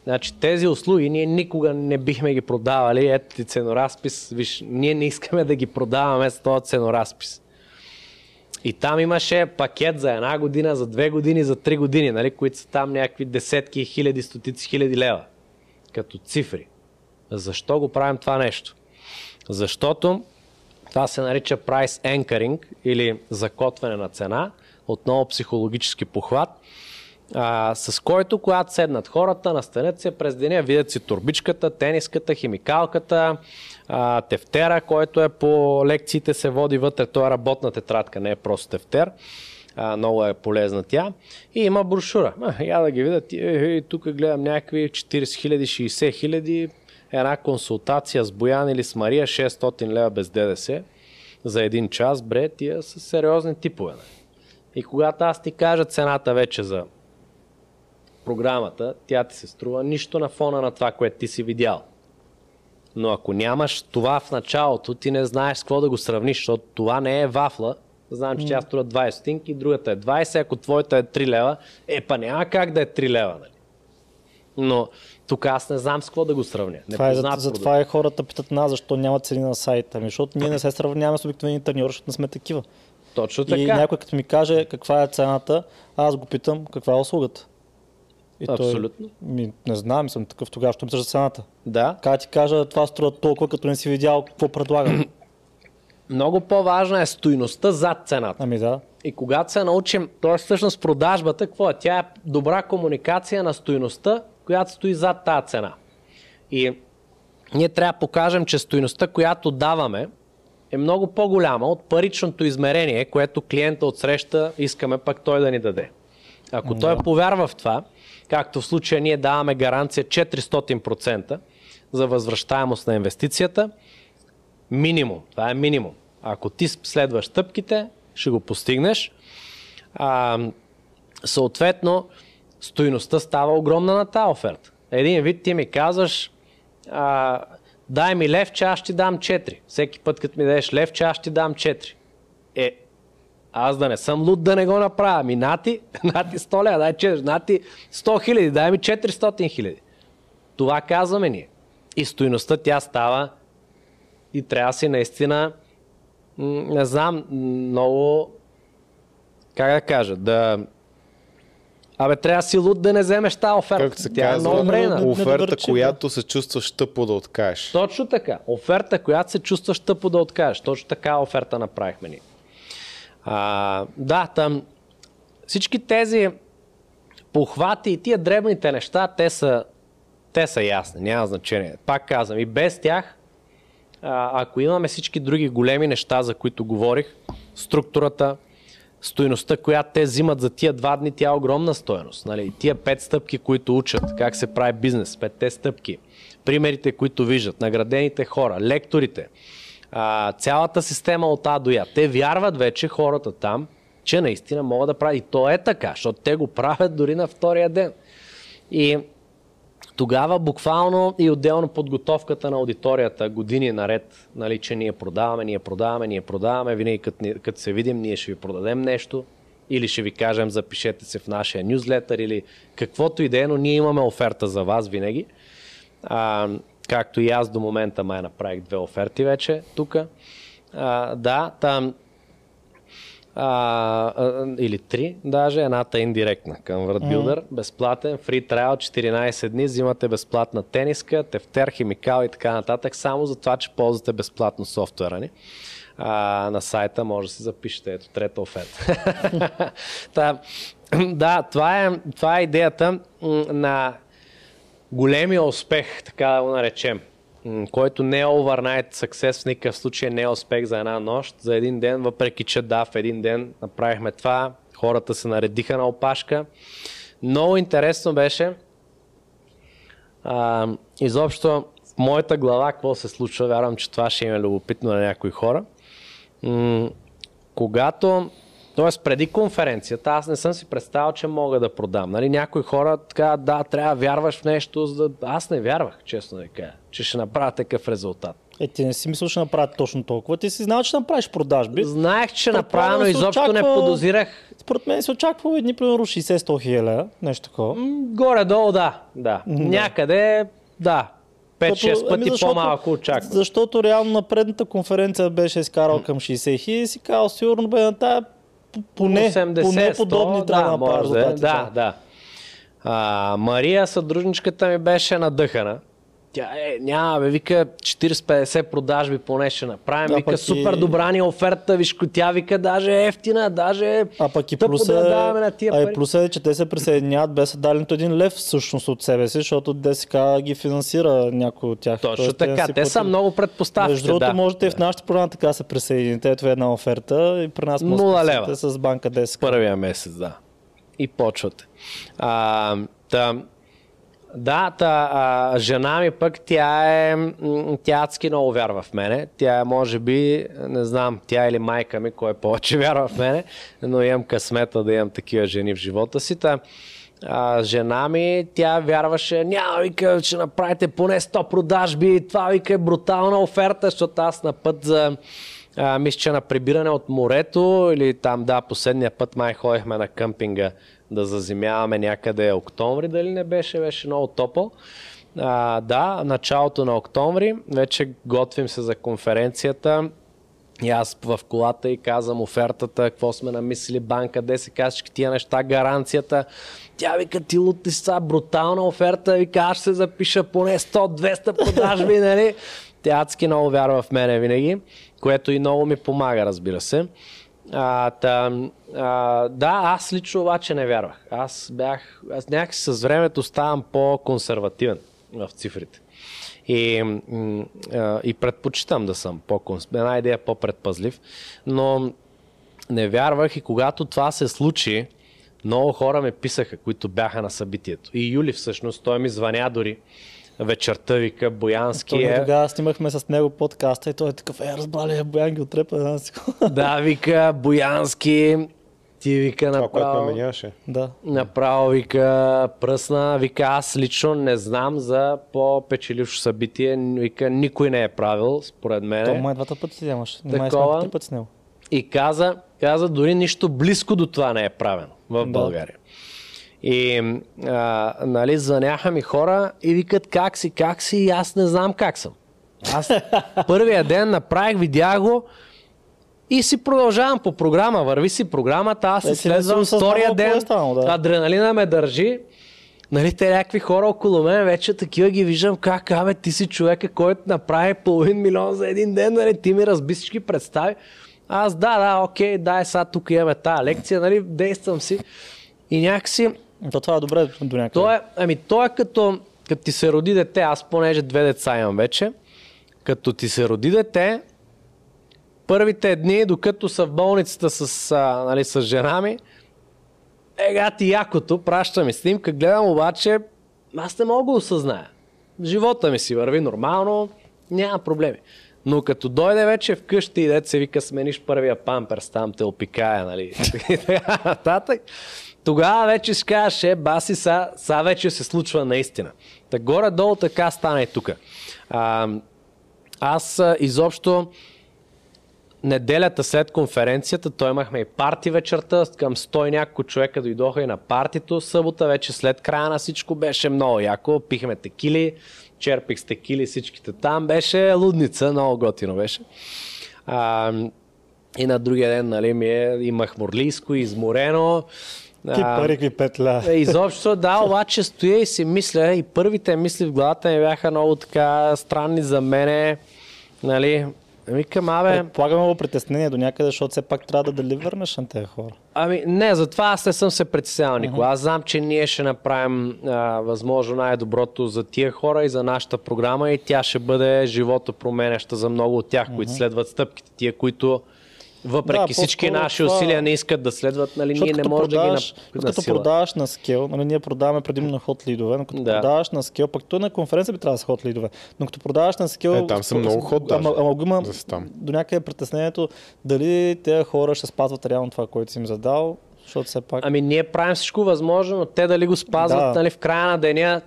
Значи тези услуги ние никога не бихме ги продавали. Ето ти ценоразпис. Виж, ние не искаме да ги продаваме с този ценоразпис. И там имаше пакет за една година, за две години, за три години, нали, които са там някакви десетки, хиляди, стотици хиляди лева. Като цифри. Защо го правим това нещо? Защото това се нарича price anchoring или закотване на цена, отново психологически похват. А, с който, когато седнат хората, настанят се през деня, видят си турбичката, тениската, химикалката, а, тефтера, който е по лекциите се води вътре, това е работна тетрадка, не е просто тефтер. А, много е полезна тя. И има брошура. А, я да ги видят. И, и, тук гледам някакви 40 хиляди, 60 хиляди, една консултация с Боян или с Мария, 600 лева без ДДС за един час, бре, тия са сериозни типове. Нали? И когато аз ти кажа цената вече за програмата, тя ти се струва нищо на фона на това, което ти си видял. Но ако нямаш това в началото, ти не знаеш с какво да го сравниш, защото това не е вафла. Знам, че тя струва 20 стинки, другата е 20, ако твоята е 3 лева, е па няма как да е 3 лева. Нали? Но тук аз не знам с какво да го сравня. Не това е, за, за това е хората питат нас, защо няма цени на сайта. Ами, защото ние не се сравняваме с обикновени треньори, защото не сме такива. Точно така. И някой като ми каже каква е цената, аз го питам каква е услугата. И Абсолютно. Той, ми, не знам, съм такъв тогава, ми за цената. Да. Как ти кажа, това струва толкова, като не си видял какво предлагам. Много по-важна е стоиността зад цената. Ами да. И когато се научим, т.е. всъщност продажбата, какво е? Тя е добра комуникация на стоиността, която стои зад тази цена. И ние трябва да покажем, че стоиността, която даваме, е много по-голяма от паричното измерение, което клиента отсреща искаме пък той да ни даде. Ако да. той повярва в това, както в случая ние даваме гаранция 400% за възвръщаемост на инвестицията, минимум, това е минимум. Ако ти следваш стъпките, ще го постигнеш. А, съответно, стоиността става огромна на тази оферта. Един вид ти ми казваш, а, дай ми левче, аз ще дам 4. Всеки път, като ми дадеш левче, аз ще дам 4. Е, аз да не съм луд да не го направя. Ми нати, нати 100 лева, дай 4, нати 100 хиляди, дай ми 400 хиляди. Това казваме ние. И стоиността тя става и трябва си наистина, не знам, много, как да кажа, да Абе, трябва си луд да не вземеш тази оферта. Как се Тя казва, е много времена. оферта, която се чувстваш тъпо да откажеш. Точно така. Оферта, която се чувстваш тъпо да откажеш. Точно така оферта направихме ни. А, да, там всички тези похвати и тия дребните неща, те са, те са ясни, няма значение. Пак казвам, и без тях, а, ако имаме всички други големи неща, за които говорих, структурата, стоеността, която те взимат за тия два дни, тя е огромна стоеност. Нали? Тия пет стъпки, които учат как се прави бизнес, петте стъпки, примерите, които виждат, наградените хора, лекторите, цялата система от А до Я. Те вярват вече хората там, че наистина могат да правят. И то е така, защото те го правят дори на втория ден. И тогава буквално и отделно подготовката на аудиторията години наред, нали, че ние продаваме, ние продаваме, ние продаваме, винаги като, като се видим, ние ще ви продадем нещо или ще ви кажем запишете се в нашия нюзлетър или каквото и да е, но ние имаме оферта за вас винаги. А, както и аз до момента май направих две оферти вече тук. да, там а, а, или три, даже едната е индиректна към WordBuilder, mm. безплатен, free trial, 14 дни, взимате безплатна тениска, тефтер, химикал и така нататък, само за това, че ползвате безплатно софтуера ни. А, на сайта може да си запишете, ето трета оферта. Та, да, това е, това е идеята на големия успех, така да го наречем който не е overnight success, в никакъв случай не е успех за една нощ, за един ден, въпреки че да, в един ден направихме това, хората се наредиха на опашка. Много интересно беше а, изобщо в моята глава какво се случва, вярвам, че това ще има любопитно на някои хора. М- когато Тоест, преди конференцията, аз не съм си представил, че мога да продам. Нали, някои хора така, да, трябва да вярваш в нещо, за да... аз не вярвах, честно да кажа, че ще направя такъв резултат. Е, ти не си мислил, че направя точно толкова. Ти си знал, че направиш продажби. Знаех, че направя, но изобщо очаква... не подозирах. Според мен се очаква едни примерно 60-100 хиляди, нещо такова. Горе-долу, да. да. Някъде, да. 5-6 пъти ами по-малко очаква. Защото реално на предната конференция беше изкарал към 60 хиляди и си казал, сигурно бе на тая поне, 80, поне подобни 100, трябва да, може да, да, да. А, Мария, съдружничката ми, беше надъхана. Тя е, няма, бе, вика 40-50 продажби поне ще направим. Да, вика, супер и... добра ни оферта, виж, тя вика, даже е ефтина, даже А пък и плюс е, да на тия а и плюс е, че те се присъединяват без да дали нито един лев всъщност от себе си, защото ДСК ги финансира някой от тях. Точно Тоест, така, те, те са много предпоставки. Между другото, да. можете и в нашата програма така се присъедините. Ето е една оферта и при нас може с банка ДСК. Първия месец, да. И почвате. А, та, да, та, а, жена ми пък, тя е, тя адски много вярва в мене. Тя е, може би, не знам, тя или майка ми, кой повече вярва в мене, но имам късмета да имам такива жени в живота си. Та, а, жена ми, тя вярваше, няма, вика, ще направите поне 100 продажби, това, вика, е брутална оферта, защото аз на път за, а, мисля, че на прибиране от морето или там, да, последния път май ходихме на къмпинга да заземяваме някъде октомври, дали не беше, беше много топъл. А, да, началото на октомври, вече готвим се за конференцията. И аз в колата и казвам офертата, какво сме намислили, банка, де се казва, тия неща, гаранцията. Тя вика, ти лути са, брутална оферта, вика, аз ще се запиша поне 100-200 продажби, нали? Тя адски много вярва в мене винаги, което и много ми помага, разбира се. А, та, а, да, аз лично обаче не вярвах. Аз бях, аз някакси с времето ставам по-консервативен в цифрите. И, и предпочитам да съм по една идея по-предпазлив, но не вярвах и когато това се случи, много хора ме писаха, които бяха на събитието. И Юли всъщност, той ми звъня дори вечерта, вика Боянски. Той, е... Тогава снимахме с него подкаста и той е такъв, е, разбрали, Боян ги отрепа. Да, вика Боянски, ти вика направо... Това, което Да. Направо вика пръсна, вика аз лично не знам за по-печелившо събитие, вика никой не е правил, според мен. То май двата пъти си вземаш. Такова. Май пъти с него. И каза, каза, дори нищо близко до това не е правено в България. И а, нали, звъняха ми хора и викат как си, как си и аз не знам как съм. Аз първия ден направих, видях го и си продължавам по програма. Върви си програмата, аз си следвам втория ден. Станало, да. Адреналина ме държи. Нали, те някакви хора около мен вече такива ги виждам как, абе, ти си човека, който направи половин милион за един ден, нали, ти ми разби всички представи. Аз да, да, окей, дай сега тук имаме тази лекция, нали, действам си. И някакси то това е добре до някъде. То е, ами, то е като, като ти се роди дете, аз понеже две деца имам вече, като ти се роди дете, първите дни, докато са в болницата с, а, нали, с жена ми, ега ти якото, праща ми снимка, гледам обаче, аз не мога да осъзная. Живота ми си върви нормално, няма проблеми. Но като дойде вече вкъщи и дете се вика смениш първия памперс, там те опикая, нали? нататък тогава вече ще кажеш, е, баси, са, са вече се случва наистина. Та горе-долу така стана и тук. аз изобщо неделята след конференцията, той имахме и парти вечерта, към 100 няколко човека дойдоха и на партито. Събота вече след края на всичко беше много яко. Пихме текили, черпих с текили всичките там. Беше лудница, много готино беше. А, и на другия ден нали, ми е, имах морлийско, изморено. Ти пари ви петля. Изобщо, да, обаче стоя и си мисля, и първите мисли в главата ми бяха много така странни за мене. Нали, Викам, абе... Предполагам много притеснение до някъде, защото все пак трябва да дали върнеш на тези хора. Ами не, затова аз не съм се притеснявал никога. Uh-huh. Аз знам, че ние ще направим а, възможно най-доброто за тия хора и за нашата програма и тя ще бъде живото променяща за много от тях, uh-huh. които следват стъпките. Тия, които въпреки да, всички наши това... усилия не искат да следват, нали, ние не можем да ги на, Като продаваш на скел, нали, ние продаваме предимно на ход лидове, но като да. продаваш на скел, пък той на конференция би трябвало да са ход лидове, но като продаваш на скел... Е, там са много ход, ама, ама, има до някъде притеснението дали тези хора ще спазват реално това, което си им задал, защото все пак... Ами ние правим всичко възможно, но те дали го спазват да. нали, в края на деня,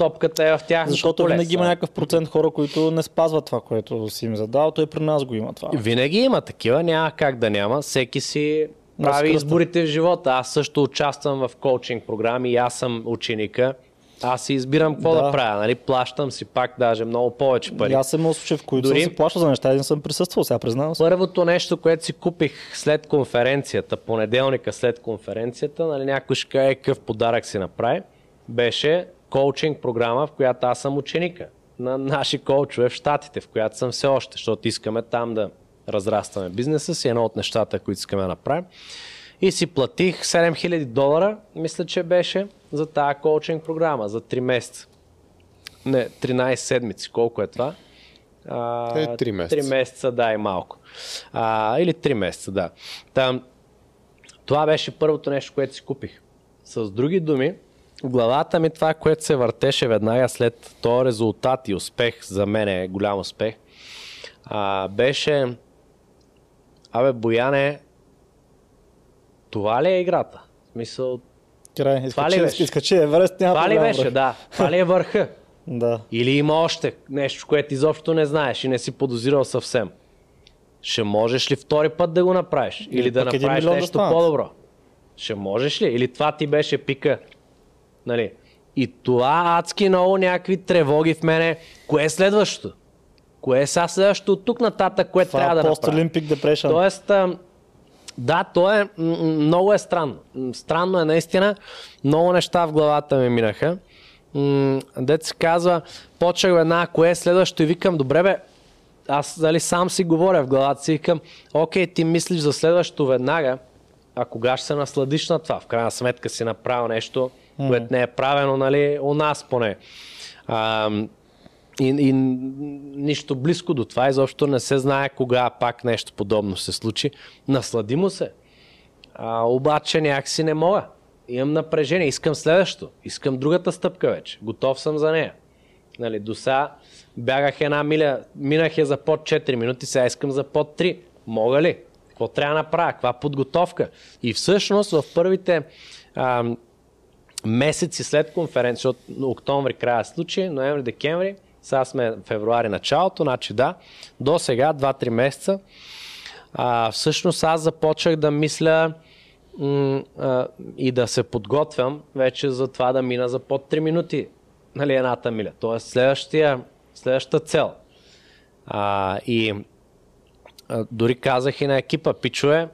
топката е в тях. Защото поле, винаги има някакъв процент хора, които не спазват това, което си им задал. Той при нас го има това. Винаги има такива, няма как да няма. Всеки си прави изборите в живота. Аз също участвам в коучинг програми и аз съм ученика. Аз си избирам какво да, да правя, нали? Плащам си пак даже много повече пари. аз съм случаи, в които Дори... съм си плащал за неща, един съм присъствал, сега признавам се. Първото нещо, което си купих след конференцията, понеделника след конференцията, нали, някой ще каже какъв подарък си направи, беше коучинг програма, в която аз съм ученика. на наши коучове в Штатите, в която съм все още, защото искаме там да разрастваме бизнеса си, едно от нещата, които искаме да направим. И си платих 7000 долара, мисля, че беше, за тази коучинг програма, за 3 месеца. Не, 13 седмици, колко е това? А, е, 3 месеца. 3 месеца, да, и малко. А, или 3 месеца, да. Там, това беше първото нещо, което си купих. С други думи, главата ми това, което се въртеше веднага след този резултат и успех, за мен е голям успех, а, беше Абе, Бояне, това ли е играта? В смисъл, Край, това ли беше? Изкачи Еверест, няма Това ли беше, да. Това ли е върха? да. Или има още нещо, което изобщо не знаеш и не си подозирал съвсем. Ще можеш ли втори път да го направиш? Или, Или да направиш нещо да по-добро? Ще можеш ли? Или това ти беше пика? Нали? И това адски много някакви тревоги в мене. Кое е следващото? Кое е сега следващото от тук нататък, което трябва да направя? Post-Olympic Depression. Тоест, да, то е много е странно. Странно е наистина. Много неща в главата ми минаха. Дет се казва, почнах една, кое е следващото и викам, добре бе, аз дали сам си говоря в главата си, викам, окей, ти мислиш за следващото веднага, а кога ще се насладиш на това? В крайна сметка си направил нещо, mm. което не е правено, нали, у нас поне. А, и, и нищо близко до това, изобщо не се знае кога пак нещо подобно се случи. Наслади му се. А, обаче някакси не мога. Имам напрежение, искам следващо. Искам другата стъпка вече. Готов съм за нея. Нали, до сега бягах една миля, минах я за под 4 минути, сега искам за под 3. Мога ли? Какво трябва да направя? Каква подготовка? И всъщност в първите а, месеци след конференция, от октомври края случай, ноември, декември, сега сме февруари началото, значи да, до сега, 2-3 месеца, а, всъщност аз започнах да мисля м- а, и да се подготвям вече за това да мина за под 3 минути нали, едната миля. Тоест следващия, следващата цел. А, и а, дори казах и на екипа, пичове,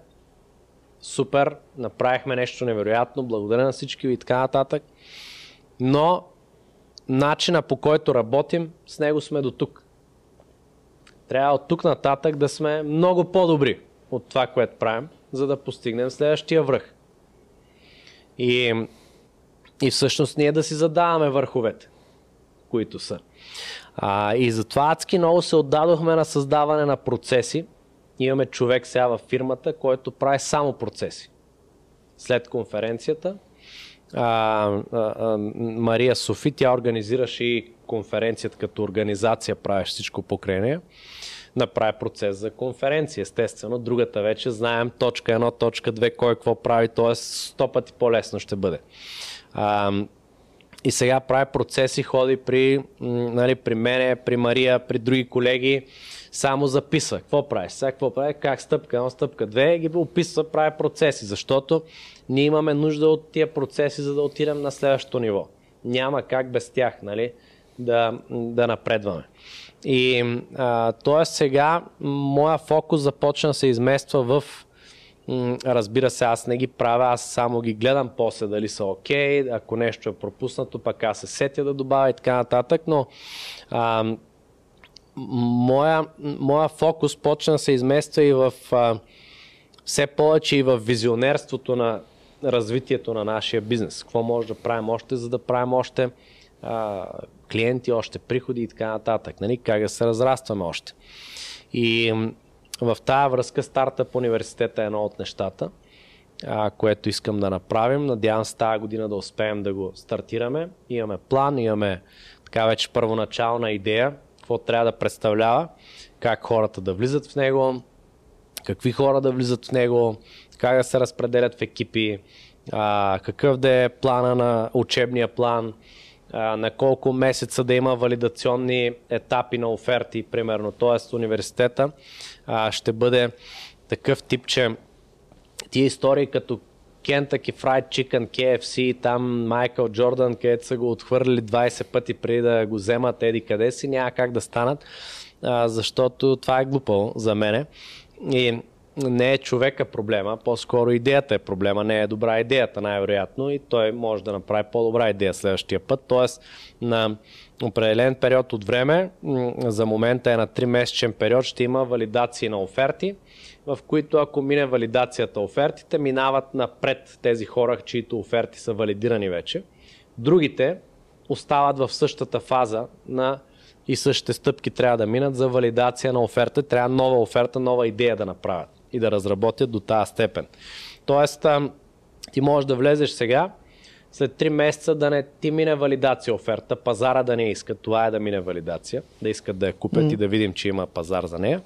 супер, направихме нещо невероятно, благодаря на всички и така нататък. Но начина по който работим, с него сме до тук. Трябва от тук нататък да сме много по-добри от това, което правим, за да постигнем следващия връх. И, и всъщност ние да си задаваме върховете, които са. А, и затова адски много се отдадохме на създаване на процеси. Имаме човек сега във фирмата, който прави само процеси. След конференцията а, а, а, Мария Софи, тя организираше и конференцията като организация, правиш всичко покрай нея. Направи процес за конференция, естествено. Другата вече знаем точка 1, точка 2, кой какво прави, т.е. сто пъти по-лесно ще бъде. А, и сега прави процеси, ходи при, нали, при мене, при Мария, при други колеги, само записва. Какво правиш? Сега какво прави? Как стъпка, едно стъпка, две, ги описва, прави процеси, защото ние имаме нужда от тия процеси, за да отидем на следващото ниво. Няма как без тях, нали, да, да напредваме. И т.е. сега моя фокус започна да се измества в Разбира се, аз не ги правя, аз само ги гледам после дали са окей, okay, ако нещо е пропуснато, пък аз се сетя да добавя и така нататък, но а, моя, моя фокус почна се измества и в а, все повече и в визионерството на развитието на нашия бизнес. Какво може да правим още, за да правим още а, клиенти, още приходи и така нататък. Нали? Как да се разрастваме още. И в тази връзка стартъп университета е едно от нещата, а, което искам да направим. Надявам се тази година да успеем да го стартираме. Имаме план, имаме така вече първоначална идея, какво трябва да представлява, как хората да влизат в него, какви хора да влизат в него, как да се разпределят в екипи, а, какъв да е плана на учебния план, а, на колко месеца да има валидационни етапи на оферти, примерно. Тоест университета а, ще бъде такъв тип, че тия истории като Kentucky Fried Chicken, KFC, там Майкъл Джордан, където са го отхвърлили 20 пъти преди да го вземат еди къде си, няма как да станат, а, защото това е глупо за мене. И не е човека проблема, по-скоро идеята е проблема, не е добра идеята най-вероятно и той може да направи по-добра идея следващия път. Тоест на определен период от време, за момента е на 3-месечен период, ще има валидации на оферти, в които ако мине валидацията офертите, минават напред тези хора, чието оферти са валидирани вече. Другите остават в същата фаза на и същите стъпки трябва да минат за валидация на оферта. Трябва нова оферта, нова идея да направят и да разработят до тази степен. Тоест, ти можеш да влезеш сега, след 3 месеца да не ти мине валидация оферта, пазара да не иска, това е да мине валидация, да искат да я купят mm. и да видим, че има пазар за нея.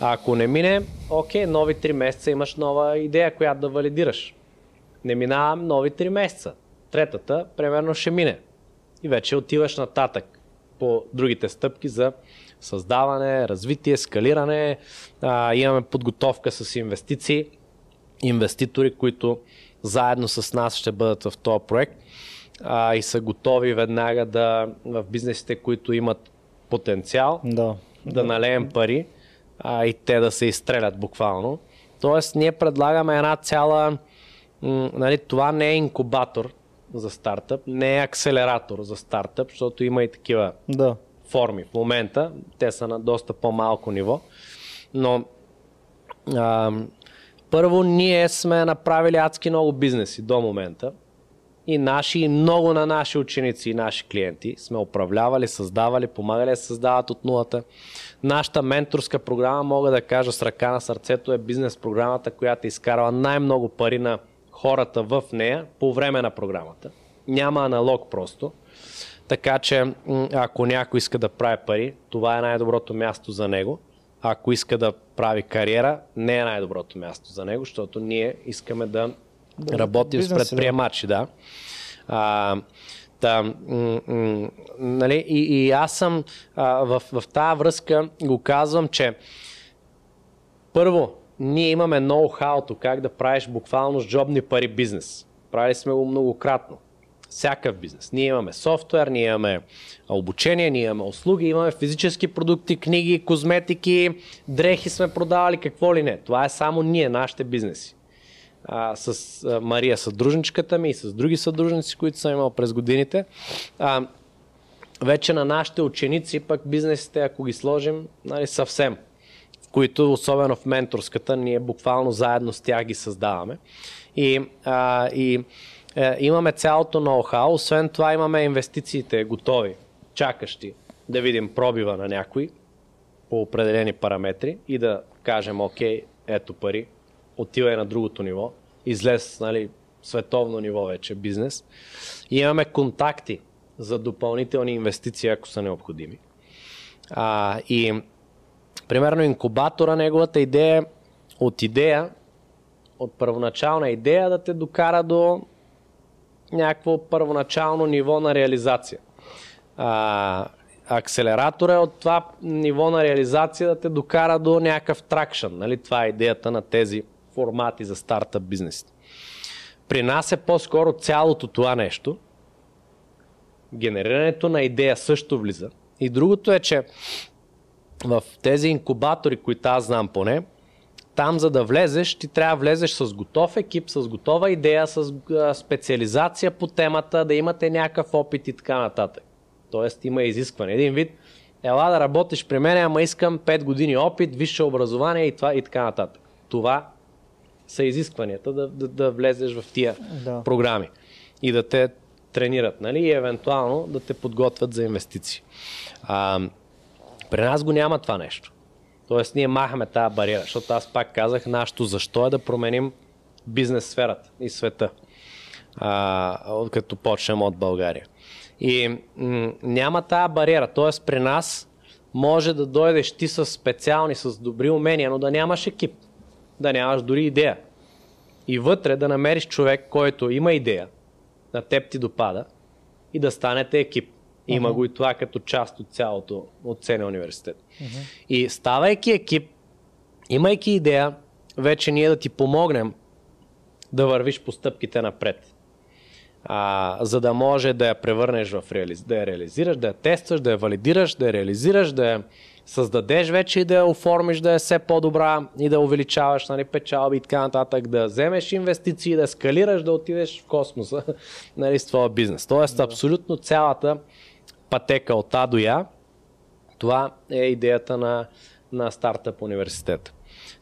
А ако не мине, окей, нови 3 месеца имаш нова идея, която да валидираш. Не минавам нови 3 месеца. Третата, примерно, ще мине. И вече отиваш нататък по другите стъпки за създаване, развитие, скалиране. А, имаме подготовка с инвестиции, инвеститори, които заедно с нас ще бъдат в този проект а, и са готови веднага да в бизнесите, които имат потенциал, да, да, налеем пари а, и те да се изстрелят буквално. Тоест, ние предлагаме една цяла. М- нали, това не е инкубатор за стартъп, не е акселератор за стартъп, защото има и такива да. форми в момента. Те са на доста по-малко ниво. Но а, първо, ние сме направили адски много бизнеси до момента. И наши, и много на наши ученици и наши клиенти сме управлявали, създавали, помагали да създават от нулата. Нашата менторска програма, мога да кажа с ръка на сърцето, е бизнес програмата, която изкарва най-много пари на хората в нея по време на програмата. Няма аналог просто. Така че, ако някой иска да прави пари, това е най-доброто място за него ако иска да прави кариера, не е най-доброто място за него, защото ние искаме да, да работим с предприемачи. Да. А, да, м- м- нали, и, и аз съм а, в, в тази връзка го казвам, че първо, ние имаме ноу-хауто как да правиш буквално с джобни пари бизнес. Правили сме го многократно всякакъв бизнес. Ние имаме софтуер, ние имаме обучение, ние имаме услуги, имаме физически продукти, книги, козметики, дрехи сме продавали, какво ли не. Това е само ние, нашите бизнеси. А, с а, Мария, съдружничката ми и с други съдружници, които съм имал през годините. А, вече на нашите ученици, пък бизнесите, ако ги сложим, нали, съвсем, които, особено в менторската, ние буквално заедно с тях ги създаваме. И, а, и е, имаме цялото ноу-хау, освен това имаме инвестициите готови, чакащи да видим пробива на някой по определени параметри и да кажем, окей, ето пари, отивай на другото ниво, излез нали, световно ниво вече бизнес. И имаме контакти за допълнителни инвестиции, ако са необходими. А, и примерно инкубатора, неговата идея от идея, от първоначална идея да те докара до някакво първоначално ниво на реализация. А, акселератора е от това ниво на реализация да те докара до някакъв тракшн. Нали? Това е идеята на тези формати за стартъп бизнес. При нас е по-скоро цялото това нещо. Генерирането на идея също влиза. И другото е, че в тези инкубатори, които аз знам поне, там за да влезеш, ти трябва да влезеш с готов екип, с готова идея, с специализация по темата, да имате някакъв опит и така нататък. Тоест има изискване. Един вид, ела да работиш при мен, ама искам 5 години опит, висше образование и, това, и така нататък. Това са изискванията да, да, да влезеш в тия да. програми и да те тренират, нали? И евентуално да те подготвят за инвестиции. А, при нас го няма това нещо. Тоест ние махаме тази бариера, защото аз пак казах, нашето защо е да променим бизнес сферата и света, а, като почнем от България. И м- няма тази бариера, т.е. при нас може да дойдеш ти с специални, с добри умения, но да нямаш екип, да нямаш дори идея. И вътре да намериш човек, който има идея, на теб ти допада и да станете екип. Има uh-huh. го и това като част от цялото, от целия университет. Uh-huh. И ставайки екип, имайки идея, вече ние да ти помогнем да вървиш по стъпките напред. А, за да може да я превърнеш в реализ... да я реализираш, да я тестваш, да я валидираш, да я реализираш, да я създадеш вече и да я оформиш да е все по-добра и да увеличаваш нали, печалби и така нататък, да вземеш инвестиции, да скалираш, да отидеш в космоса нали, с твоя бизнес. Тоест, абсолютно цялата пътека от А до Я, това е идеята на, на стартъп университета.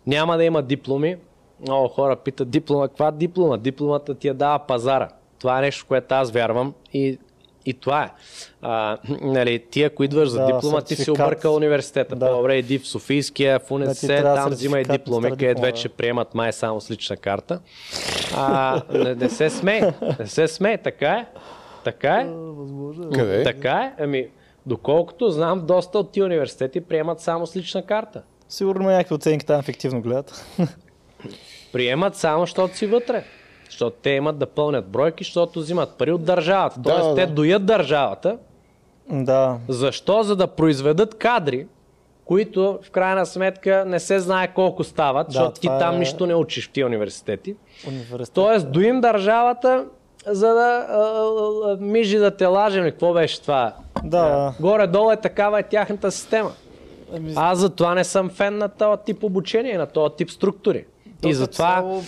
Няма да има дипломи. Много хора питат диплома. Каква диплома? Дипломата ти я дава пазара. Това е нещо, което аз вярвам и и това е. А, нали, тия, които идваш за да, диплома, ти си объркал университета. Да. По-добре иди в Софийския, в УНСС, да, там взимай дипломи, където вече приемат май само с лична карта. А, не, не се смей, не се смей, така е. Така е. Възможно. е. Къде? Така е. Ами, доколкото знам, доста от тия университети приемат само с лична карта. Сигурно има някакви оценки там ефективно гледат. Приемат само, защото си вътре. Защото те имат да пълнят бройки, защото взимат пари от държавата. Да, Тоест, да. те доят държавата. Да. Защо? За да произведат кадри, които в крайна сметка не се знае колко стават, Да, защото ти там е- нищо не учиш в тия университети. Университет. Тоест, доим държавата, за да а, мижи да те лажем. Какво беше това? Да. Горе-долу е такава е тяхната система. Ами, Аз затова не съм фен на този тип обучение, на този тип структури. то И затова... цяло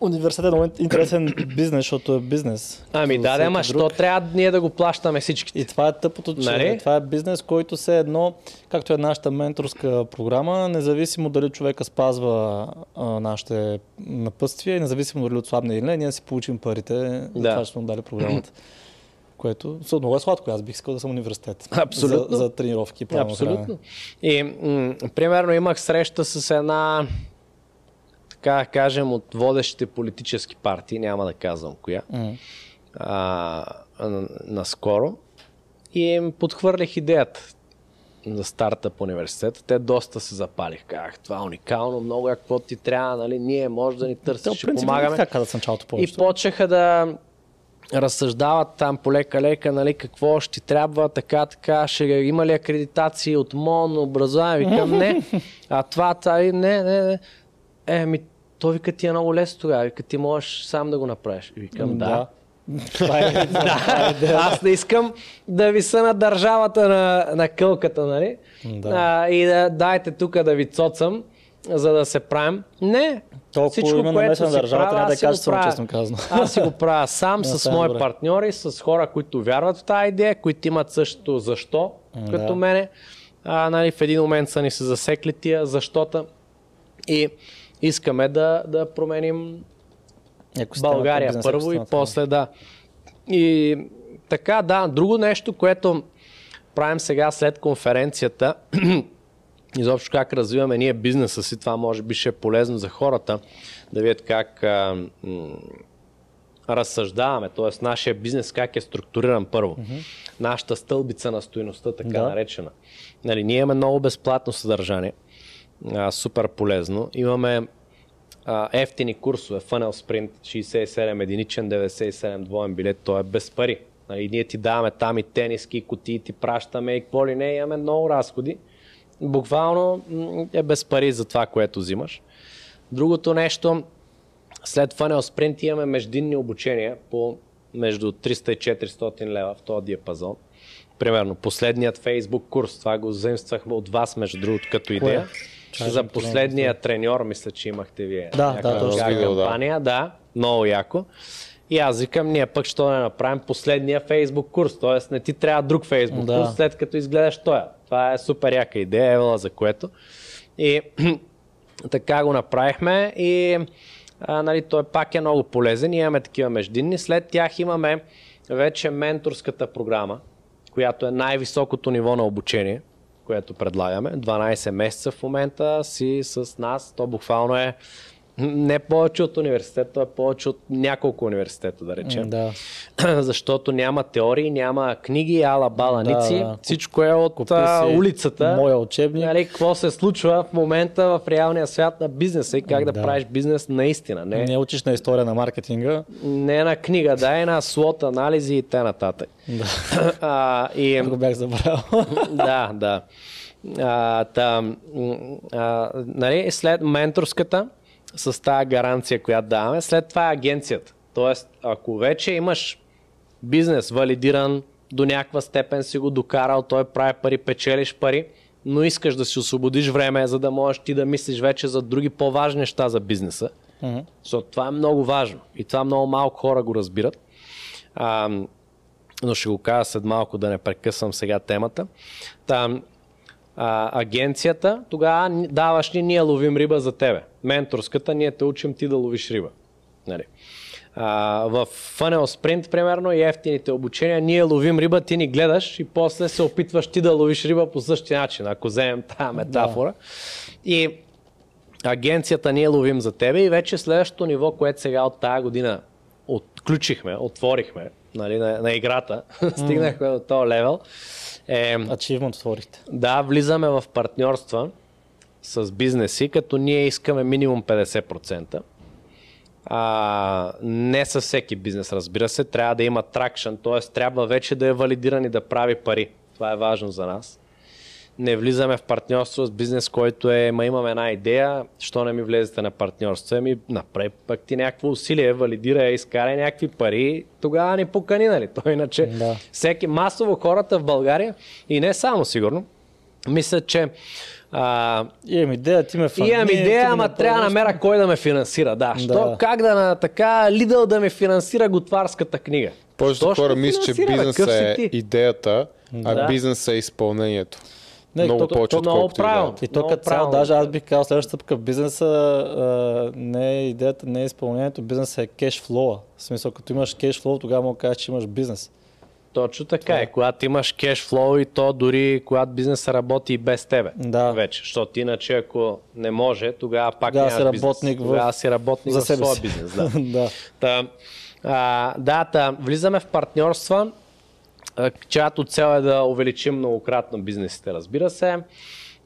Университет е интересен бизнес, защото е бизнес. Ами За да, да, ама що трябва ние да го плащаме всичките? И това е тъпото, че Нали? това е бизнес, който се едно, както е нашата менторска програма, независимо дали човека спазва а, нашите напътствия, независимо дали отслабне или не, ние си получим парите за Да. това, че сме дали програмата. Което са много е сладко, аз бих искал да съм университет. Абсолютно. За, за тренировки. Абсолютно. И м- примерно имах среща с една, така да кажем, от водещите политически партии, няма да казвам коя, М. а, наскоро. И им подхвърлих идеята за стартъп университета. Те доста се запалих. Казах, това е уникално, много е какво ти трябва, нали, ние може да ни в ще помагаме. така в началото И почнаха да разсъждават там полека-лека, нали, какво ще трябва, така, така, ще има ли акредитации от МОН, образование, викам не, а това, това, не, не, не. Е, ми, той вика ти е много лесно тогава, вика ти можеш сам да го направиш. И викам да. Това е, Да, аз не искам да виса на държавата на, на кълката, нали? Да. А, и да дайте тук да ви цоцам, за да се правим. Не. Толкова има намеса на държавата, правя, да кажа правя. честно казано. Аз си го правя сам Да, с е мои добре. партньори, с хора, които вярват в тази идея, които имат същото защо, М, като да. мене. А, нали, в един момент са ни се засекли тия защота и искаме да, да променим България бизнес първо и после да. И така, да, друго нещо, което правим сега след конференцията, изобщо как развиваме ние бизнеса си, това може би ще е полезно за хората, да видят как а, м- разсъждаваме, т.е. нашия бизнес как е структуриран първо. Нашата стълбица на стоиността, така Да. наречена. Нали, ние имаме много безплатно съдържание, а, супер полезно. Имаме а, ефтини курсове, Funnel Sprint, 67 единичен, 97 двоен билет, то е без пари. Нали, ние ти даваме там и тениски, и кутии, ти пращаме и какво ли не, имаме много разходи. Буквално е без пари за това, което взимаш. Другото нещо, след Funnel Sprint имаме междинни обучения по между 300 и 400 лева в този диапазон. Примерно, последният Facebook курс, това го заимствахме от вас, между другото, като идея. Чакай, За последния треньор, мисля, че имахте вие. Да, някаква да, точно. Видео, да. кампания, да, много яко. И аз викам, ние пък ще не направим последния Facebook курс, т.е. не ти трябва друг Facebook Да. курс, след като изгледаш този. Това е супер яка идея, евала за което. И така го направихме и а, нали, той пак е много полезен. Ние имаме такива междинни. След тях имаме вече менторската програма, която е най-високото ниво на обучение, което предлагаме. 12 месеца в момента си с нас. То буквално е не повече от университет, то е повече от няколко университета, да речем. Да. Защото няма теории, няма книги, ала бала Да, да. Всичко е от Купи а, улицата. Моя учебник. Нали, какво се случва в момента в реалния свят на бизнеса и как да, Да. правиш бизнес наистина. Не, Не учиш на история на маркетинга. не на книга, да, е на слот анализи и т.н. Да. а, и, Го бях забравил. да, да. А, та, м, а, нали, след менторската, с тази гаранция, която даваме, след това е агенцията. Тоест, ако вече имаш бизнес валидиран, до някаква степен си го докарал, той прави пари, печелиш пари, но искаш да си освободиш време, за да можеш ти да мислиш вече за други по-важни неща за бизнеса. Mm-hmm. Защото това е много важно и това много малко хора го разбират. А, но ще го кажа след малко да не прекъсвам сега темата. Там, а, агенцията, тогава даваш ни, ние ловим риба за тебе. Менторската, ние те учим ти да ловиш риба. Нали? А, в Funnel Sprint, примерно, и ефтините обучения, ние ловим риба, ти ни гледаш и после се опитваш ти да ловиш риба по същия начин, ако вземем тази метафора. Да. И агенцията ние ловим за тебе и вече следващото ниво, което сега от тази година отключихме, отворихме нали, на, на играта, стигнахме до този левел. Е, Achievement отворихте. Да, влизаме в партньорства с бизнеси, като ние искаме минимум 50%. А, не със всеки бизнес, разбира се, трябва да има тракшн, т.е. трябва вече да е валидиран и да прави пари. Това е важно за нас. Не влизаме в партньорство с бизнес, който е, ма имам една идея, що не ми влезете на партньорство, ами направи пък ти някакво усилие, валидира, изкарай някакви пари, тогава ни покани, нали? То иначе да. всеки, масово хората в България и не само сигурно, мислят, че а, имам идея, ти ме фан... Имам идея, ама трябва да намеря кой да ме финансира. Да. да. Що, как да на така Лидъл да ме финансира готварската книга? Повечето хора мислят, че бизнес е идеята, а да. бизнес е изпълнението. Не, много то, повече, то, то много правилно. И то като цяло, даже аз бих казал, следващата стъпка в бизнеса а, не е идеята, не е изпълнението, бизнесът е кешфлоа. В смисъл, като имаш кешфлоу, тогава мога да кажеш, че имаш бизнес. Точно така е. Когато имаш кешфлоу и то дори когато бизнесът работи и без тебе. Да. Вече. Защото иначе ако не може, тогава пак тогава си работник бизнес. В... Тогава си работник за в своя си. бизнес. Да. да. Та, а, да, та, влизаме в партньорства, чиято цел е да увеличим многократно бизнесите, разбира се.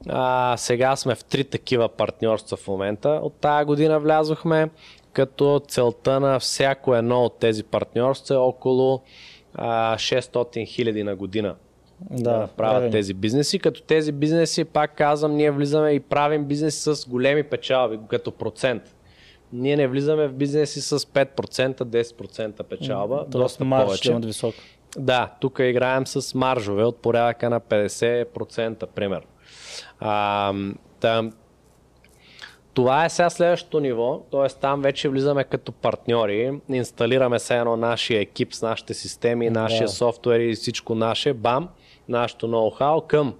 А, сега сме в три такива партньорства в момента. От тая година влязохме, като целта на всяко едно от тези партньорства е около 600 хиляди на година да, да правят правим. тези бизнеси, като тези бизнеси, пак казвам, ние влизаме и правим бизнеси с големи печалби, като процент. Ние не влизаме в бизнеси с 5%, 10% печалба, Тоест доста повече. висок. Да, тук играем с маржове от порядъка на 50%, примерно. А, там, това е сега следващото ниво, т.е. там вече влизаме като партньори, инсталираме се едно нашия екип с нашите системи, нашия да. софтуер и всичко наше, бам, нашето ноу-хау към,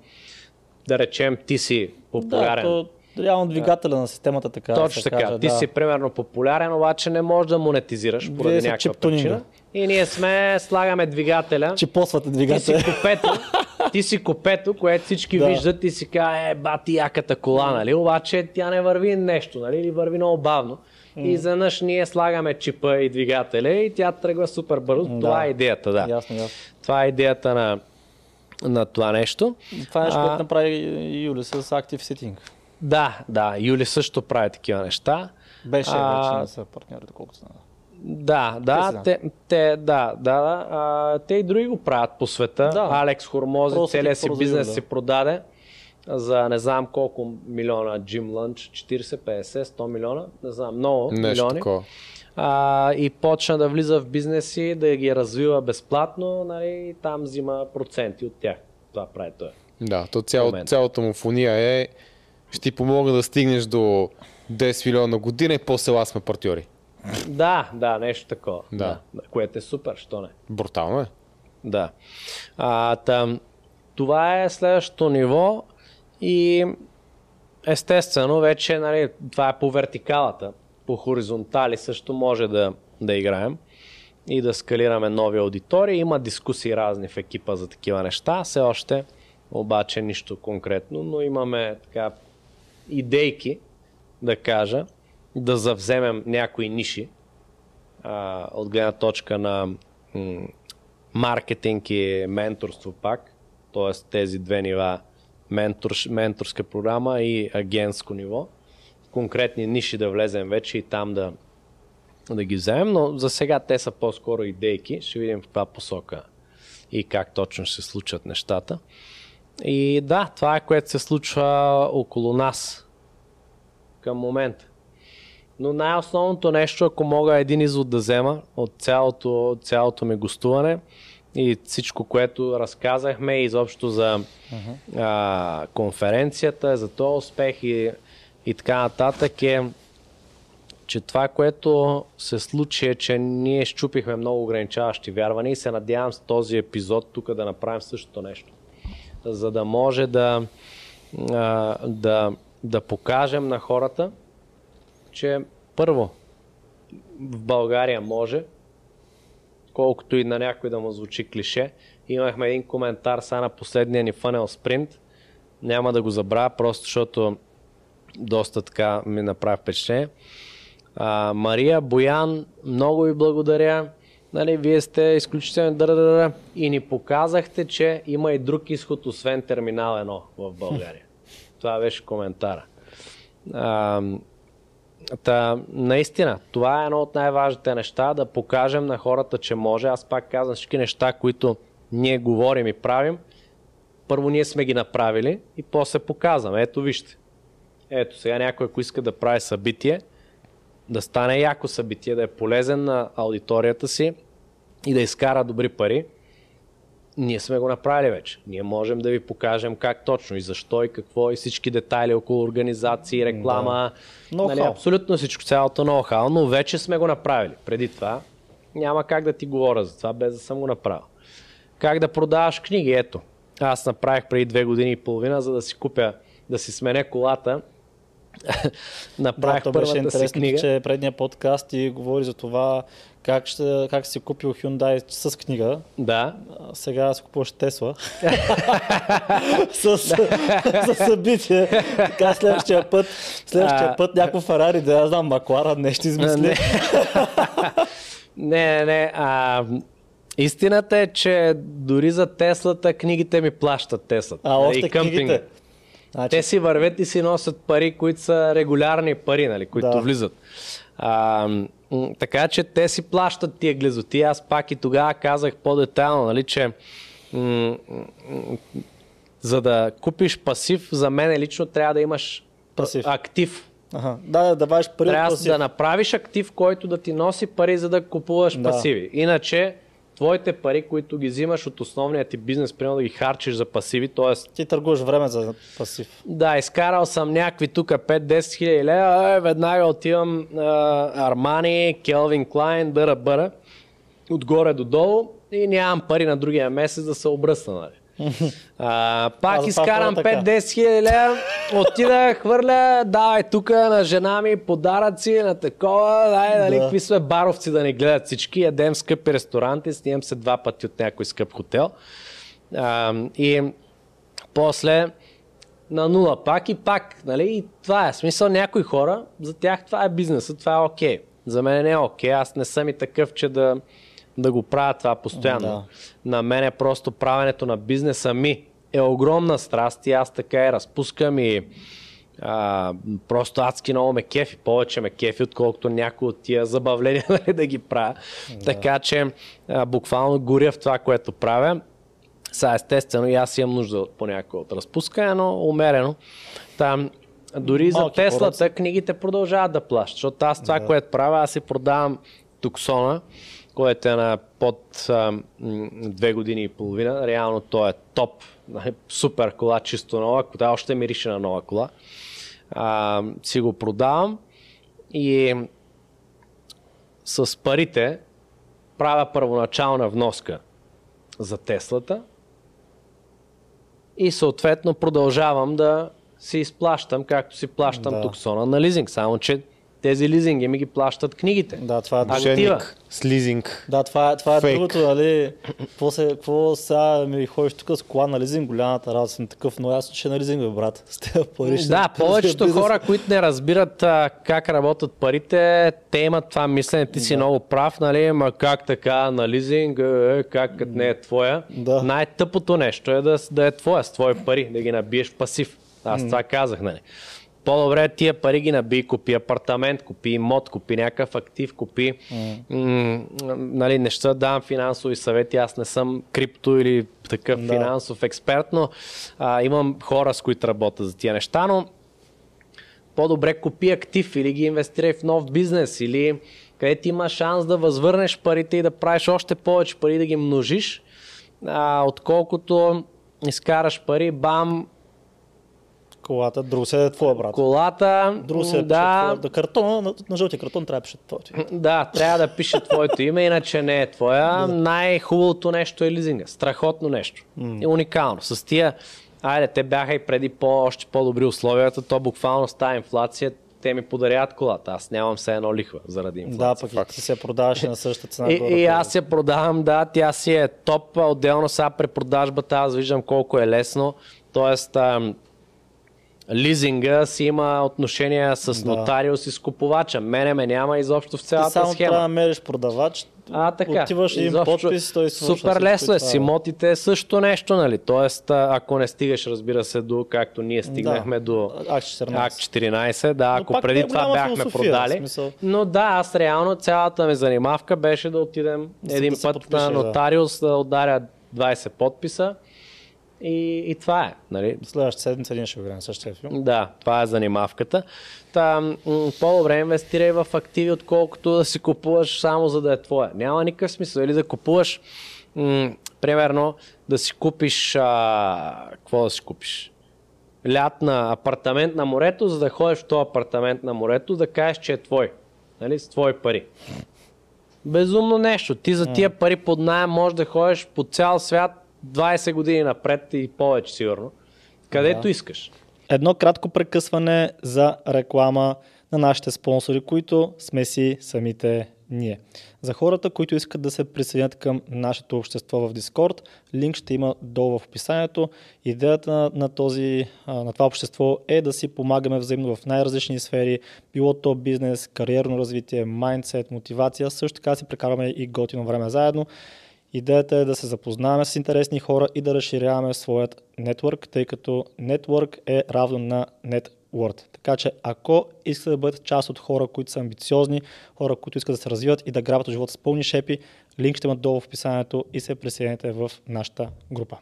да речем, ти си популярен. Да, то, реално двигателя на системата така. Точно така. Кажа, ти да. си примерно популярен, обаче не можеш да монетизираш поради някаква причина. И ние сме, слагаме двигателя. Чипосвате двигателя. Ти си купето, ти си купето, което всички да. виждат и си казва, е, бати яката кола, нали? Обаче тя не върви нещо, нали? Или върви много бавно. Mm. И заднъж ние слагаме чипа и двигателя и тя тръгва супер бързо. Да. Това е идеята, да. Ясно, ясно. Това е идеята на, на това нещо. Това е нещо, което направи Юли с Active Sitting. Да, да. Юли също прави такива неща. Беше а, вече не са партньори, доколкото знам. Да, да, те, те, да, да, а, те и други го правят по света. Да. Алекс Хормози, целият си бизнес да. си продаде за не знам колко милиона Jim Lunch, 40, 50, 100 милиона, не знам, много Нещо милиони. Такова. А, и почна да влиза в бизнеси, да ги развива безплатно, нали, и там взима проценти от тях. Това прави той. Да, то цяло, цялото му фуния е ще ти помогна да стигнеш до 10 милиона година и после сме партньори. Да, да, нещо такова. Да. да. Което е супер, що не? Брутално е. Да. А, там, това е следващото ниво и естествено вече нали, това е по вертикалата. По хоризонтали също може да, да играем и да скалираме нови аудитории. Има дискусии разни в екипа за такива неща. Все още обаче нищо конкретно, но имаме така идейки, да кажа, да завземем някои ниши а, от гледна точка на м- маркетинг и менторство пак, т.е. тези две нива ментор, менторска програма и агентско ниво. Конкретни ниши да влезем вече и там да, да ги вземем, но за сега те са по-скоро идейки. Ще видим в каква посока и как точно ще се случат нещата. И да, това е което се случва около нас към момента. Но най-основното нещо, ако мога един извод да взема от цялото, цялото ми гостуване, и всичко, което разказахме изобщо за uh-huh. а, конференцията, за този успех и, и така нататък е, че това, което се случи е, че ние щупихме много ограничаващи вярвания и се надявам с този епизод тук да направим същото нещо. За да може да, а, да, да покажем на хората, че първо в България може, колкото и на някой да му звучи клише. Имахме един коментар сега на последния ни фънел спринт. Няма да го забравя, просто защото доста така ми направи впечатление. А, Мария, Боян, много ви благодаря. Нали, вие сте изключително дърдърдър и ни показахте, че има и друг изход, освен Терминал 1 в България. Това беше коментара. А, Та, наистина, това е едно от най-важните неща, да покажем на хората, че може. Аз пак казвам всички неща, които ние говорим и правим. Първо ние сме ги направили и после показваме. Ето вижте. Ето сега някой, ако иска да прави събитие, да стане яко събитие, да е полезен на аудиторията си и да изкара добри пари, ние сме го направили вече. Ние можем да ви покажем как точно и защо и какво и всички детайли около организации, реклама. Да. Нали, абсолютно всичко, цялото ноу-хау, но вече сме го направили. Преди това няма как да ти говоря за това, без да съм го направил. Как да продаваш книги? Ето. Аз направих преди две години и половина, за да си купя, да си сменя колата направих да, първата беше си книга. че предния подкаст ти говори за това как, ще, как си купил Hyundai с книга. Да. Сега си купуваш Тесла. с, с събитие. Така следващия път, следващия път някакво Фарари, да я знам, Маклара, нещо измисли. Не, не, не. А, истината е, че дори за Теслата книгите ми плащат Теслата. А, още и книгите? Значи... Те си вървят и си носят пари, които са регулярни пари, нали, които да. влизат. А, така че те си плащат тия глезоти. Аз пак и тогава казах по-детайлно, нали, че м- м- за да купиш пасив, за мен лично трябва да имаш пасив. актив. Ага. Да, да даваш пари Трябва да направиш актив, който да ти носи пари, за да купуваш да. пасиви. Иначе твоите пари, които ги взимаш от основния ти бизнес, примерно да ги харчиш за пасиви, т.е. Ти търгуваш време за пасив. Да, изкарал съм някакви тук 5-10 хиляди лева, веднага отивам Армани, Келвин Клайн, дъра бъра, отгоре до долу и нямам пари на другия месец да се обръсна. Нали? А, пак а, изкарам 5-10 хиляди лева, отида, хвърля, давай тук на жена ми подаръци, на такова, дай, нали, да. какви сме баровци да ни гледат всички, ядем скъпи ресторанти, снимам се два пъти от някой скъп хотел. А, и после на нула пак и пак, нали, и това е смисъл някои хора, за тях това е бизнесът, това е окей. Okay. За мен не е окей, okay. аз не съм и такъв, че да да го правя това постоянно. Да. На мен е просто правенето на бизнеса ми е огромна страст и аз така и разпускам и а, просто адски много ме кефи, повече ме кефи, отколкото някои от тия забавления нали, да ги правя. Да. Така че а, буквално горя в това, което правя. Сега естествено и аз имам нужда понякога от разпускане, но умерено. Там, дори Малки за Теслата поръци. книгите продължават да плащат, защото аз това, да. което правя, аз си продавам туксона който е на под а, две години и половина. Реално той е топ, нали, супер кола, чисто нова, кола, още мирише на нова кола. А, си го продавам и с парите правя първоначална вноска за Теслата и съответно продължавам да си изплащам, както си плащам да. туксона на лизинг. Само, че тези лизинги ми ги плащат книгите. Да, това е Мошенник с лизинг. Да, това, това е Фейк. другото, нали? Какво, се, какво сега ми ходиш тук с кола на лизинг, голямата работа съм такъв, но аз ще на лизинг, бе, брат. С тези пари ще Да, повечето хора, които не разбират а, как работят парите, те имат това мислене, ти си да. много прав, нали? Ма как така на лизинг, е, е как като не е твоя. Да. Най-тъпото нещо е да, да е твоя, с твои пари, да ги набиеш пасив. Аз това казах, нали? По-добре тия пари ги наби, купи апартамент, купи имот, купи някакъв актив, купи mm. м- нали, неща, давам финансови съвети, аз не съм крипто или такъв да. финансов експерт, но а, имам хора, с които работя за тия неща, но по-добре купи актив или ги инвестирай в нов бизнес или където има шанс да възвърнеш парите и да правиш още повече пари, да ги множиш, а, отколкото изкараш пари, бам, Колата, друг се е твоя брат. Колата, друг се е да, да картон, на, на жълтия картон трябва да пише твоето име. Да, трябва да пише твоето име, иначе не е твоя. Най-хубавото нещо е лизинга. Страхотно нещо. Mm. И уникално. С тия, айде, те бяха и преди по, още по-добри условията, то буквално с тази инфлация те ми подаряват колата. Аз нямам все едно лихва заради инфлация. Да, пък ти се продаваш на същата цена. И, и аз я продавам, да, тя си е топ. Отделно сега при продажбата аз виждам колко е лесно. Тоест, ам, лизинга си има отношение с да. нотариус и с купувача. Мене ме няма изобщо в цялата Ти само схема. трябва да мериш продавач, а, така. Отиваш един Изобщо, подпис, той Супер лесно е. С имотите е също нещо, нали? Тоест, ако не стигаш, разбира се, до както ние стигнахме да. до АК 14. АК 14, да, ако преди е това бяхме продали. Смисъл. Но да, аз реално цялата ми занимавка беше да отидем да един път подпише, на нотариус, да. да ударя 20 подписа и, и това е. Нали? Следващата седмица един ще на същия филм. Да, това е занимавката. Та, по-добре инвестирай в активи, отколкото да си купуваш само за да е твоя. Няма никакъв смисъл. Или да купуваш, м- примерно, да си купиш, а, какво да си купиш? Лят на апартамент на морето, за да ходиш в този апартамент на морето, да кажеш, че е твой. Нали? С твои пари. Безумно нещо. Ти за тия пари под найем можеш да ходиш по цял свят 20 години напред и повече сигурно. Където да. искаш. Едно кратко прекъсване за реклама на нашите спонсори, които сме си самите ние. За хората, които искат да се присъединят към нашето общество в Discord, линк ще има долу в описанието. Идеята на, на, този, на това общество е да си помагаме взаимно в най-различни сфери, било то бизнес, кариерно развитие, майндсет, мотивация. Също така си прекарваме и готино време заедно. Идеята е да се запознаваме с интересни хора и да разширяваме своят нетворк, тъй като нетворк е равно на network. Така че ако искате да бъдете част от хора, които са амбициозни, хора, които искат да се развиват и да грабят от живота с пълни шепи, линк ще има долу в описанието и се присъедините в нашата група.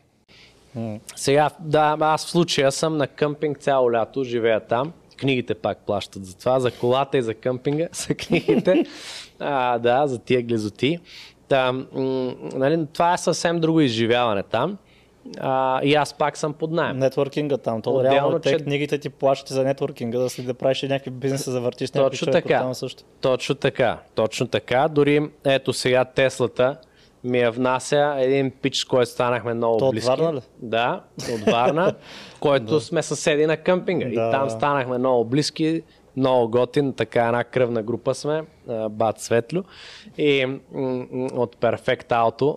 Сега, да, аз в случая съм на къмпинг цяло лято, живея там. Книгите пак плащат за това, за колата и за къмпинга са книгите. а, да, за тия глизоти. Та, м- нали, това е съвсем друго изживяване там. А, и аз пак съм под найем. Нетворкинга там. То Отделно, реално те че... книгите ти плащат за нетворкинга, да си да правиш някакви бизнеси, да въртиш някакви Точно така. там също. Точно така. Точно така. Дори ето сега Теслата ми я внася един пич, с който станахме много То близки. От Варна ли? Да, от Варна, който да. сме съседи на къмпинга. Да. И там станахме много близки много готин, така една кръвна група сме, бат Светлю и м- от Perfect Auto,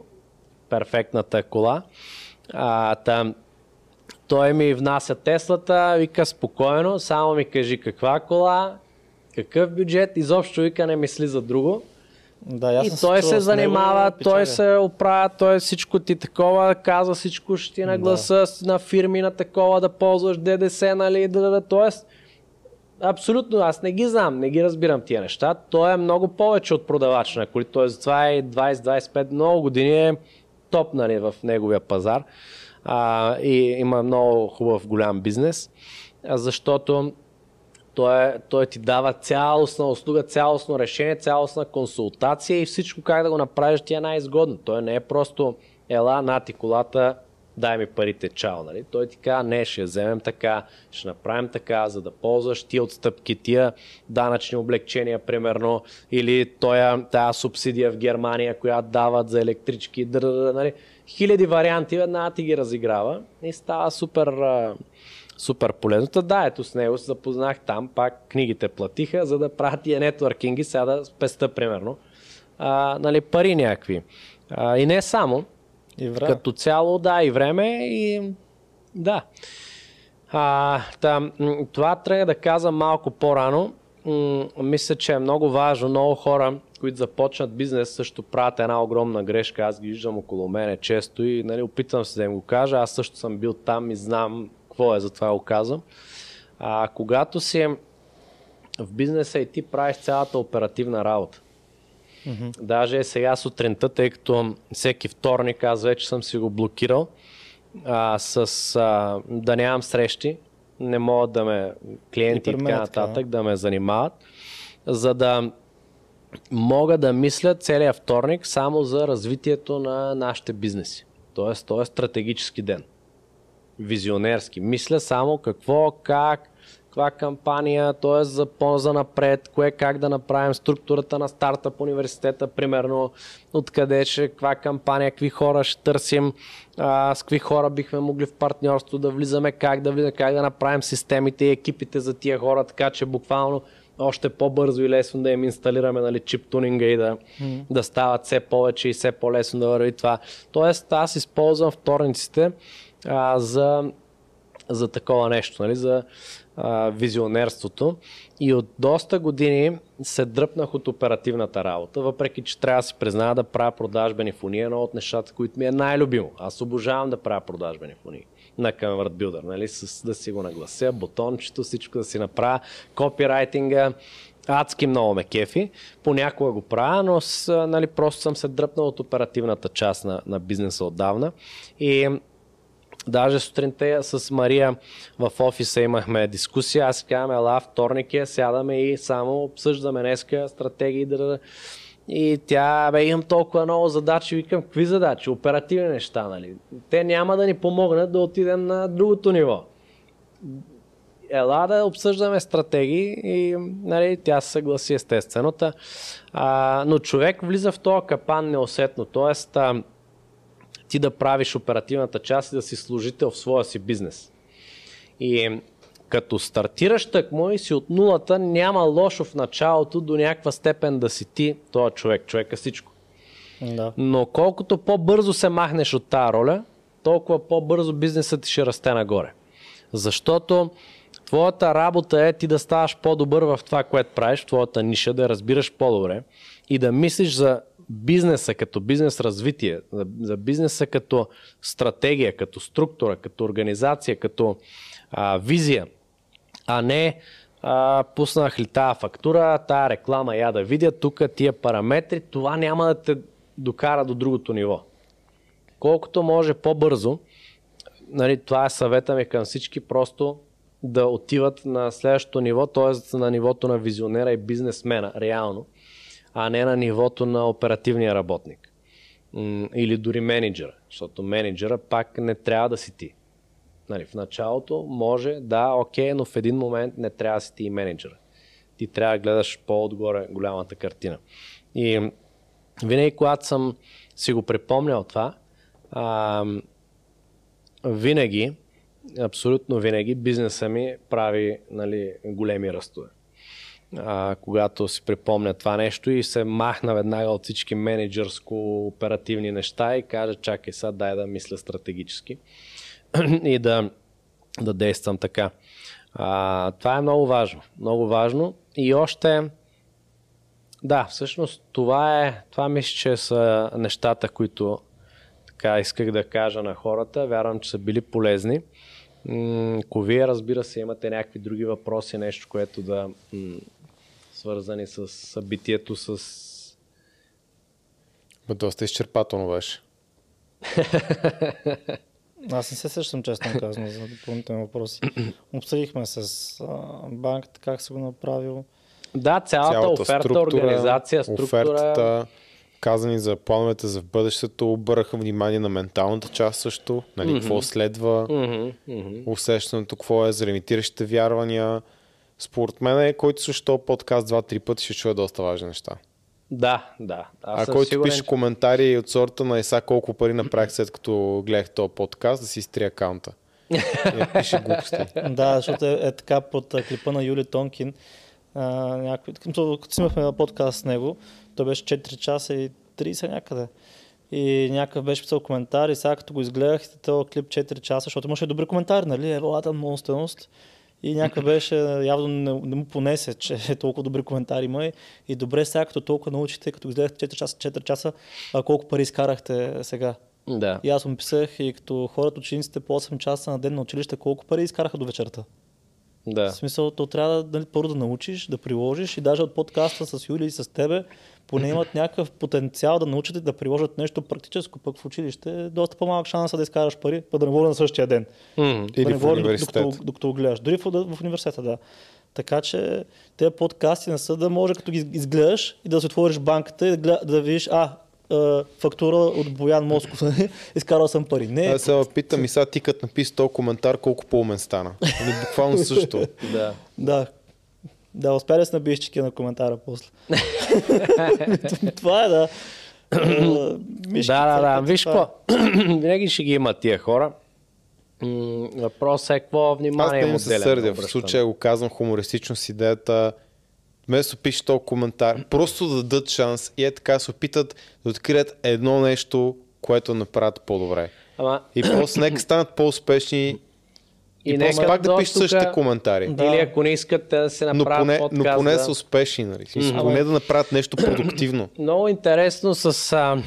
перфектната кола. А, там, той ми внася Теслата, вика спокойно, само ми кажи каква кола, какъв бюджет, изобщо вика не мисли за друго. Да, и той се занимава, него, той се оправя, той всичко ти такова, казва всичко ще ти нагласа да. на фирми на такова да ползваш ДДС, нали, да, да, да, тоест Абсолютно, аз не ги знам, не ги разбирам тия неща. Той е много повече от продавач на коли, т.е. това е 20-25 много години е топ нали, в неговия пазар а, и има много хубав голям бизнес, защото той, той ти дава цялостна услуга, цялостно решение, цялостна консултация и всичко как да го направиш ти е най-изгодно. Той не е просто ела, нати колата, дай ми парите, чао. Нали? Той ти казва, не, ще я вземем така, ще направим така, за да ползваш тия отстъпки, тия данъчни облегчения, примерно, или тоя, тая субсидия в Германия, която дават за електрички, дър, нали? хиляди варианти, една ти ги разиграва и става супер, супер полезно. Та да, ето с него се запознах там, пак книгите платиха, за да правят тия нетворкинги, сега да спеста, примерно, а, нали, пари някакви. А, и не само, и време. Като цяло, да, и време и да. А, там, това трябва да каза малко по-рано. М- мисля, че е много важно. Много хора, които започнат бизнес, също правят една огромна грешка. Аз ги виждам около мене често и нали, опитвам се да им го кажа. Аз също съм бил там и знам какво е, затова го казвам. А, когато си в бизнеса и ти правиш цялата оперативна работа, Mm-hmm. Даже сега сутринта, тъй като всеки вторник аз вече съм си го блокирал а, с а, да нямам срещи, не могат да ме клиенти и, и така нататък да ме занимават, за да мога да мисля целият вторник само за развитието на нашите бизнеси. Тоест, то е стратегически ден. Визионерски. Мисля само какво, как, каква кампания, т.е. за по-за напред, кое как да направим структурата на старта по университета, примерно откъде ще, каква кампания, какви хора ще търсим, а, с какви хора бихме могли в партньорство да влизаме, как да влизаме, как да направим системите и екипите за тия хора, така че буквално още по-бързо и лесно да им инсталираме нали, чип тунинга и да, mm. да стават все повече и все по-лесно да върви това. Тоест аз използвам вторниците а, за, за такова нещо, нали, за визионерството и от доста години се дръпнах от оперативната работа, въпреки че трябва да си призная да правя продажбени фони, едно от нещата, които ми е най-любимо. Аз обожавам да правя продажбени фони на Convert Builder, нали, с, да си го наглася, бутончето, всичко да си направя, копирайтинга, адски много ме кефи. Понякога го правя, но с, нали, просто съм се дръпнал от оперативната част на, на бизнеса отдавна. И Даже сутринта с Мария в офиса имахме дискусия. Аз казвам, ела, вторник е, сядаме и само обсъждаме днеска стратегии. Да... И тя, бе, имам толкова много задачи. Викам, какви задачи? Оперативни неща, нали? Те няма да ни помогнат да отидем на другото ниво. Ела да обсъждаме стратегии и нали, тя се съгласи естествено. А, но човек влиза в този капан неусетно. Тоест, а, ти да правиш оперативната част и да си служител в своя си бизнес. И като стартираш тъкмо и си от нулата, няма лошо в началото до някаква степен да си ти този човек. Човека всичко. Да. Но колкото по-бързо се махнеш от тази роля, толкова по-бързо бизнесът ти ще расте нагоре. Защото твоята работа е ти да ставаш по-добър в това, което правиш, в твоята ниша, да разбираш по-добре и да мислиш за бизнеса като бизнес развитие, за, бизнеса като стратегия, като структура, като организация, като а, визия, а не а, пуснах ли тази фактура, тая реклама я да видя, тук тия параметри, това няма да те докара до другото ниво. Колкото може по-бързо, нали, това е съвета ми към всички, просто да отиват на следващото ниво, т.е. на нивото на визионера и бизнесмена, реално а не на нивото на оперативния работник. Или дори менеджера, защото менеджера пак не трябва да си ти. Нали, в началото може, да, окей, но в един момент не трябва да си ти и менеджера. Ти трябва да гледаш по-отгоре голямата картина. И винаги, когато съм си го припомнял това, а, винаги, абсолютно винаги, бизнеса ми прави нали, големи ръстове а, когато си припомня това нещо и се махна веднага от всички менеджерско-оперативни неща и каже, чакай сега, дай да мисля стратегически и да, да действам така. А, това е много важно. Много важно. И още, да, всъщност това е, това мисля, че са нещата, които така исках да кажа на хората. Вярвам, че са били полезни. Ако вие, разбира се, имате някакви други въпроси, нещо, което да свързани с събитието, с... Ма доста изчерпателно беше. Аз не се сещам честно казано за допълнителни въпроси. Обсъдихме с а, банката как се го направил. Да, цялата, цялата оферта, организация, структура. Офертата, казани за плановете за бъдещето, обърнаха внимание на менталната част също, нали, mm-hmm. какво следва, mm-hmm. усещането, какво е за лимитиращите вярвания, според мен е, който също подкаст два-три пъти ще чуе доста важни неща. Да, да. Аз а който сигурен, пише че... коментари от сорта на Иса колко пари направих след като гледах този подкаст, да си изтри акаунта. И пише глупости. да, защото е, е така под клипа на Юли Тонкин. А, някой, като, като снимахме на подкаст с него, той беше 4 часа и 30 някъде. И някакъв беше писал коментар и сега като го изгледах този клип 4 часа, защото имаше добри коментари, нали? Еволата монстреност. И някой беше, явно не, не му понесе, че е толкова добри коментари има. И добре сега, като толкова научите, като изгледахте 4 часа, 4 часа, а колко пари изкарахте сега. Да. И аз му писах и като хората, учениците по 8 часа на ден на училище, колко пари изкараха до вечерта. Да. В смисъл, то трябва да, нали, първо да научиш, да приложиш и даже от подкаста с Юли и с тебе, поне имат някакъв потенциал да научите да приложат нещо практическо, пък в училище е доста по-малък шанс да изкараш пари, па да не говоря на същия ден. Mm. Да Или не говоря докато, докато го гледаш. Дори в, в университета, да. Така че тези подкасти не са да може като ги изгледаш и да си отвориш банката и да, гледа, да видиш, а, фактура от Боян Москов, нали? изкарал съм пари. Не. Аз се питам и сега ти като написи този коментар, колко по-умен стана. Нали, буквално също. да. Да. Да, успя да се набиеш чеки на коментара после. Това е, да. Мишки, да, да, да. Виж какво, винаги ще ги има тия хора. Въпросът е какво внимание Аз не се сърдя. В случая го казвам хумористично с идеята вместо пише този коментар, просто да дадат шанс и е така се опитат да открият едно нещо, което направят по-добре. Ама... И после нека станат по-успешни и, и нека пак да пишат същите коментари. Да. Или ако не искат да се направят но поне, подкаст, но поне да... са успешни, нали? Mm-hmm. Поне да направят нещо продуктивно. Много интересно с а,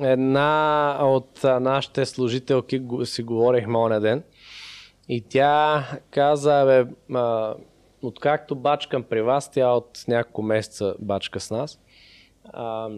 една от а, нашите служителки си говорихме оня ден и тя каза, бе, а, откакто бачкам при вас, тя от няколко месеца бачка с нас. А,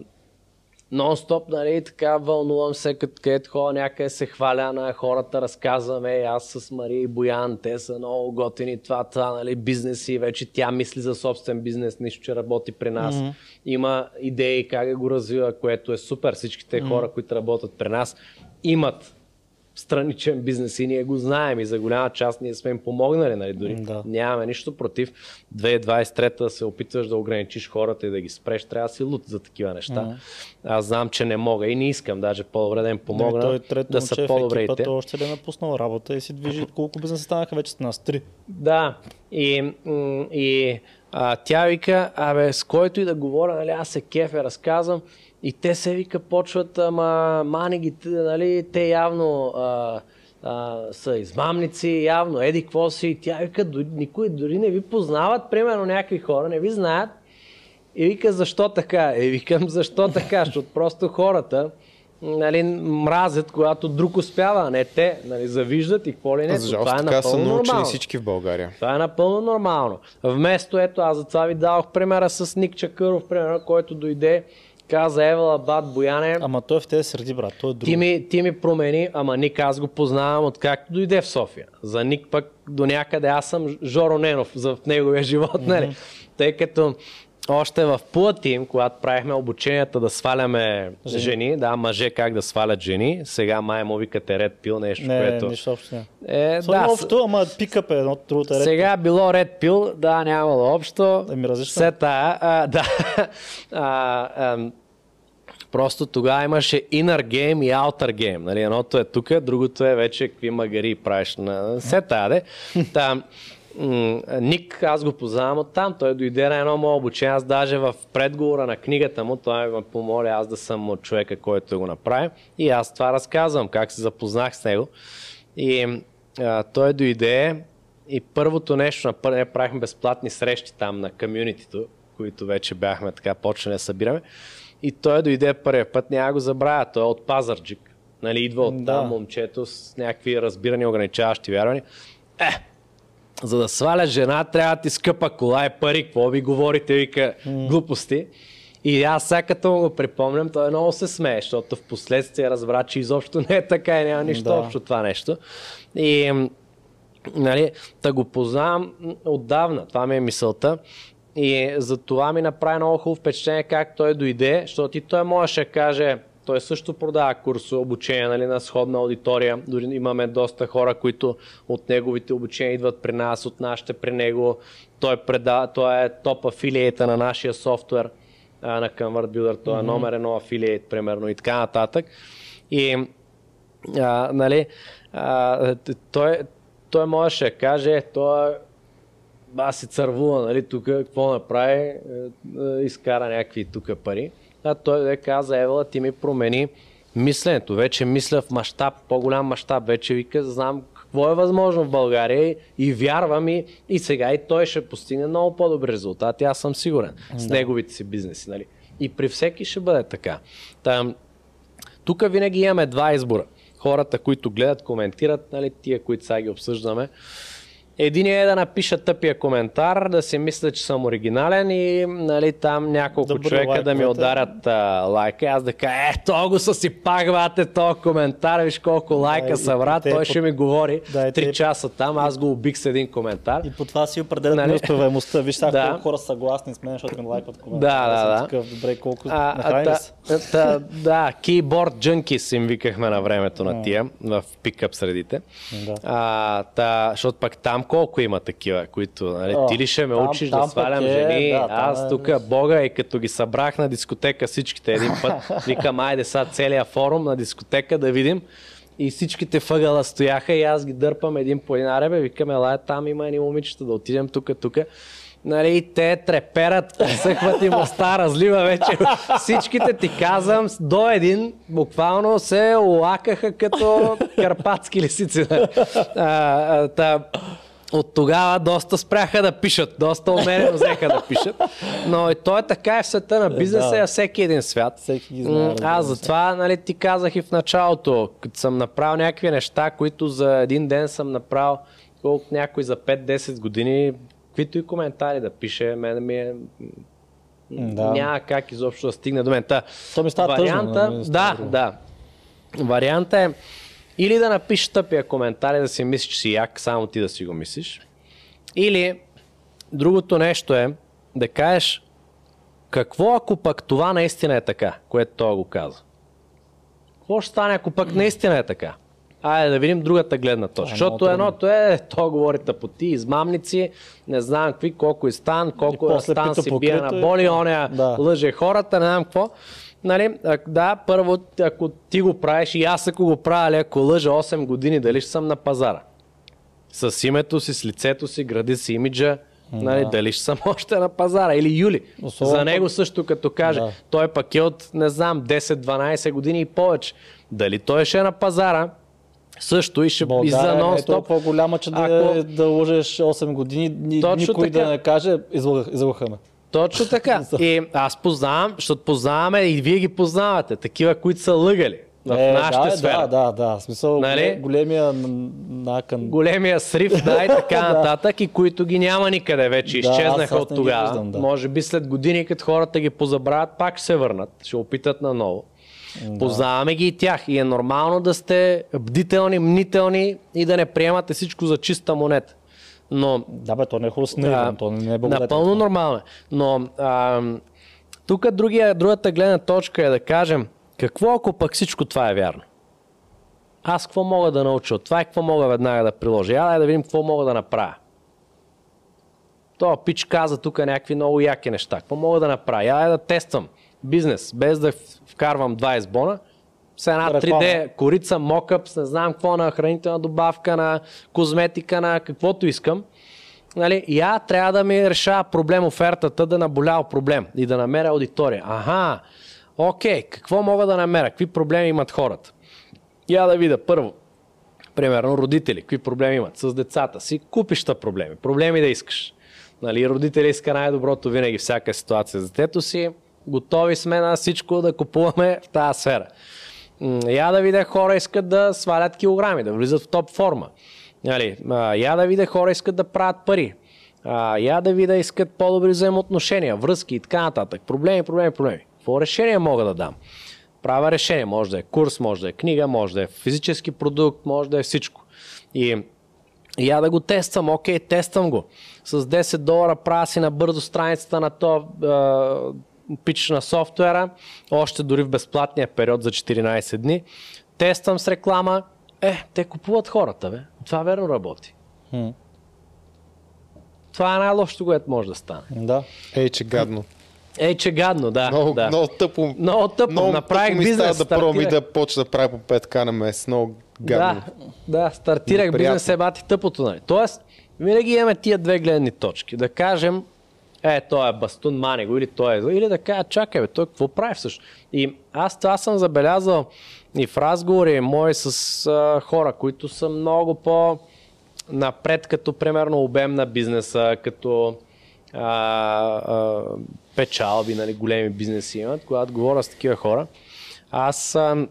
нон-стоп, нали, така вълнувам се, като където ходя някъде се хваля на хората, разказваме, аз с Мария и Боян, те са много готини, това, това, нали, бизнеси, вече тя мисли за собствен бизнес, нищо, че работи при нас. Mm-hmm. Има идеи как да го развива, което е супер. Всичките mm-hmm. хора, които работят при нас, имат страничен бизнес и ние го знаем и за голяма част ние сме им помогнали, нали, дори да. нямаме нищо против 2023 да се опитваш да ограничиш хората и да ги спреш, трябва да си лут за такива неща. Mm-hmm. Аз знам, че не мога и не искам даже по-добре да им помогна да, той е да са по-добре и те. Още е напуснал работа и си движи колко бизнеса станаха вече с нас? Три. Да, и, и а, тя вика, абе, с който и да говоря, нали, аз се кефе, разказвам, и те се вика почват, ама мани ги, нали, те явно а, а, са измамници, явно, еди какво си. И тя вика, никой дори не ви познават, примерно някакви хора, не ви знаят. И вика, защо така? И викам, защо така? Защото просто хората, нали, мразят, когато друг успява, а не те. Нали, завиждат и какво ли не. За това е така са научили всички в България. Това е напълно нормално. Вместо ето, аз за това ви дадох примера с Ник Чакъров, примера, който дойде каза Евала Бат Бояне. Ама той е в тези среди, брат. Той е друг. Ти ми, ти ми промени, ама Ник аз го познавам откакто дойде в София. За Ник пък до някъде аз съм Жоро Ненов за в неговия живот, mm-hmm. нали? Тъй като още в Пулатим, когато правихме обученията да сваляме жени. жени, да, мъже как да свалят жени, сега май му викате ред пил, нещо, не, което... нищо общо не. Е, да, общо, ама пикъп е едно другото ред Сега било ред пил, да, нямало общо. Ами различно. Се тая, а, да. а, а, Просто тогава имаше inner game и outer game. Нали? Едното е тук, другото е вече какви магари правиш на сета, де. Там, Ник, аз го познавам от там, той дойде на едно мое обучение, аз даже в предговора на книгата му, той ме помоли аз да съм човека, който го направи и аз това разказвам, как се запознах с него. И а, той дойде и първото нещо, на правихме безплатни срещи там на комюнитито, които вече бяхме така почнали да събираме. И той дойде първия път, няма го забравя, той е от Пазарджик. Нали, идва от да. там момчето с някакви разбирани, ограничаващи вярвания. Е, за да сваля жена, трябва да ти скъпа кола и пари. Какво ви говорите, вика, mm. глупости. И аз сега като му го припомням, той много се смее, защото в последствие разбра, че изобщо не е така и няма нищо да. общо това нещо. И нали, да го познавам отдавна, това ми е мисълта. И за това ми направи много хубаво впечатление как той дойде, защото и той можеше да каже, той също продава курс обучение нали, на сходна аудитория. Дори имаме доста хора, които от неговите обучения идват при нас, от нашите при него. Той, преда, той е топ афилиейта на нашия софтуер а, на ConvertBuilder. Той е mm-hmm. номер едно афилиейт, примерно, и така нататък. И а, нали, а, той, той можеше да каже, той аз се цървува, нали, тук какво направи, е, е, изкара някакви тук пари. А той е каза, Евала, ти ми промени мисленето. Вече мисля в мащаб, по-голям мащаб. Вече вика, знам какво е възможно в България и вярвам и, и сега и той ще постигне много по-добри резултати, аз съм сигурен, да. с неговите си бизнеси. Нали? И при всеки ще бъде така. Там, тук винаги имаме два избора. Хората, които гледат, коментират, нали, тия, които сега ги обсъждаме, Един е да напиша тъпия коментар, да си мисля, че съм оригинален и нали, там няколко Добре, човека лайк, да ми ударят а, лайка. Аз да кажа, е, то го са си пак, бате, то коментар, виж колко лайка да, събра, той по... ще ми говори да, 3 те... часа там, аз го убих с един коментар. И по това си определят нали? успеваемостта. Виж сега да. колко хора съгласни с мен, защото ми лайкват коментар. Да, да, да. Такъв, добре, колко а, а, та, та, да, keyboard junkies им викахме на времето на тия, в пикъп средите. Да. А, та, защото пак там колко има такива, които, нали, О, ти ли ще ме там, учиш там да свалям е, жени, да, аз е... тук бога и като ги събрах на дискотека всичките един път, викам, айде сега целият форум на дискотека да видим. И всичките въгъла стояха и аз ги дърпам един по един аребе, викаме, лая там има едни момичета, да отидем тук, тук. Нали, те треперат, съхват им уста, разлива вече. Всичките ти казвам, до един буквално се лакаха като карпатски лисици. Нали. А, а, от тогава доста спряха да пишат, доста умерено взеха да пишат. Но и то е така е в света на бизнеса, да. е всеки един свят. Всеки ги знае. Аз затова нали, ти казах и в началото, като съм направил някакви неща, които за един ден съм направил колко някой за 5-10 години, каквито и коментари да пише, мен ми е да. няма как изобщо да стигне до мен. Та, То ми става варианта, тъжно, да, да. Варианта е или да напишеш тъпия коментар и да си мислиш, че си як, само ти да си го мислиш. Или другото нещо е да кажеш какво ако пък това наистина е така, което той го каза. Какво ще стане ако пък наистина е така? Айде да видим другата гледна точка. Е Защото едното е, то говори тъпоти, измамници, не знам какви, колко и стан, колко и стан си бие на боли, оня да. лъже хората, не знам какво. Нали, да, първо, ако ти го правиш и аз ако го правя, ако лъжа 8 години, дали ще съм на пазара? С името си, с лицето си, гради си имиджа, Нали, да. Дали ще съм още на пазара или Юли. Особено За него също като каже, да. той пък е от, не знам, 10-12 години и повече. Дали той ще е на пазара, също и ще България и за нон е толкова голяма, че Ако... да, да лъжеш 8 години, ни, никой така. да не каже, излъгахме. Точно така. и аз познавам, защото познаваме и вие ги познавате, такива, които са лъгали в е, нашата да, сфера. Да, да, да. Смисъл, нали? големия накън. Големия срив, да, и така нататък, и които ги няма никъде вече. Изчезнаха да, от тогава. Да. Може би след години, като хората ги позабравят, пак ще се върнат. Ще опитат наново. Да. Познаваме ги и тях. И е нормално да сте бдителни, мнителни и да не приемате всичко за чиста монета. Но, да, бе, то не е да, то не е Напълно нормално. Е. Но а, тук другата гледна точка е да кажем, какво ако пък всичко това е вярно? Аз какво мога да науча от това и какво мога веднага да приложа? Я да видим какво мога да направя. Това пич каза тук някакви много яки неща. Какво мога да направя? Я да тествам бизнес, без да вкарвам 20 бона, с една 3D корица, мокъпс, не знам какво на хранителна добавка, на козметика, на каквото искам. Нали, я трябва да ми решава проблем офертата, да наболял проблем и да намеря аудитория. Аха, окей, какво мога да намеря? Какви проблеми имат хората? Я да видя първо, примерно родители, какви проблеми имат с децата си, купища проблеми, проблеми да искаш. Нали, родители иска най-доброто винаги всяка ситуация за детето си, готови сме на всичко да купуваме в тази сфера. Я да видя хора искат да свалят килограми, да влизат в топ форма. Нали, я да видя хора искат да правят пари. Я да видя искат по-добри взаимоотношения, връзки и така нататък. Проблеми, проблеми, проблеми. Какво решение мога да дам? Правя решение. Може да е курс, може да е книга, може да е физически продукт, може да е всичко. И я да го тествам, окей, тествам го. С 10 долара правя си на бързо страницата на то пич на софтуера, още дори в безплатния период за 14 дни. Тествам с реклама. Е, те купуват хората, бе. Това верно работи. Хм. Това е най-лошото, което може да стане. Да. Ей, че гадно. Ей, че гадно, да. Много, да. много тъпо. Много тъпо. Много Направих тъпо ми бизнес. да пробвам и да почна да правя по 5к на месец. Много гадно. Да, да стартирах Неприятно. бизнес, е бати тъпото. Нали. Тоест, винаги имаме тия две гледни точки. Да кажем, е, той е бастун, мане го, или той е Или да кажа, чакай, бе, той какво прави всъщност? И аз това съм забелязал и в разговори мои с а, хора, които са много по напред, като примерно обем на бизнеса, като а, а, печалби, нали, големи бизнеси имат, когато говоря с такива хора, аз а,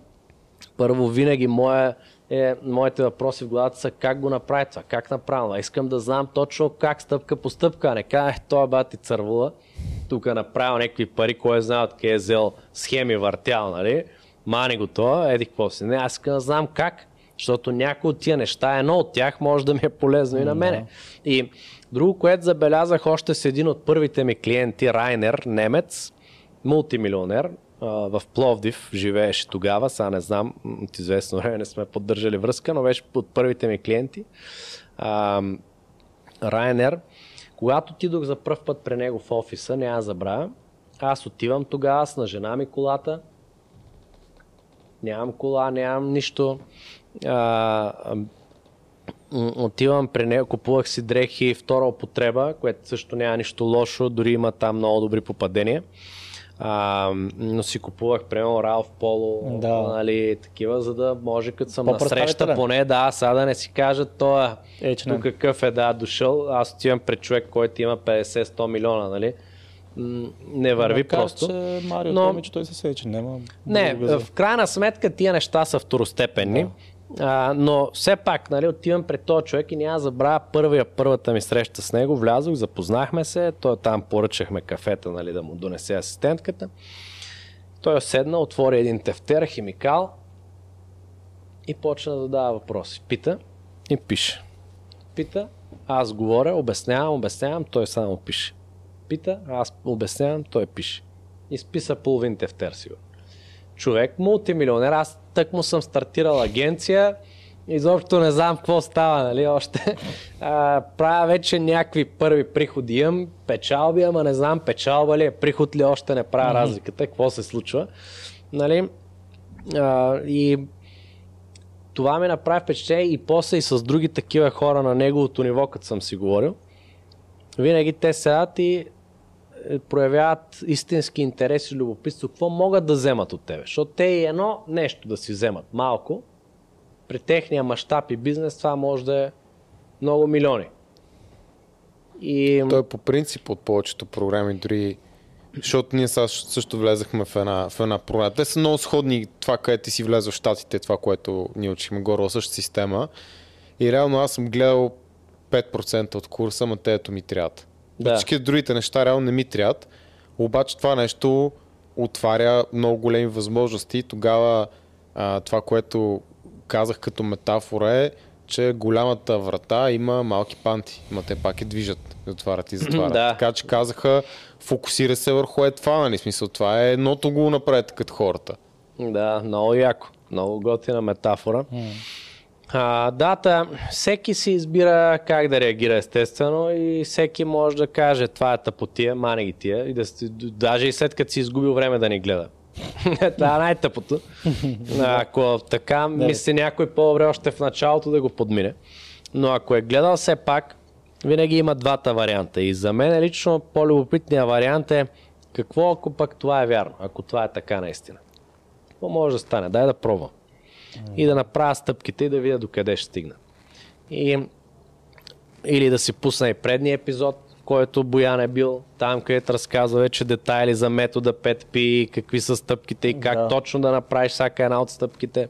първо винаги моя е, моите въпроси в главата са как го направи това, как направя. Искам да знам точно как стъпка по стъпка, а не кажа, е, той бати цървула, тук е направил някакви пари, кой е знае откъде е взел схеми въртял, нали? Мани го това, еди какво си. Не, аз искам да знам как, защото някои от тия неща, едно от тях може да ми е полезно и на мене. Да. И друго, което забелязах още с един от първите ми клиенти, Райнер, немец, мултимилионер, в Пловдив живееше тогава, сега не знам, от известно време не сме поддържали връзка, но беше от първите ми клиенти. Райнер, когато отидох за първ път при него в офиса, няма забравя, аз отивам тогава с на жена ми колата, нямам кола, нямам нищо. А, отивам при него, купувах си дрехи втора употреба, което също няма нищо лошо, дори има там много добри попадения. А, но си купувах, примерно, Ралф Поло, да. нали, такива, за да може като съм на среща, поне да, сега да не си кажат, той е, тук какъв е да дошъл, аз отивам пред човек, който има 50-100 милиона, нали? не върви Макар, просто. Че Марио но... Томич, той се сече, няма... Не, в крайна сметка тия неща са второстепенни. Да. А, но все пак, нали, отивам пред този човек и няма забравя първия, първата ми среща с него. Влязох, запознахме се, той там поръчахме кафета, нали, да му донесе асистентката. Той седна, отвори един тефтер, химикал и почна да задава въпроси. Пита и пише. Пита, аз говоря, обяснявам, обяснявам, той само пише. Пита, аз обяснявам, той пише. И списа половин тефтер сигурно човек, мултимилионер. Аз тък му съм стартирал агенция, изобщо не знам какво става, нали, още. А, правя вече някакви първи приходи, имам печалби, ама не знам печалба ли е, приход ли още не правя mm-hmm. разликата, какво се случва. Нали, а, и това ми направи впечатление и после и с други такива хора на неговото ниво, като съм си говорил. Винаги те седат и проявяват истински интерес и любопитство, какво могат да вземат от тебе. Защото те и едно нещо да си вземат малко, при техния мащаб и бизнес това може да е много милиони. И... Той е по принцип от повечето програми, дори защото ние също влезахме в една, в една програма. Те са много сходни това, където ти си влезе в Штатите, това, което ние учихме горе същата система. И реално аз съм гледал 5% от курса, ама теето ми трябва. Да. Всички другите неща реално не ми трябват. Обаче това нещо отваря много големи възможности. Тогава а, това, което казах като метафора е, че голямата врата има малки панти, но те пак я движат, отварят и затварят. да. Така че казаха, фокусира се върху е това, нали? Смисъл, това е едното го направете като хората. Да, много яко. Много готина метафора. Mm. А, дата, всеки си избира как да реагира естествено и всеки може да каже това е тъпотия, мане ги тия и да, даже и след като си изгубил време да ни гледа. това е най-тъпото. Ако така мисли някой по-добре още в началото да го подмине. Но ако е гледал все пак, винаги има двата варианта. И за мен лично по-любопитният вариант е какво ако пък това е вярно, ако това е така наистина. Какво може да стане? Дай да пробвам и да направя стъпките и да видя докъде ще стигна. И, или да си пусна и предния епизод, който Боян е бил, там където разказва вече детайли за метода 5P, какви са стъпките и как да. точно да направиш всяка една от стъпките.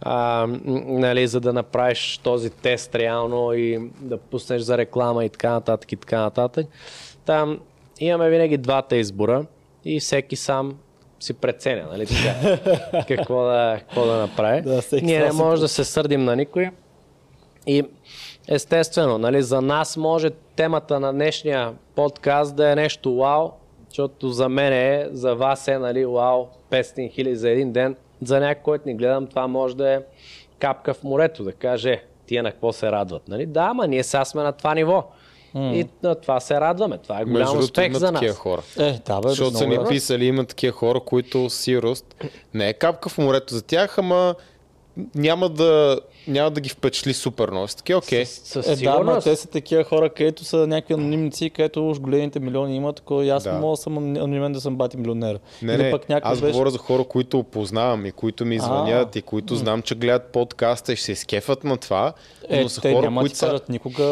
А, нали, за да направиш този тест реално и да пуснеш за реклама и така нататък и така нататък. Там имаме винаги двата избора и всеки сам си преценя, нали така, какво, да, какво да направи. Да, Ние не може да се сърдим на никой. И естествено, нали, за нас може темата на днешния подкаст да е нещо вау, защото за мен е, за вас е, нали, вау, 500 хиляди за един ден. За някой, който ни гледам, това може да е капка в морето, да каже, тия на какво се радват. Нали? Да, ама ние сега сме на това ниво. Mm. И на това се радваме. Това е голям Между успех за нас. Хора. Е, да, бе, Защото са ни писали, има такива хора, които сирост не е капка в морето за тях, ама няма да, няма да ги впечатли супер много. Такива, окей. Okay. Е, да, но те са такива хора, където са някакви анонимници, където уж големите милиони имат, и аз да. мога да съм анонимен да съм бати милионер. Не, Или не, пък аз беше... говоря за хора, които познавам и които ми звънят и които знам, че гледат подкаста и ще се изкефат на това, е, но са те хора, няма които са... никога,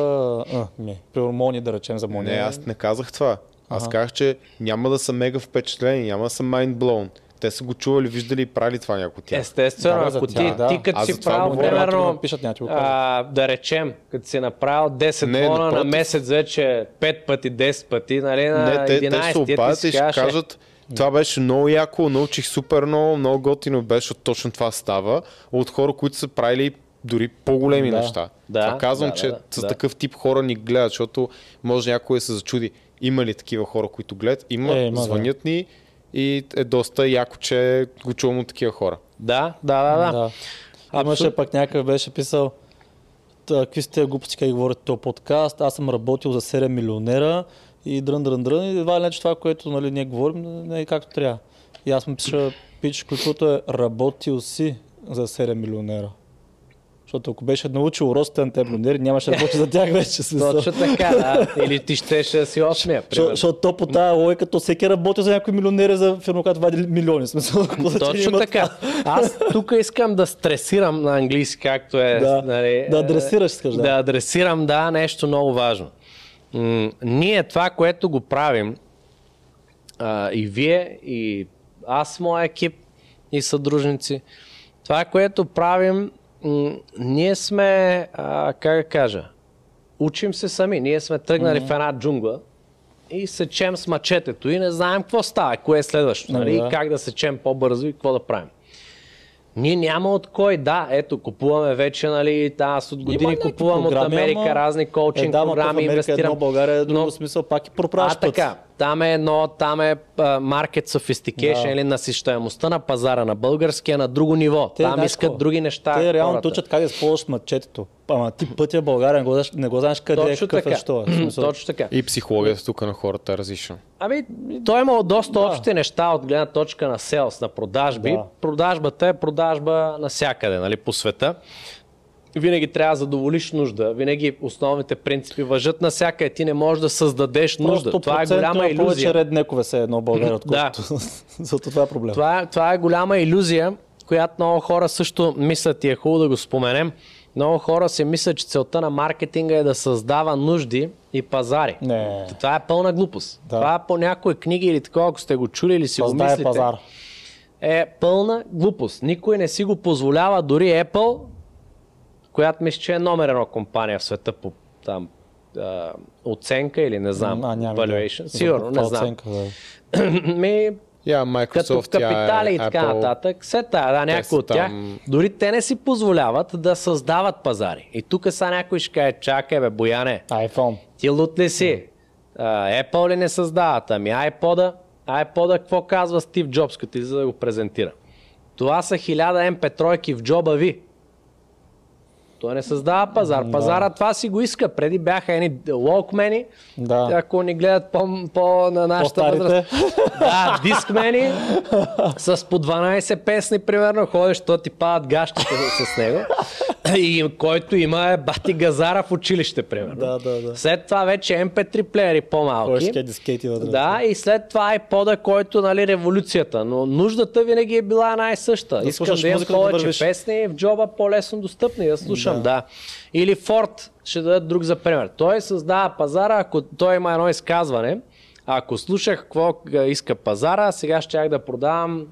а, не, примерно Мони да речем за Мони. Не, аз не казах това. Аз ага. казах, че няма да са мега впечатлени, няма да са mind blown. Те са го чували, виждали и правили това някой тях. Естествено, Да, ако ти, да. ти като Аз си правил, примерно, го а, да речем, като си направил 10 Не, бона на месец вече 5 пъти, 10 пъти, нали, на Не, те, те 11 се ти обадят си и ще кажат, това беше много яко, научих супер много, много готино беше, точно това става от хора, които са правили дори по-големи Да. неща. Да, това казвам, да, че да, с да. такъв тип хора ни гледат, защото може някой да се зачуди. Има ли такива хора, които гледат? Има, Е, има, да. звънят ни и е доста яко, че го чувам от такива хора. Да, да, да, да. Да. Имаше пък някакъв беше писал «Та, какви сте глупости, как говорите този подкаст, аз съм работил за 7 милионера и дрън, дрън, дрън и едва ли не, че това, което нали, ние говорим, не е както трябва. И аз му пиша, пич, ключовото е работил си за 7 милионера. Защото ако беше научил ростите на тези милионери, нямаше да работи за тях вече. Смисъл. Точно така, да. Или ти щеше да си осмия. Защото то по тази логика, то всеки работи за някои милионери за фирма, която вади милиони. Смисъл, Точно така. Аз тук искам да стресирам на английски, както е. Да, нали, да адресираш, искаш, да. Да адресирам, да, нещо много важно. М- ние това, което го правим, а, и вие, и аз, моя екип, и съдружници, това, което правим, м- ние сме, а, как да кажа, учим се сами. Ние сме тръгнали в една джунгла и сечем с мачетето и не знаем какво става, кое е следващото, Нали, и как да сечем по-бързо и какво да правим. Ние няма от кой, да, ето, купуваме вече, нали, да, аз от години купувам от програми, Америка ама- разни коучинг е, да, то в програми, Америка инвестирам. Едно, България е друго Но- смисъл, пак и а, проправяш път. така. Там е едно, там е market sophistication Да. или насищаемостта на пазара на българския на друго ниво. Те, там знаеш искат какво? други неща. Те реално хората. учат как да използваш мачетето. Ама ти пътя в България не го, знаеш- не го знаеш къде е, Точно какъв така. е, що е. Точно така. И психологията тук на хората е различна. Ами, той има доста общи неща от гледна точка на селс, на продажби. Да. Продажбата е продажба навсякъде, нали, по света. Винаги трябва да задоволиш нужда. Винаги основните принципи въжат навсякъде. Ти не можеш да създадеш нужда. Просто Това е голяма процентно повече иллюзия. реднекове се едно в България, Да. отколкото. Зато това е проблем. Това, е- това е голяма иллюзия, която много хора също мислят и е хубаво да го споменем. Много хора си мислят, че целта на маркетинга е да създава нужди и пазари. Не. Това е пълна глупост. Да. Това по някои книги или такова, ако сте го чули или си го Създай мислите, пазар. е пълна глупост. Никой не си го позволява, дори Apple, която мисля, че е номер едно компания в света по там а, оценка или не знам, А, valuation. За Сигурно, не знам. оценка, да. Ми, като Microsoft, капитали тя е и така Apple. нататък, все тая, да, някои от тях, там- дори те не си позволяват да създават пазари. И тук са някой ще каже, чакай бе, Бояне, iPhone. ти лут ли си? А, Apple ли не създават? Ами iPod-а? iPod-а какво казва Стив Джобс, като излиза да го презентира? Това са 1000 MP3 в джоба ви. Той не създава пазар. Пазара това си го иска. Преди бяха едни локмени, Да. ако ни гледат по, по на нашата По-старите. възраст. Да, дискмени с по 12 песни, примерно, ходиш, то ти падат гащите с него. И който има е бати газара в училище, примерно. Да, да, да. След това вече MP3 плеери по-малки. Дискети вътре. Да, и след това iPod-а, който, нали, революцията. Но нуждата винаги е била една и съща. Да Искам да имам да повече вървиш. песни в джоба по-лесно достъпни да слушам, да. Или Ford, ще дадат друг за пример. Той създава пазара, ако той има едно изказване, ако слушах какво иска пазара, сега щях да продавам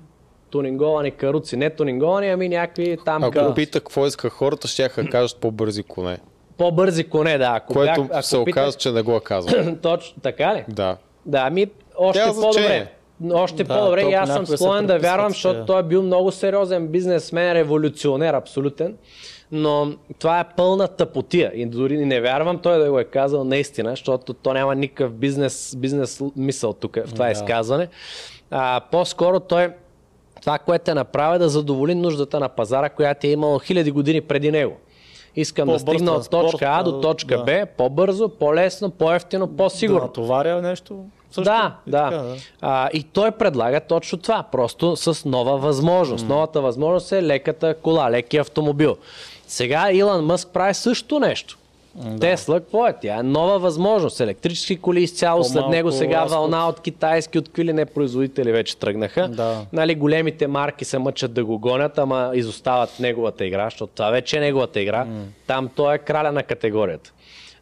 тунинговани каруци. Не тунинговани, ами някакви там Ако каруци. пита какво иска хората, ще да кажат по-бързи коне. По-бързи коне, да. Ако Което бях, ако се питах- оказа, че не го е казал. Точно, така ли? Да. Да, ами още Тя по-добре. значение. Още Да, по-добре и аз съм склонен да вярвам, защото той е бил много сериозен бизнесмен, революционер, абсолютен. Но това е пълна тъпотия. И дори не вярвам той да го е казал наистина, защото то няма никакъв бизнес, бизнес мисъл тук в това Да. изказване. А, по-скоро той това, което е направил е да задоволи нуждата на пазара, която е имало хиляди години преди него. Искам да По-бърз стигна от точка А до точка да. Б, по-бързо, по-лесно, по-ефтино, Да по-сигурно. натоваря нещо. Също. Да, И да. така, да. А, и той предлага точно това, просто с нова възможност. Новата възможност е леката кола, лекия автомобил. Сега Илон Мъск прави също нещо. Тесла, какво е? Тя е нова възможност. Електрически коли изцяло, след По-малко него сега разход. вълна от китайски, от какви ли не производители вече тръгнаха. Да. Нали, големите марки се мъчат да го гонят, ама изостават неговата игра, защото това вече е неговата игра. Там той е краля на категорията.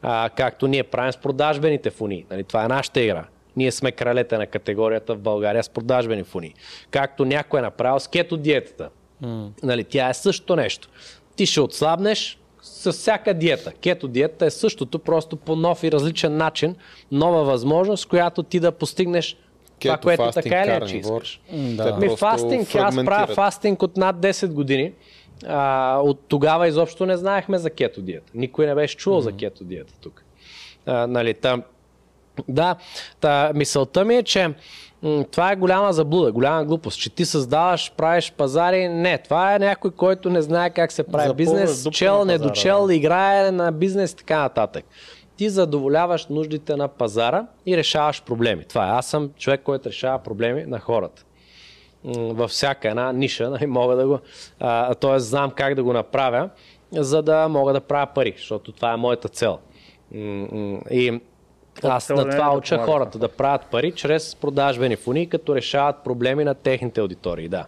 А, както ние правим с продажбените фуни. Нали, това е нашата игра. Ние сме кралете на категорията в България с продажбени фуни. Както някой е направил с кето диетата. Mm. Нали, тя е същото нещо. Ти ще отслабнеш с всяка диета. Кето диета е същото, просто по нов и различен начин, нова възможност, която ти да постигнеш това, което така или иначе искаш. Да. Ми фастинг, аз правя фастинг от над 10 години. А, от тогава изобщо не знаехме за кето диета. Никой не беше чувал mm-hmm. за кето диета тук. А, нали, та, да, та, мисълта ми е, че това е голяма заблуда, голяма глупост, че ти създаваш, правиш пазари. Не, това е някой, който не знае как се прави за бизнес, чел, недочел, да. играе на бизнес и така нататък. Ти задоволяваш нуждите на пазара и решаваш проблеми. Това е. Аз съм човек, който решава проблеми на хората във всяка една ниша, нали, мога да го, т.е. знам как да го направя, за да мога да правя пари, защото това е моята цел. И аз на това уча хората да правят пари чрез продажбени фуни, като решават проблеми на техните аудитории. Да.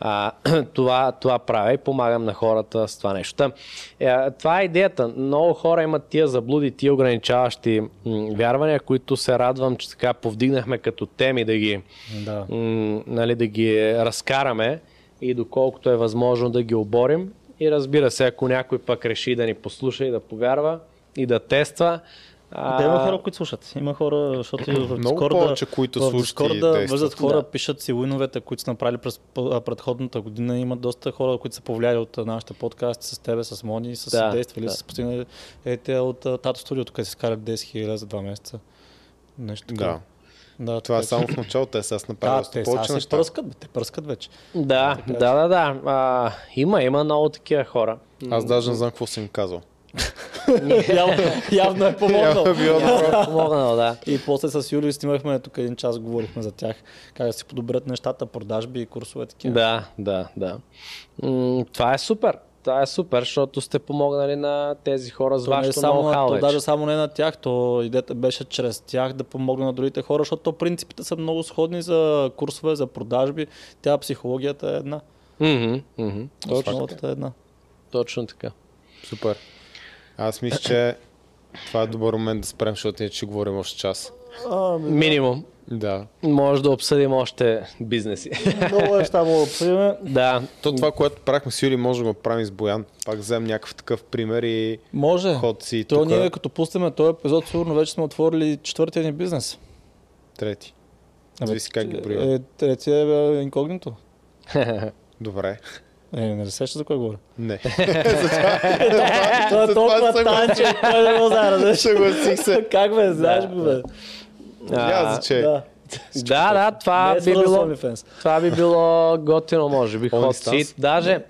А, това, това правя и помагам на хората с това нещо. Та, е, това е идеята. Много хора имат тия заблуди, тия ограничаващи м, вярвания, които се радвам, че така повдигнахме като теми да ги, да. М, нали, да ги разкараме и доколкото е възможно да ги оборим. И разбира се, ако някой пък реши да ни послуша и да повярва и да тества, а... Да, има хора, които слушат. Има хора, защото в Много повече, които в слушат да вързат хора, да. пишат си уиновете, които са направили през предходната година. Има доста хора, които са повлияли от нашите подкасти с тебе, с Мони, с да, действали, да. с постигнали ете от Тато Студио, тук си скарали 10 000 за два месеца. Нещо така. Да. Да, това е само в началото, те сега направят да, повече неща. Пръскат, те пръскат вече. Да, да, да, да. А, има, има много такива хора. Аз даже не знам какво съм им казал явно, явно е помогнал. Явно е помогнал, да. И после с Юли снимахме тук един час, говорихме за тях, как да си подобрят нещата, продажби и курсове такива. Да, да, да. М- това е супер. Това е супер, защото сте помогнали на тези хора с вашето само, ноу-хау то даже само не на тях, то идеята беше чрез тях да помогне на другите хора, защото принципите са много сходни за курсове, за продажби. Тя психологията е една. Mm-hmm, mm-hmm. Точно е една. Точно така. Супер. Аз мисля, че това е добър момент да спрем, защото ние ще говорим още час. А, Минимум. Да. Може да обсъдим още бизнеси. Много неща мога да обсъдим. Да. То това, което правихме с Юли, може да го правим с Боян. Пак вземем някакъв такъв пример и може. ход си. То тука. ние като пустиме този епизод, сигурно вече сме отворили четвъртия ни бизнес. Трети. Зависи как ги броя. Е, трети е инкогнито. Добре. Е, не сеща за кой говоря? Не. Това е толкова танче, кой не го знае, Съгласих се. Как бе, знаеш го бе? Няма значение. Да, да, това би било, това би било готино, може би, сит. Даже,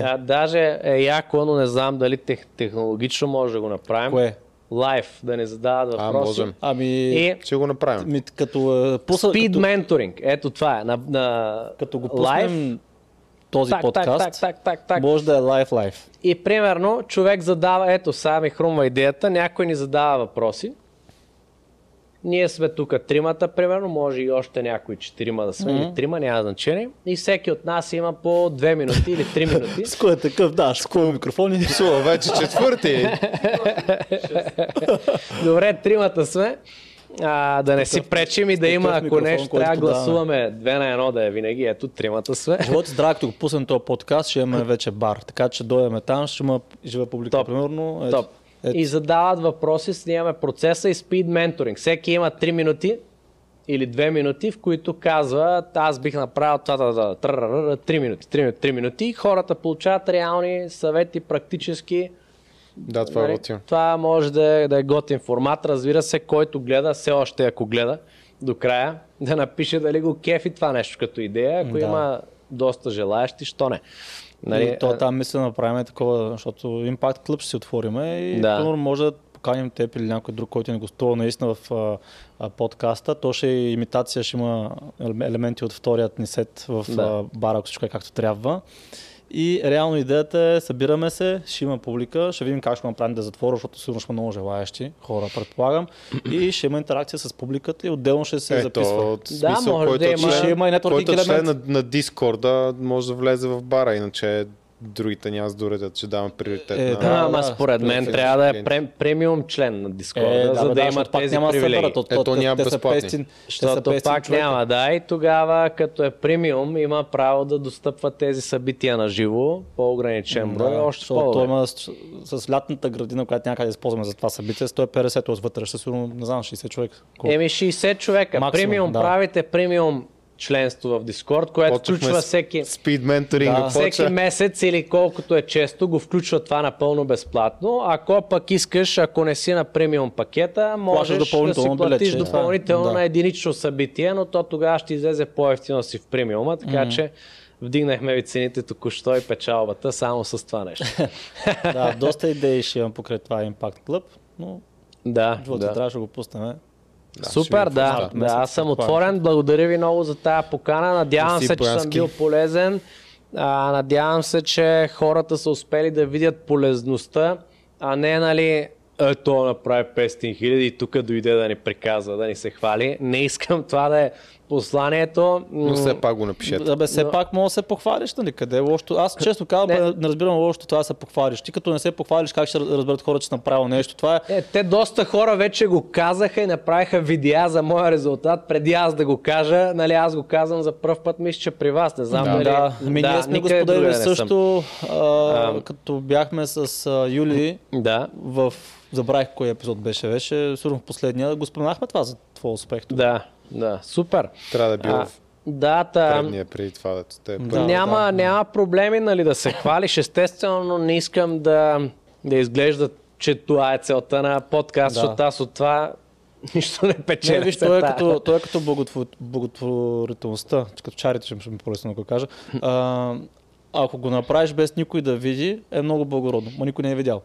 а, даже е яко, но не знам дали тех, технологично може да го направим. Кое? Лайф, да не задават въпроси. А, можем. Ами, и... ще го направим. Ми, като, пуса, Speed като... mentoring, ето това е. На, на... Като го пуснем live, този так, подкаст, так, так, так, так, може да е лайф лайф. И примерно човек задава, ето сега ми хрумва идеята, някой ни задава въпроси. Ние сме тук тримата, примерно, може и още някои четирима да сме, mm-hmm. или трима, няма значение. И всеки от нас има по две минути или три минути. с кой е такъв, да, с кой микрофони? Сува, вече четвърти. Добре, тримата сме а, да не си пречим и да има, ако нещо трябва да гласуваме две на едно да е винаги, ето тримата сме. Живот здрав, като го пуснем този подкаст, ще имаме вече бар, така че дойдеме там, ще има жива публика, Топ. примерно. Ето, Топ. Ето. И задават въпроси, снимаме процеса и спид менторинг. Всеки има 3 минути или 2 минути, в които казва, аз бих направил това, това, това, 3 минути, 3 минути, 3 минути и хората получават реални съвети, практически да, това е нали? готин. Това може да е, да е готин формат. Разбира се, който гледа, все още ако гледа до края, да напише дали го кефи това нещо като идея. Ако да. има доста желаящи, що не. Нали, и то там мисля да направим такова, защото Impact Club ще си отвориме и да. може да поканим теб или някой друг, който ни гостува наистина в а, а, подкаста. То ще е имитация, ще има елементи от вторият ни сет в да. а, бара, ако всичко е както трябва. И реално идеята е, събираме се, ще има публика, ще видим как ще направим да затворя, защото сигурно ще има много желаящи хора, предполагам. И ще има интеракция с публиката и отделно ще се Ето, записва. Да, смисъл, може който да има. Ще има и който член на, на Дискорда може да влезе в бара, иначе другите няма да доредят, че давам приоритет Е, на... да, ама според мен на трябва да е прем, премиум член на Discord, Е, за да, бе, има тези няма да привилегии. от- Ето, няма те безплатни. 500 те са Защото 500 пак човека. няма, да. И тогава, като е премиум, има право да достъпва тези събития на живо, по-ограничен брой, още защото той има с, с лятната градина, която някъде да използваме за това събитие, 150 от вътре, ще сигурно, не знам, 60 човека. Колко? Еми 60 човека. Максимум, премиум да. правите премиум членство в Discord, което Почнахме включва всеки, Speed менторинга. Да. всеки месец или колкото е често, го включва това напълно безплатно. Ако пък искаш, ако не си на премиум пакета, можеш да си платиш билетче. допълнително Да. на единично събитие, но то тогава ще излезе по-ефтино си в премиума, така че вдигнахме ви цените току-що и печалбата само с това нещо. да, доста идеи ще имам покрай това Impact Club, но да, да. трябваше да го пуснем. Да, Супер, да. да. Аз съм отворен. Благодаря ви много за тая покана. Надявам се, че съм бил полезен. А, надявам се, че хората са успели да видят полезността, а не, нали, е, то направи 500 хиляди и тук дойде да ни приказва, да ни се хвали. Не искам това да е посланието. Но все пак го напишете. Да, бе, все Но- пак мога да се похвалиш, нали? Къде е лошото? Аз често казвам, Не. не. разбирам лошото това да се похвалиш. Ти като не се похвалиш, как ще разберат хората, че си направил нещо? Това е Е, те доста хора вече го казаха и направиха видеа за моя резултат, преди аз да го кажа. Нали, аз го казвам за първ път, мисля, че при вас. Не знам Да, дали... да. Ами ние сме го споделили също, а, като бяхме с а, Юли Да, в... Забравих кой епизод беше, беше сигурно последния. Го споменахме това за твой успех. да, да. Супер. Трябва да е било А, в да, та, предния преди това, да те е Да. няма, няма проблеми нали, да се хвалиш, естествено, но не искам да, да изглежда, че това е целта на подкаст, Да. защото аз от това нищо не печеля. Не, виж, той е като, той е като благотвор, благотворителността, като чарите, ще ми по-лесно да го кажа. А, ако го направиш без никой да види, е много благородно. Ма никой не е видял.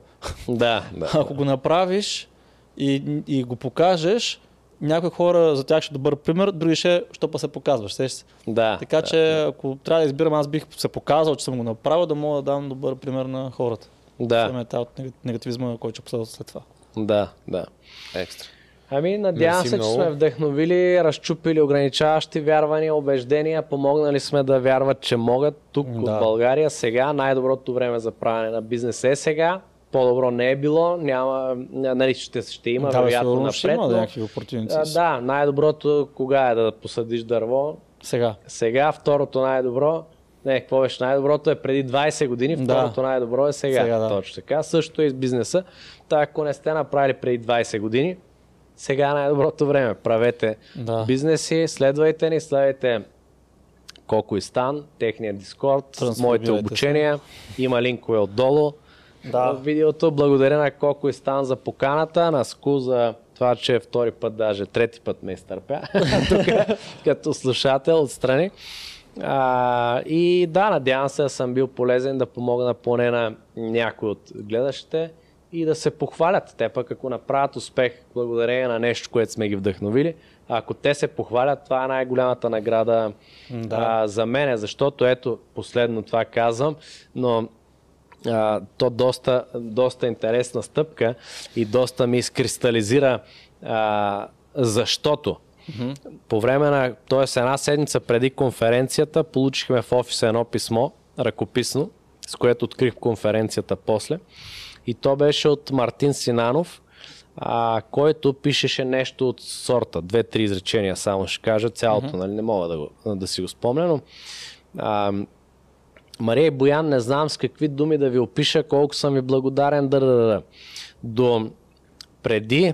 Да, да. Ако го направиш и, и го покажеш, някои хора за тях ще е добър пример, други ще, що па се показваш. сещаш се. да Така да. че, ако трябва да избирам, аз бих се показал, че съм го направил, да мога да дам добър пример на хората. Да, Да. Е от нега- негативизма, който ще последва след това. да, да. Екстра. Ами, надявам Мерси се, че много. сме вдъхновили, разчупили ограничаващи вярвания, убеждения, помогнали сме да вярват, че могат тук Да. в България. Сега най-доброто време за правене на бизнес е сега. По-добро не е било, няма, нали, ще, ще има да, вероятно сигурно ще напред, има но, някакви а, да, най-доброто кога е да посадиш дърво? Сега. Сега, второто най-добро, не, какво беше най-доброто е преди 20 години, Да. второто най-добро е сега. Сега, да. Точно така. Също и с бизнеса. Та, ако не сте направили преди 20 години, сега е най-доброто време. Правете Да. бизнеси, следвайте ни, следвайте Коко и Стан, техния Дискорд, моите обучения. Има линкове отдолу Да. в видеото. Благодаря на Коко и Стан за поканата, на Ску за това, че втори път, даже трети път ме изтърпя, тук като слушател отстрани. А, и да, надявам се да съм бил полезен да помогна поне на някой от гледащите и да се похвалят. Те пък ако направят успех благодарение на нещо, което сме ги вдъхновили, ако те се похвалят, това е най-голямата награда Да. а, за мене, защото ето, последно това казвам, но а, то доста, доста интересна стъпка и доста ми изкристализира а, защото по време на, т.е. една седмица преди конференцията, получихме в офиса едно писмо, ръкописно, с което открих конференцията после. И то беше от Мартин Синанов, а, който пишеше нещо от сорта. Две-три изречения само ще кажа, цялото, нали, не мога да, го, да си го спомня, но а, Мария Боян, не знам с какви думи да ви опиша, колко съм ви благодарен. Да, да, да. До преди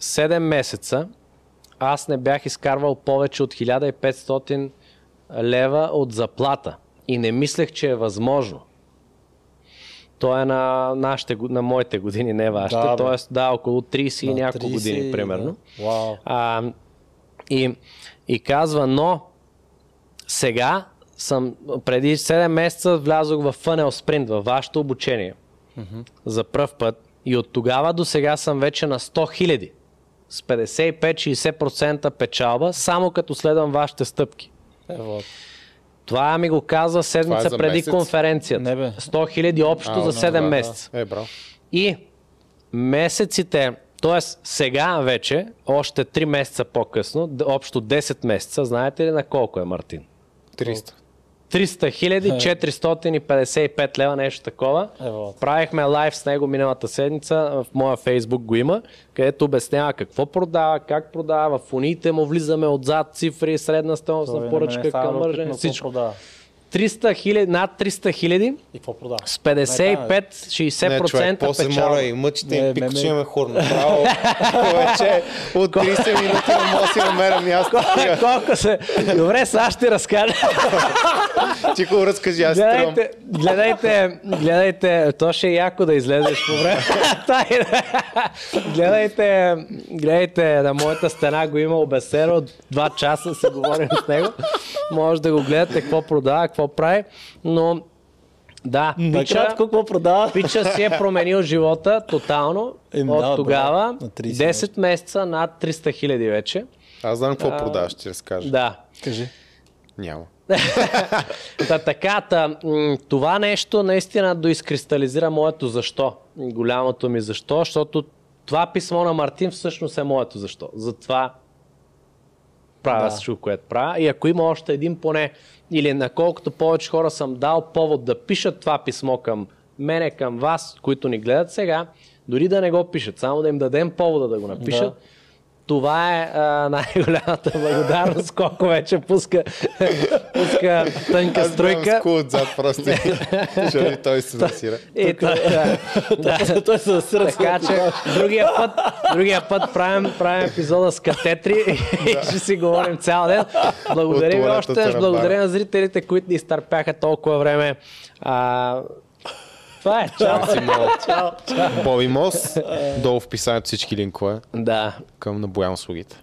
7 месеца аз не бях изкарвал повече от 1500 лева от заплата и не мислех, че е възможно. То е на, нашите, на моите години, не вашите. Да, бе. Тоест, да, около 30 и няколко 30, години, примерно. да. Вау. А, и, и казва, но сега съм, преди 7 месеца влязох в Funnel Sprint, във вашето обучение. За пръв път. И от тогава до сега съм вече на 100 хиляди. С 55-60% печалба, само като следвам вашите стъпки. Ево. Това ми го казва седмица за преди месец? конференцията. Не, бе. 100 хиляди общо А, за да, 7 да, да. месеца. Е, браво. И месеците, т.е. сега вече, още 3 месеца по-късно, общо 10 месеца, знаете ли на колко е Мартин? 300. 300 хиляди, 455 лева, нещо такова. Ево. Правихме лайв с него миналата седмица, в моя фейсбук го има, където обяснява какво продава, как продава, в фоните му влизаме отзад цифри, средна стойност на поръчка към мържене, всичко. Продава. 300 хиляди, над 300 хиляди И какво продава? с 55-60% Не, човек, после моля и мъчите Не, им пик, че имаме хор направо. Повече от 30 минути не мога да си намеря място. Колко се... Добре, сега ще ти разкажа. Ти го разкажи, аз тръм. Гледайте, гледайте, гледайте, то ще е яко да излезеш по време. Гледайте, гледайте, на моята стена го има обесено, два часа си говорим с него. Може да го гледате какво продава, какво прави, но да, пича, какво продава? пича си е променил живота тотално Еми, от да, тогава. На 30 10 месеца над 300 хиляди вече. Аз знам какво продаваш, ще разкажа. Да. Кажи. Няма. Та така, та, това нещо наистина доизкристализира моето защо. Голямото ми защо, защото това писмо на Мартин всъщност е моето защо. Затова правя Да. всичко, което правя. И ако има още един поне, или на колкото повече хора съм дал повод да пишат това писмо към мене, към вас, които ни гледат сега, дори да не го пишат, само да им дадем повода да го напишат, Да. Това е а, най-голямата благодарност, колко вече пуска, пуска тънка Аз гледам струйка. скул отзад просто. Защото той се засира. И та- да, да. Той се засира Така че другия път, другия път правим, правим епизода с катетри и ще си говорим цял ден. Благодаря ви още, благодаря на зрителите, които ни изтърпяха толкова време. А, това е. Чао. Чао. Боби Мос. Долу в описанието всички линкове Да. към набоям услугите.